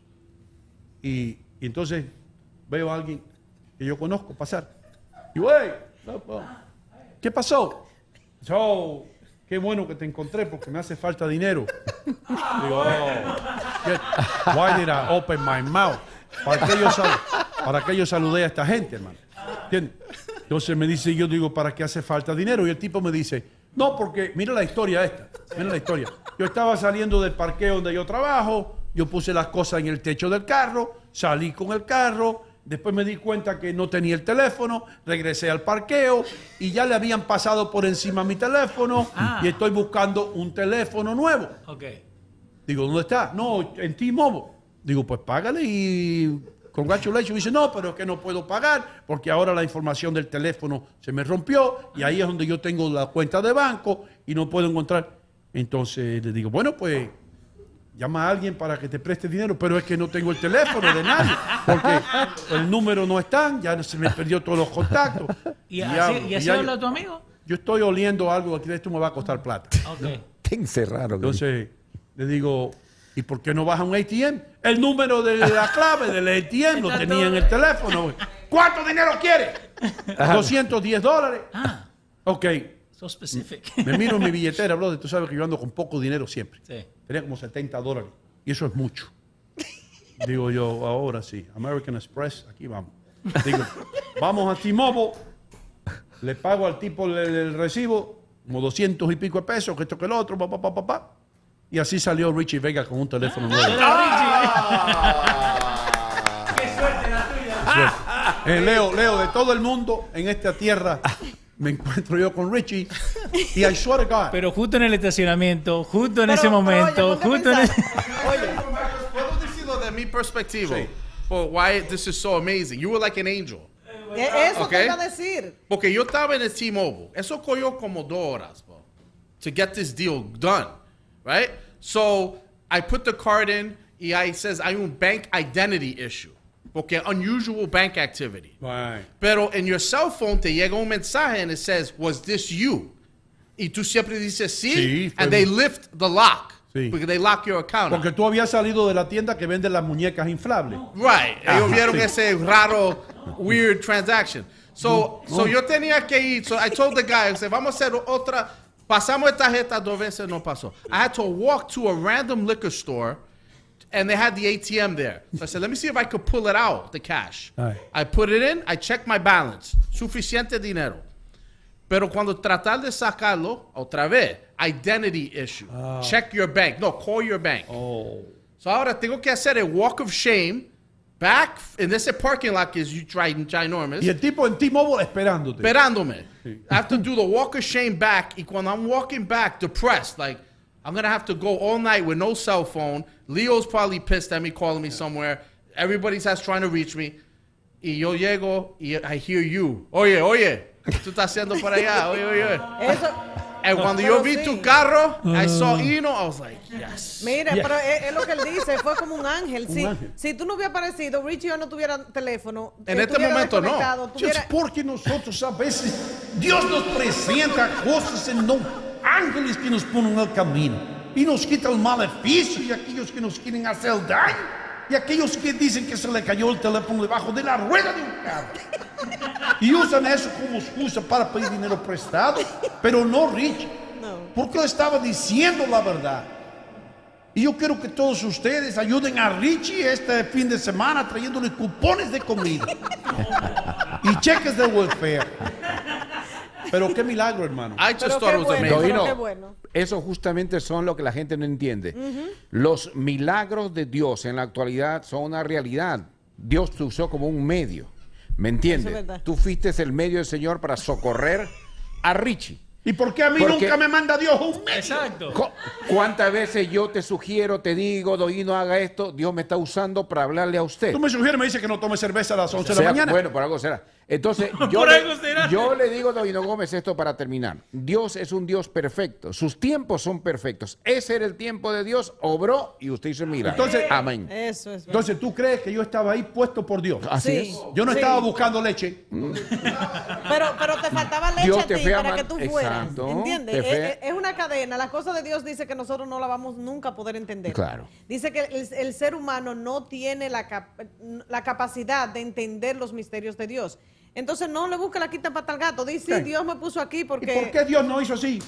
Y, y entonces veo a alguien que yo conozco pasar. Y, güey, ¿qué pasó? Yo, qué bueno que te encontré porque me hace falta dinero. Digo, oh, why did I open my mouth? ¿Para qué yo, sal- a esta gente, hermano? ¿Entiendes? Entonces me dice, yo digo, ¿para qué hace falta dinero? Y el tipo me dice, no, porque mira la historia esta, mira la historia. Yo estaba saliendo del parqueo donde yo trabajo, yo puse las cosas en el techo del carro, salí con el carro, después me di cuenta que no tenía el teléfono, regresé al parqueo y ya le habían pasado por encima mi teléfono Ah. y estoy buscando un teléfono nuevo. Ok. Digo, ¿dónde está? No, en T-Mobile. Digo, pues págale y congratulations. Dice, no, pero es que no puedo pagar porque ahora la información del teléfono se me rompió y ahí es donde yo tengo la cuenta de banco y no puedo encontrar. Entonces le digo, bueno, pues llama a alguien para que te preste dinero, pero es que no tengo el teléfono de nadie porque el número no está, ya se me perdió todos los contactos. ¿Y así, y así yo- habla tu amigo? yo estoy oliendo algo aquí, esto me va a costar plata. Ok. Te encerraron. Entonces, Le digo, ¿y por qué no vas a un ATM? El número de la clave del ATM lo tenía en el teléfono. ¿Cuánto dinero quiere? 210 dólares. Ah, Ok. So specific. Me miro en mi billetera, brother. Tú sabes que yo ando con poco dinero siempre. Sí. Tenía como 70 dólares. Y eso es mucho. Digo yo, ahora sí. American Express, aquí vamos. Digo, vamos a T-Mobile. Le pago al tipo el, el recibo, como 200 y pico de pesos, que esto que el otro, pa, pa, pa, pa, pa. Y así salió Richie Vega con un teléfono nuevo. Eh, Leo, Leo, de todo el mundo en esta tierra, me encuentro yo con Richie. Y I swear to God. Pero justo en el estacionamiento, justo en ese momento, justo en ese... ¿Puedo decirlo de mi perspectiva? For why this is so amazing. You were like an angel. E- Eso Okay. te iba a decir. Porque yo estaba en el T-Mobile. Eso cogió como dos horas, bro, to get this deal done, right? So I put the card in. Y I says hay un bank identity issue. Porque unusual bank activity. Right. Pero en your cell phone te llega un mensaje and it says, was this you? Y tú siempre dices sí, Sí, and they lift the lock. Sí. Porque they lock your account. Porque tú habías salido de la tienda que vende las muñecas inflables. Right. Ajá, Ellos ah, vieron sí. ese raro, weird transaction. So, No, so yo tenía que ir. So I told the guy, I said, vamos a hacer otra. Pasamos esta tarjeta dos veces, no pasó. I had to walk to a random liquor store, and they had the ATM there. So I said, let me see if I could pull it out, the cash. Ay. I put it in, I checked my balance. Suficiente dinero. Pero cuando tratar de sacarlo, otra vez, identity issue. Ah. Check your bank. No, call your bank. Oh. So ahora tengo que hacer a walk of shame back in this parking lot que es gi- ginormous. Y el tipo en T-Mobile esperándote. Esperándome. I have to do the walk of shame back. Y cuando I'm walking back, depressed, like I'm gonna have to go all night with no cell phone. Leo's probably pissed at me, calling me somewhere. Everybody's has trying to reach me. Y yo llego y I hear you. Oye, oye, ¿qué tú estás haciendo por allá? Oye, oye. Eso, And cuando Pero yo vi sí. tu carro, I saw Eno, I was like, yes. Mira, Yes. pero es, es lo que él dice, fue como un ángel. Un Si, ángel. si tú no hubieras aparecido, Richie hoy no tuviera teléfono. En este tuviera momento no. desconectado, Es tuviera- porque nosotros a veces Dios nos presenta cosas en no ángeles que nos ponen al camino y nos quita el maleficio y aquellos que nos quieren hacer daño y aquellos que dicen que se le cayó el teléfono debajo de la rueda de un carro y usan eso como excusa para pedir dinero prestado, pero no Rich, porque él estaba diciendo la verdad. Y yo quiero que todos ustedes ayuden a Richie este fin de semana trayéndole cupones de comida y cheques de welfare. Pero qué milagro, hermano. I just thought it was amazing. Doino, Eso justamente son lo que la gente no entiende. Los milagros de Dios en la actualidad son una realidad. Dios te usó como un medio. ¿Me entiendes? Eso es verdad. Tú fuiste el medio del Señor para socorrer a Richie. ¿Y por qué a mí Porque- nunca me manda Dios un medio? Exacto. ¿Cuántas veces yo te sugiero, te digo, Doino, haga esto? Dios me está usando para hablarle a usted. Tú me sugieres, me dices que no tome cerveza a las 11 de Sea- la mañana. Bueno, por algo será. Entonces, yo, le, yo digo a Doino Gómez esto para terminar. Dios es un Dios perfecto. Sus tiempos son perfectos. Ese era el tiempo de Dios, obró y usted hizo el milagro. Entonces- Amén. Eso es. Entonces, ¿tú crees que yo estaba ahí puesto por Dios? Así Sí. es. Yo no Sí. estaba buscando leche. Pero, pero te faltaba leche Dios a te ti fue para que tú fueras. Exacto, ¿Entiendes? Es, fue- es- es una cadena. La cosa de Dios dice que nosotros no la vamos nunca a poder entender. Claro. Dice que el, el ser humano no tiene la, cap- la capacidad de entender los misterios de Dios. Entonces no le busca la quita pata al gato. Dice. Dios me puso aquí ¿Y porque... por qué Dios no hizo así?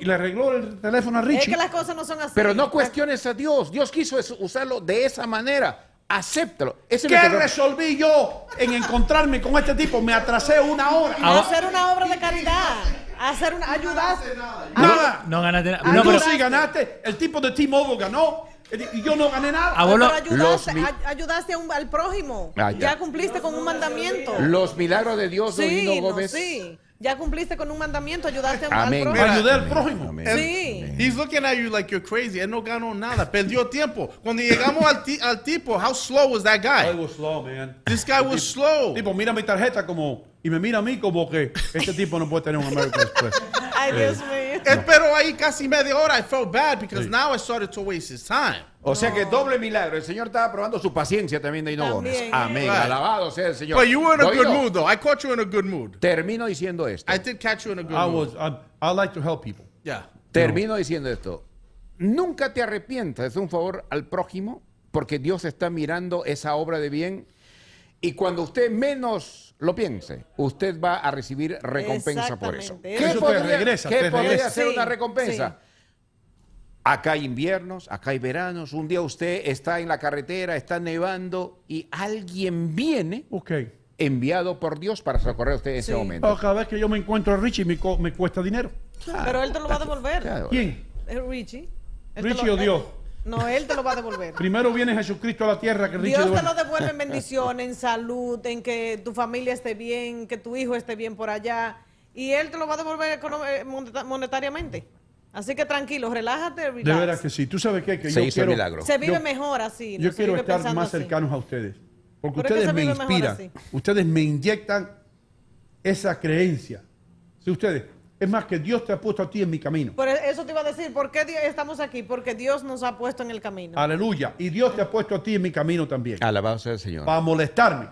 Y le arregló el teléfono a Es Richie. que las cosas no son así. Pero no cuestiones a Dios. Dios quiso es- usarlo de esa manera. Acéptalo. Ese es ¿Qué resolví yo en encontrarme con este tipo? Me atrasé una hora. hacer una obra de caridad. Hacer una... Ayudar. Nada. No ganaste nada. Ah, No, pero- sí ganaste. El tipo de T-Mobile ganó. Y yo no gané nada. Abuelo, Pero ayudaste, los ayudaste a un- al prójimo. Ah, ya. ya. cumpliste con un mandamiento. Los milagros de Dios, Sí, no, Gómez. sí. Ya cumpliste con un mandamiento, ayudaste a un- Amén. al prójimo. Ayudé al prójimo. Sí. He's looking at you like you're crazy. Él no ganó nada. Perdió tiempo. Cuando llegamos al, al tipo, how slow was that guy? I was slow, man. This guy was slow. Tipo, mira mi tarjeta como... Y me mira a mí como que este tipo no puede tener un American Express. Ay, Dios mío. Pero ahí casi media hora. I felt bad because now I started to waste his time. O sea que doble milagro. El Señor estaba probando su paciencia también, Gómez. También. Amén. Right. Alabado sea el Señor. But you were in a good mood, though. I caught you in a good mood. Termino diciendo esto. I did catch you in a good I mood. was, I, I like to help people. Yeah. Termino diciendo esto. nunca te arrepientas de un favor al prójimo, porque Dios está mirando esa obra de bien. Y cuando usted menos lo piense, usted va a recibir recompensa por eso. ¿Qué Eso podría, regresa, qué podría ser Sí, una recompensa? sí. Acá hay inviernos, acá hay veranos. Un día usted está en la carretera, está nevando y alguien viene enviado por Dios para socorrer a usted en ese momento. Oh, cada vez que yo me encuentro a Richie me, co- me cuesta dinero. Pero él te lo va a devolver. Claro. ¿Quién? Es Richie. Richie o Dios. No, él te lo va a devolver. Primero viene Jesucristo a la tierra que Richie Dios te lo devuelve en bendición, en salud, en que tu familia esté bien, que tu hijo esté bien por allá. Y él te lo va a devolver eh, moneta- monetariamente. Así que tranquilo, relájate, De relax. veras que sí. Tú sabes qué? que Se yo hizo el quiero, milagro. Se vive yo- mejor así. ¿no? Yo quiero estar más así. cercanos a ustedes. Porque Pero es que ustedes se me vive mejor inspiran. así. Ustedes me inyectan esa creencia. Si ustedes, es más que Dios te ha puesto a ti en mi camino. Por eso te iba a decir, ¿por qué Dios- estamos aquí? Porque Dios nos ha puesto en el camino. Aleluya. Y Dios te ha puesto a ti en mi camino también. Alabado sea el Señor. Para molestarme.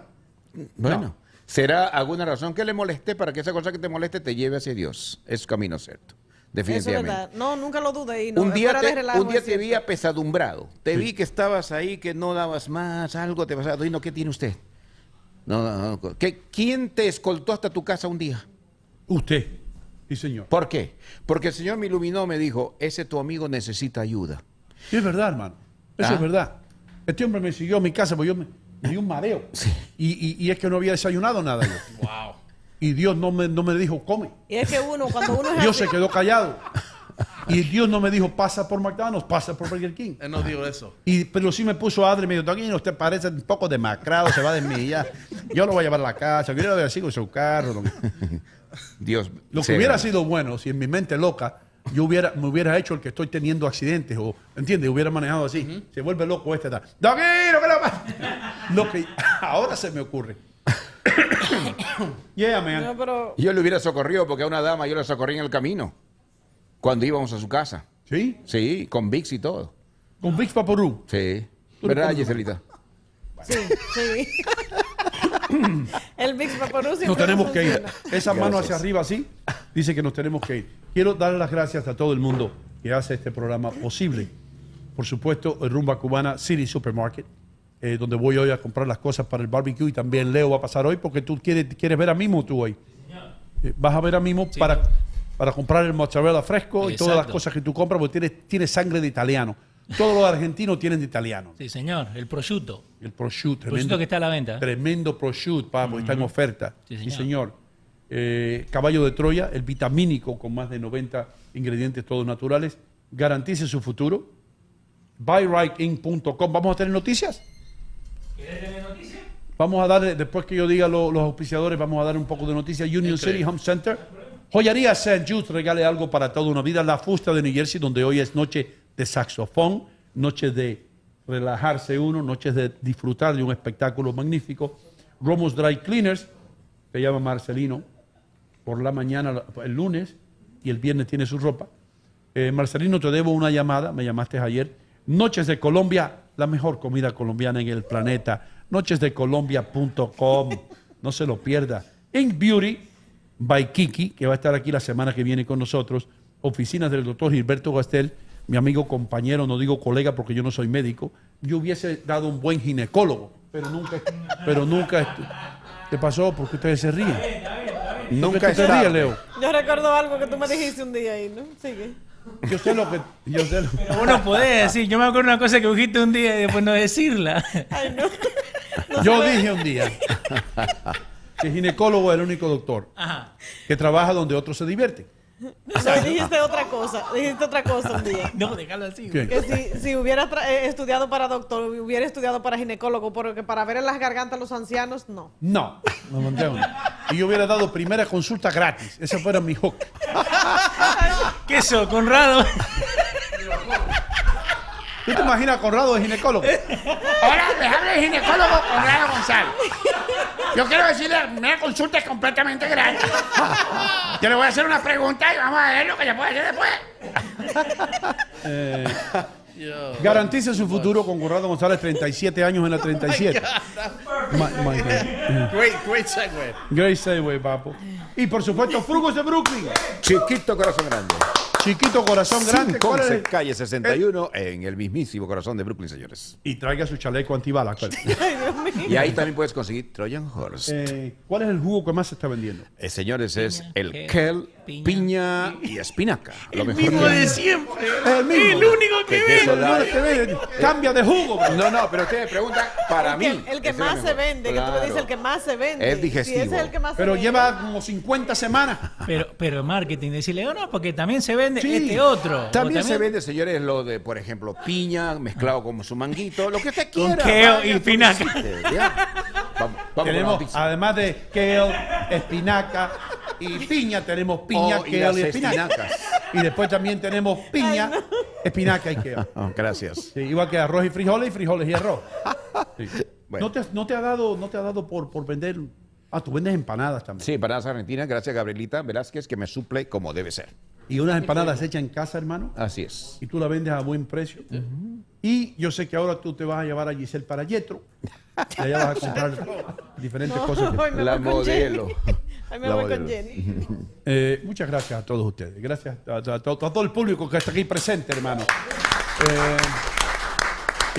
Bueno, ¿será alguna razón que le moleste para que esa cosa que te moleste te lleve hacia Dios? Es camino cierto, Eso es definitivamente. verdad. No, nunca lo dudé. Y no, un día, te, relajo, un día te vi apesadumbrado. Te vi que estabas ahí, que no dabas más, algo te pasaba. Dino, ¿qué tiene usted? No, no, no. ¿Qué- ¿Quién te escoltó hasta tu casa un día? Usted. Sí, señor. ¿Por qué? Porque el Señor me iluminó, me dijo, ese tu amigo necesita ayuda. Es verdad, hermano. Eso ¿Ah? es verdad. Este hombre me siguió a mi casa porque yo me, me dio un mareo. Y, y- y es que no había desayunado nada yo. Wow. Y Dios no me, no me dijo, come. Y es que uno, cuando uno es Dios así- se quedó callado. Y Dios no me dijo, pasa por McDonald's, pasa por Burger King. Él no dijo eso. Y, pero sí me puso Adri y me dijo, Toquín, usted parece un poco demacrado, se va de mí ya. Yo lo voy a llevar a la casa, yo lo voy a decir con su carro. Lo, Dios. lo que hubiera sido bueno, si en mi mente loca, yo hubiera, me hubiera hecho el que estoy teniendo accidentes, o, ¿entiendes? Hubiera manejado así. Se vuelve loco este. Toquín, ¿qué le pasa? Lo que ahora se me ocurre. yeah, man. No, pero Yo le hubiera socorrido porque a una dama yo la socorrí en el camino. Cuando íbamos a su casa. ¿Sí? Sí, con VIX y todo. Con Vicks Vaporú. Sí. ¿Verdad, Giselita? sí, sí. el Vaporú siempre Nos tenemos que ir. Esa mano hacia arriba así, dice que nos tenemos que ir. Quiero dar las gracias a todo el mundo que hace este programa posible. Por supuesto, el Rumba Cubana City Supermarket, eh, donde voy hoy a comprar las cosas para el barbecue y también Leo va a pasar hoy porque tú quieres, quieres ver a Mimo tú hoy. Eh, vas a ver a Mimo para, para comprar el mozzarella fresco y todas las cosas que tú compras porque tienes, tienes sangre de italiano. Todos los argentinos tienen de italiano. Sí, señor, el prosciutto. El prosciutto. El prosciutto que está a la venta. Tremendo prosciutto, papo, está en oferta. Sí, Sí, señor. señor. Eh, caballo de Troya, el vitamínico con más de 90 ingredientes todos naturales. Garantice su futuro. BuyRightIn.com. ¿Vamos a tener noticias? Vamos a dar, después que yo diga lo- los auspiciadores, vamos a dar un poco de noticias. Union City Home Center. Joyería St. Jude regale algo para toda una vida. La Fusta de New Jersey, donde hoy es noche de saxofón, noche de relajarse uno, noche de disfrutar de un espectáculo magnífico. Romos Dry Cleaners, se llama Marcelino, por la mañana, el lunes, y el viernes tiene su ropa. Eh, Marcelino, te debo una llamada, me llamaste ayer. Noches de Colombia, la mejor comida colombiana en el planeta. Nochesdecolombia.com, no se lo pierda. Ink Beauty, by Kiki, que va a estar aquí la semana que viene con nosotros. Oficinas del doctor Gilberto Gastel, mi amigo compañero, no digo colega porque yo no soy médico. Yo hubiese dado un buen ginecólogo, pero nunca, pero nunca. ¿Qué pasó? ¿Por qué ustedes se ríen? Nunca ¿Por qué tú es te ríes, tarde. Leo? Yo recuerdo algo que tú me dijiste un día ahí, ¿no? Sigue. Yo sé lo que. Yo sé lo- Vos no podés decir. Yo me acuerdo una cosa que dijiste un día y después no decirla. Ay, no. Yo dije un día que el ginecólogo es el único doctor Ajá. que trabaja donde otros se divierten. No, dijiste otra cosa. Dijiste otra cosa un día. No, déjalo así. ¿Qué? Que si, si hubiera eh, estudiado para doctor, hubiera estudiado para ginecólogo, porque para ver en las gargantas a los ancianos, no. No, no me entiendo. Y yo hubiera dado primera consulta gratis. Ese fuera mi hook. ¿Qué eso, Conrado? ¿Tú te imaginas a Conrado de ginecólogo? Hola, les habla el ginecólogo Conrado González. Yo quiero decirle, primera consulta es completamente gratis. Yo le voy a hacer una pregunta y vamos a ver lo que le puede hacer después. Eh, garantice su futuro con Conrado González, 37 años en la 37. My- my God. Great, great segue. Great segue, papo. Y por supuesto, Frugos de Brooklyn. Chiquito corazón grande. Chiquito corazón grande. ¿cuál es 11 el- calle 61 en el mismísimo corazón de Brooklyn, señores. Y traiga su chaleco antibala. ¿cuál? Y ahí también puedes conseguir Trojan Horse. Eh, ¿Cuál es el jugo que más se está vendiendo? Eh, señores, es el kel, piña. piña, y espinaca. Lo mejor mismo que- de siempre. El mismo. El único que vende. No, que Cambia de jugo. No, no, pero ustedes preguntan para el mí. que, el que más se vende, que tú me dices el que más se vende. Es digestivo. Es el que más Pero se vende. lleva como 50 semanas. Pero, pero marketing, decirle, oh, no, porque también se vende Sí. este otro. También se vende, señores, lo de, por ejemplo, piña mezclado con su manguito, lo que usted Con quiera. kale vaya, y espinaca. Vamos, vamos con tenemos, además de kale, espinaca y piña, tenemos piña, Oh, y kale las y espinaca. espinacas. Y después también tenemos piña, espinaca y kale. Ah, gracias. Sí, igual que arroz y frijoles y frijoles y arroz. Sí. Bueno. ¿No, te, no te ha dado, no te ha dado por, por vender? Ah, tú vendes empanadas también. Sí, empanadas argentinas, gracias Gabrielita Velázquez que me suple como debe ser. Y unas empanadas hechas en casa, hermano. Así es. Y tú las vendes a buen precio. Y yo sé que ahora tú te vas a llevar a Giselle para Yetro. Y allá vas a comprar diferentes No, cosas. que- La modelo. Ahí me La voy con. Jenny. Eh, muchas gracias a todos ustedes. Gracias a, a- a todo, a todo el público que está aquí presente, hermano. Eh,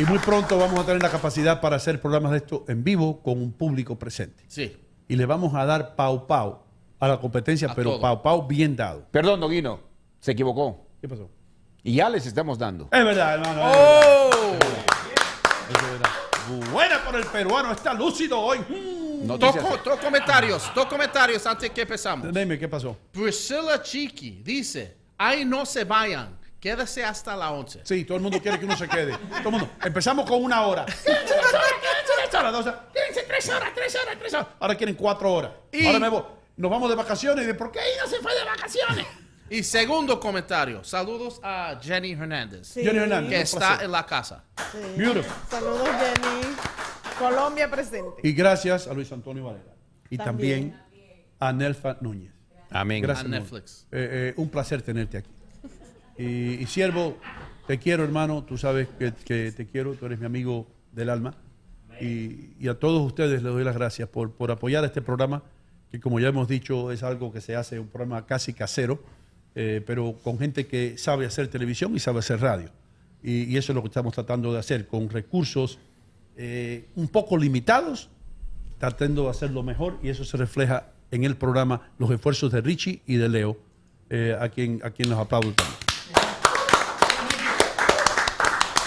y muy pronto vamos a tener la capacidad para hacer programas de esto en vivo con un público presente. Sí. Y le vamos a dar pau pau a la competencia, A pero todo. pau pau bien dado. Perdón, Doguino, se equivocó. ¿Qué pasó? Y ya les estamos dando. Es verdad, hermano. es ¡Oh! verdad, es verdad. Buena por el peruano, está lúcido hoy. Mm. Dos, Noticias. dos comentarios, dos comentarios antes que empezamos. Dime, ¿qué pasó? Priscilla Chiqui dice, ay no se vayan, quédese hasta la 11. Sí, todo el mundo quiere que uno se quede. Todo el mundo. Empezamos con una hora. Quédense dos horas, quédense tres horas, dos horas. Quédense tres horas, tres horas, tres horas. Ahora quieren cuatro horas. Y- Ahora me voy. Nos vamos de vacaciones. ¿Y de por qué ella se fue de vacaciones? Y segundo comentario, saludos a Jenny Hernández, Sí. Jenny Hernández. que está en la casa. Sí. Beautiful. Saludos, Jenny. Colombia presente. Y gracias a Luis Antonio Varela. Y también, También. a Nelfa Núñez. Amén. Gracias. A Netflix. Eh, eh, un placer tenerte aquí. Y, y siervo, te quiero, hermano. Tú sabes que, que te quiero. Tú eres mi amigo del alma. Y, y a todos ustedes les doy las gracias por, por apoyar este programa, que como ya hemos dicho, es algo que se hace, un programa casi casero, eh, pero con gente que sabe hacer televisión y sabe hacer radio. Y, y eso es lo que estamos tratando de hacer, con recursos eh, un poco limitados, tratando de hacerlo mejor y eso se refleja en el programa los esfuerzos de Richie y de Leo, eh, a, quien, a quien los aplaudo también.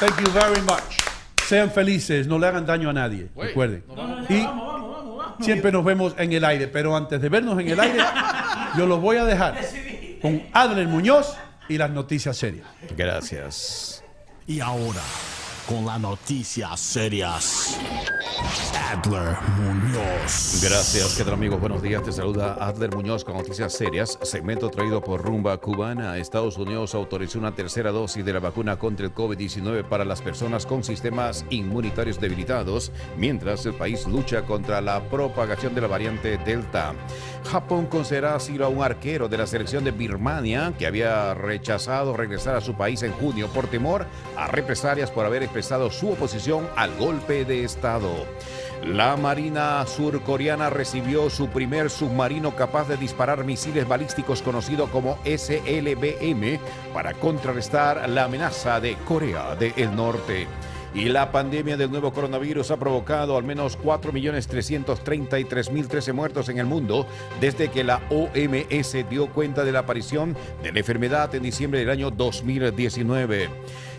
Thank you very much. Sean felices, no le hagan daño a nadie, recuerden. no vamos. Y siempre nos vemos en el aire, pero antes de vernos en el aire, yo los voy a dejar con Adler Muñoz y las noticias serias. Gracias. Y ahora, con las noticias serias, Adler Muñoz. Gracias, ¿qué tal amigos? Buenos días, te saluda Adler Muñoz con noticias serias. Segmento traído por Rumba Cubana. Estados Unidos autorizó una tercera dosis de la vacuna contra el COVID-19 para las personas con sistemas inmunitarios debilitados, mientras el país lucha contra la propagación de la variante Delta. Japón concederá asilo a un arquero de la selección de Birmania que había rechazado regresar a su país en junio por temor a represalias por haber expresado su oposición al golpe de Estado. La Marina surcoreana recibió su primer submarino capaz de disparar misiles balísticos conocido como SLBM para contrarrestar la amenaza de Corea del Norte. Y la pandemia del nuevo coronavirus ha provocado al menos 4.333.013 muertos en el mundo desde que la OMS dio cuenta de la aparición de la enfermedad en diciembre del año 2019.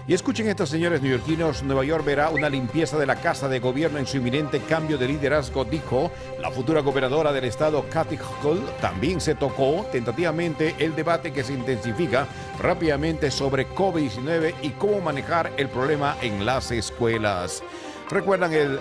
Y escuchen estos señores neoyorquinos, Nueva York verá una limpieza de la Casa de Gobierno en su inminente cambio de liderazgo, dijo la futura gobernadora del estado, Kathy Hochul. También se tocó tentativamente el debate que se intensifica rápidamente sobre COVID-19 y cómo manejar el problema en las escuelas. ¿Recuerdan el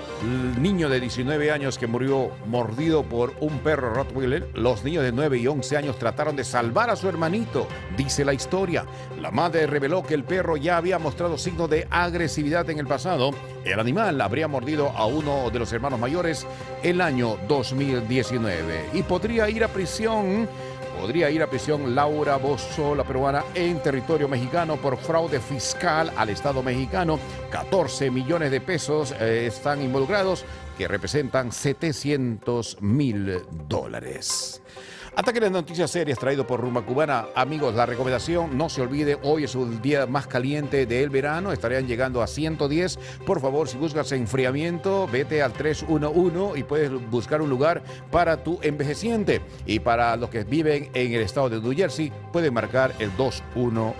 niño de 19 años que murió mordido por un perro Rottweiler? Los niños de 9 y 11 años trataron de salvar a su hermanito, dice la historia. La madre reveló que el perro ya había mostrado signos de agresividad en el pasado. El animal habría mordido a uno de los hermanos mayores el año 2019 y podría ir a prisión podría ir a prisión Laura Bozo, la peruana, en territorio mexicano por fraude fiscal al Estado mexicano. 14 millones de pesos eh, están involucrados, que representan 700 mil dólares. Hasta que las noticias serias traído por Rumba Cubana. Amigos, la recomendación, no se olvide, hoy es el día más caliente del verano, estarían llegando a 110. Por favor, si buscas enfriamiento, vete al 311 y puedes buscar un lugar para tu envejeciente. Y para los que viven en el estado de New Jersey, pueden marcar el 211.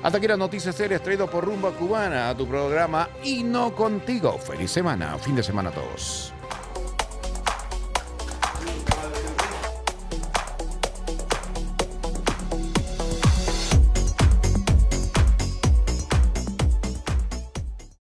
Hasta aquí las noticias serias traído por Rumba Cubana a tu programa y no contigo. Feliz semana, fin de semana a todos.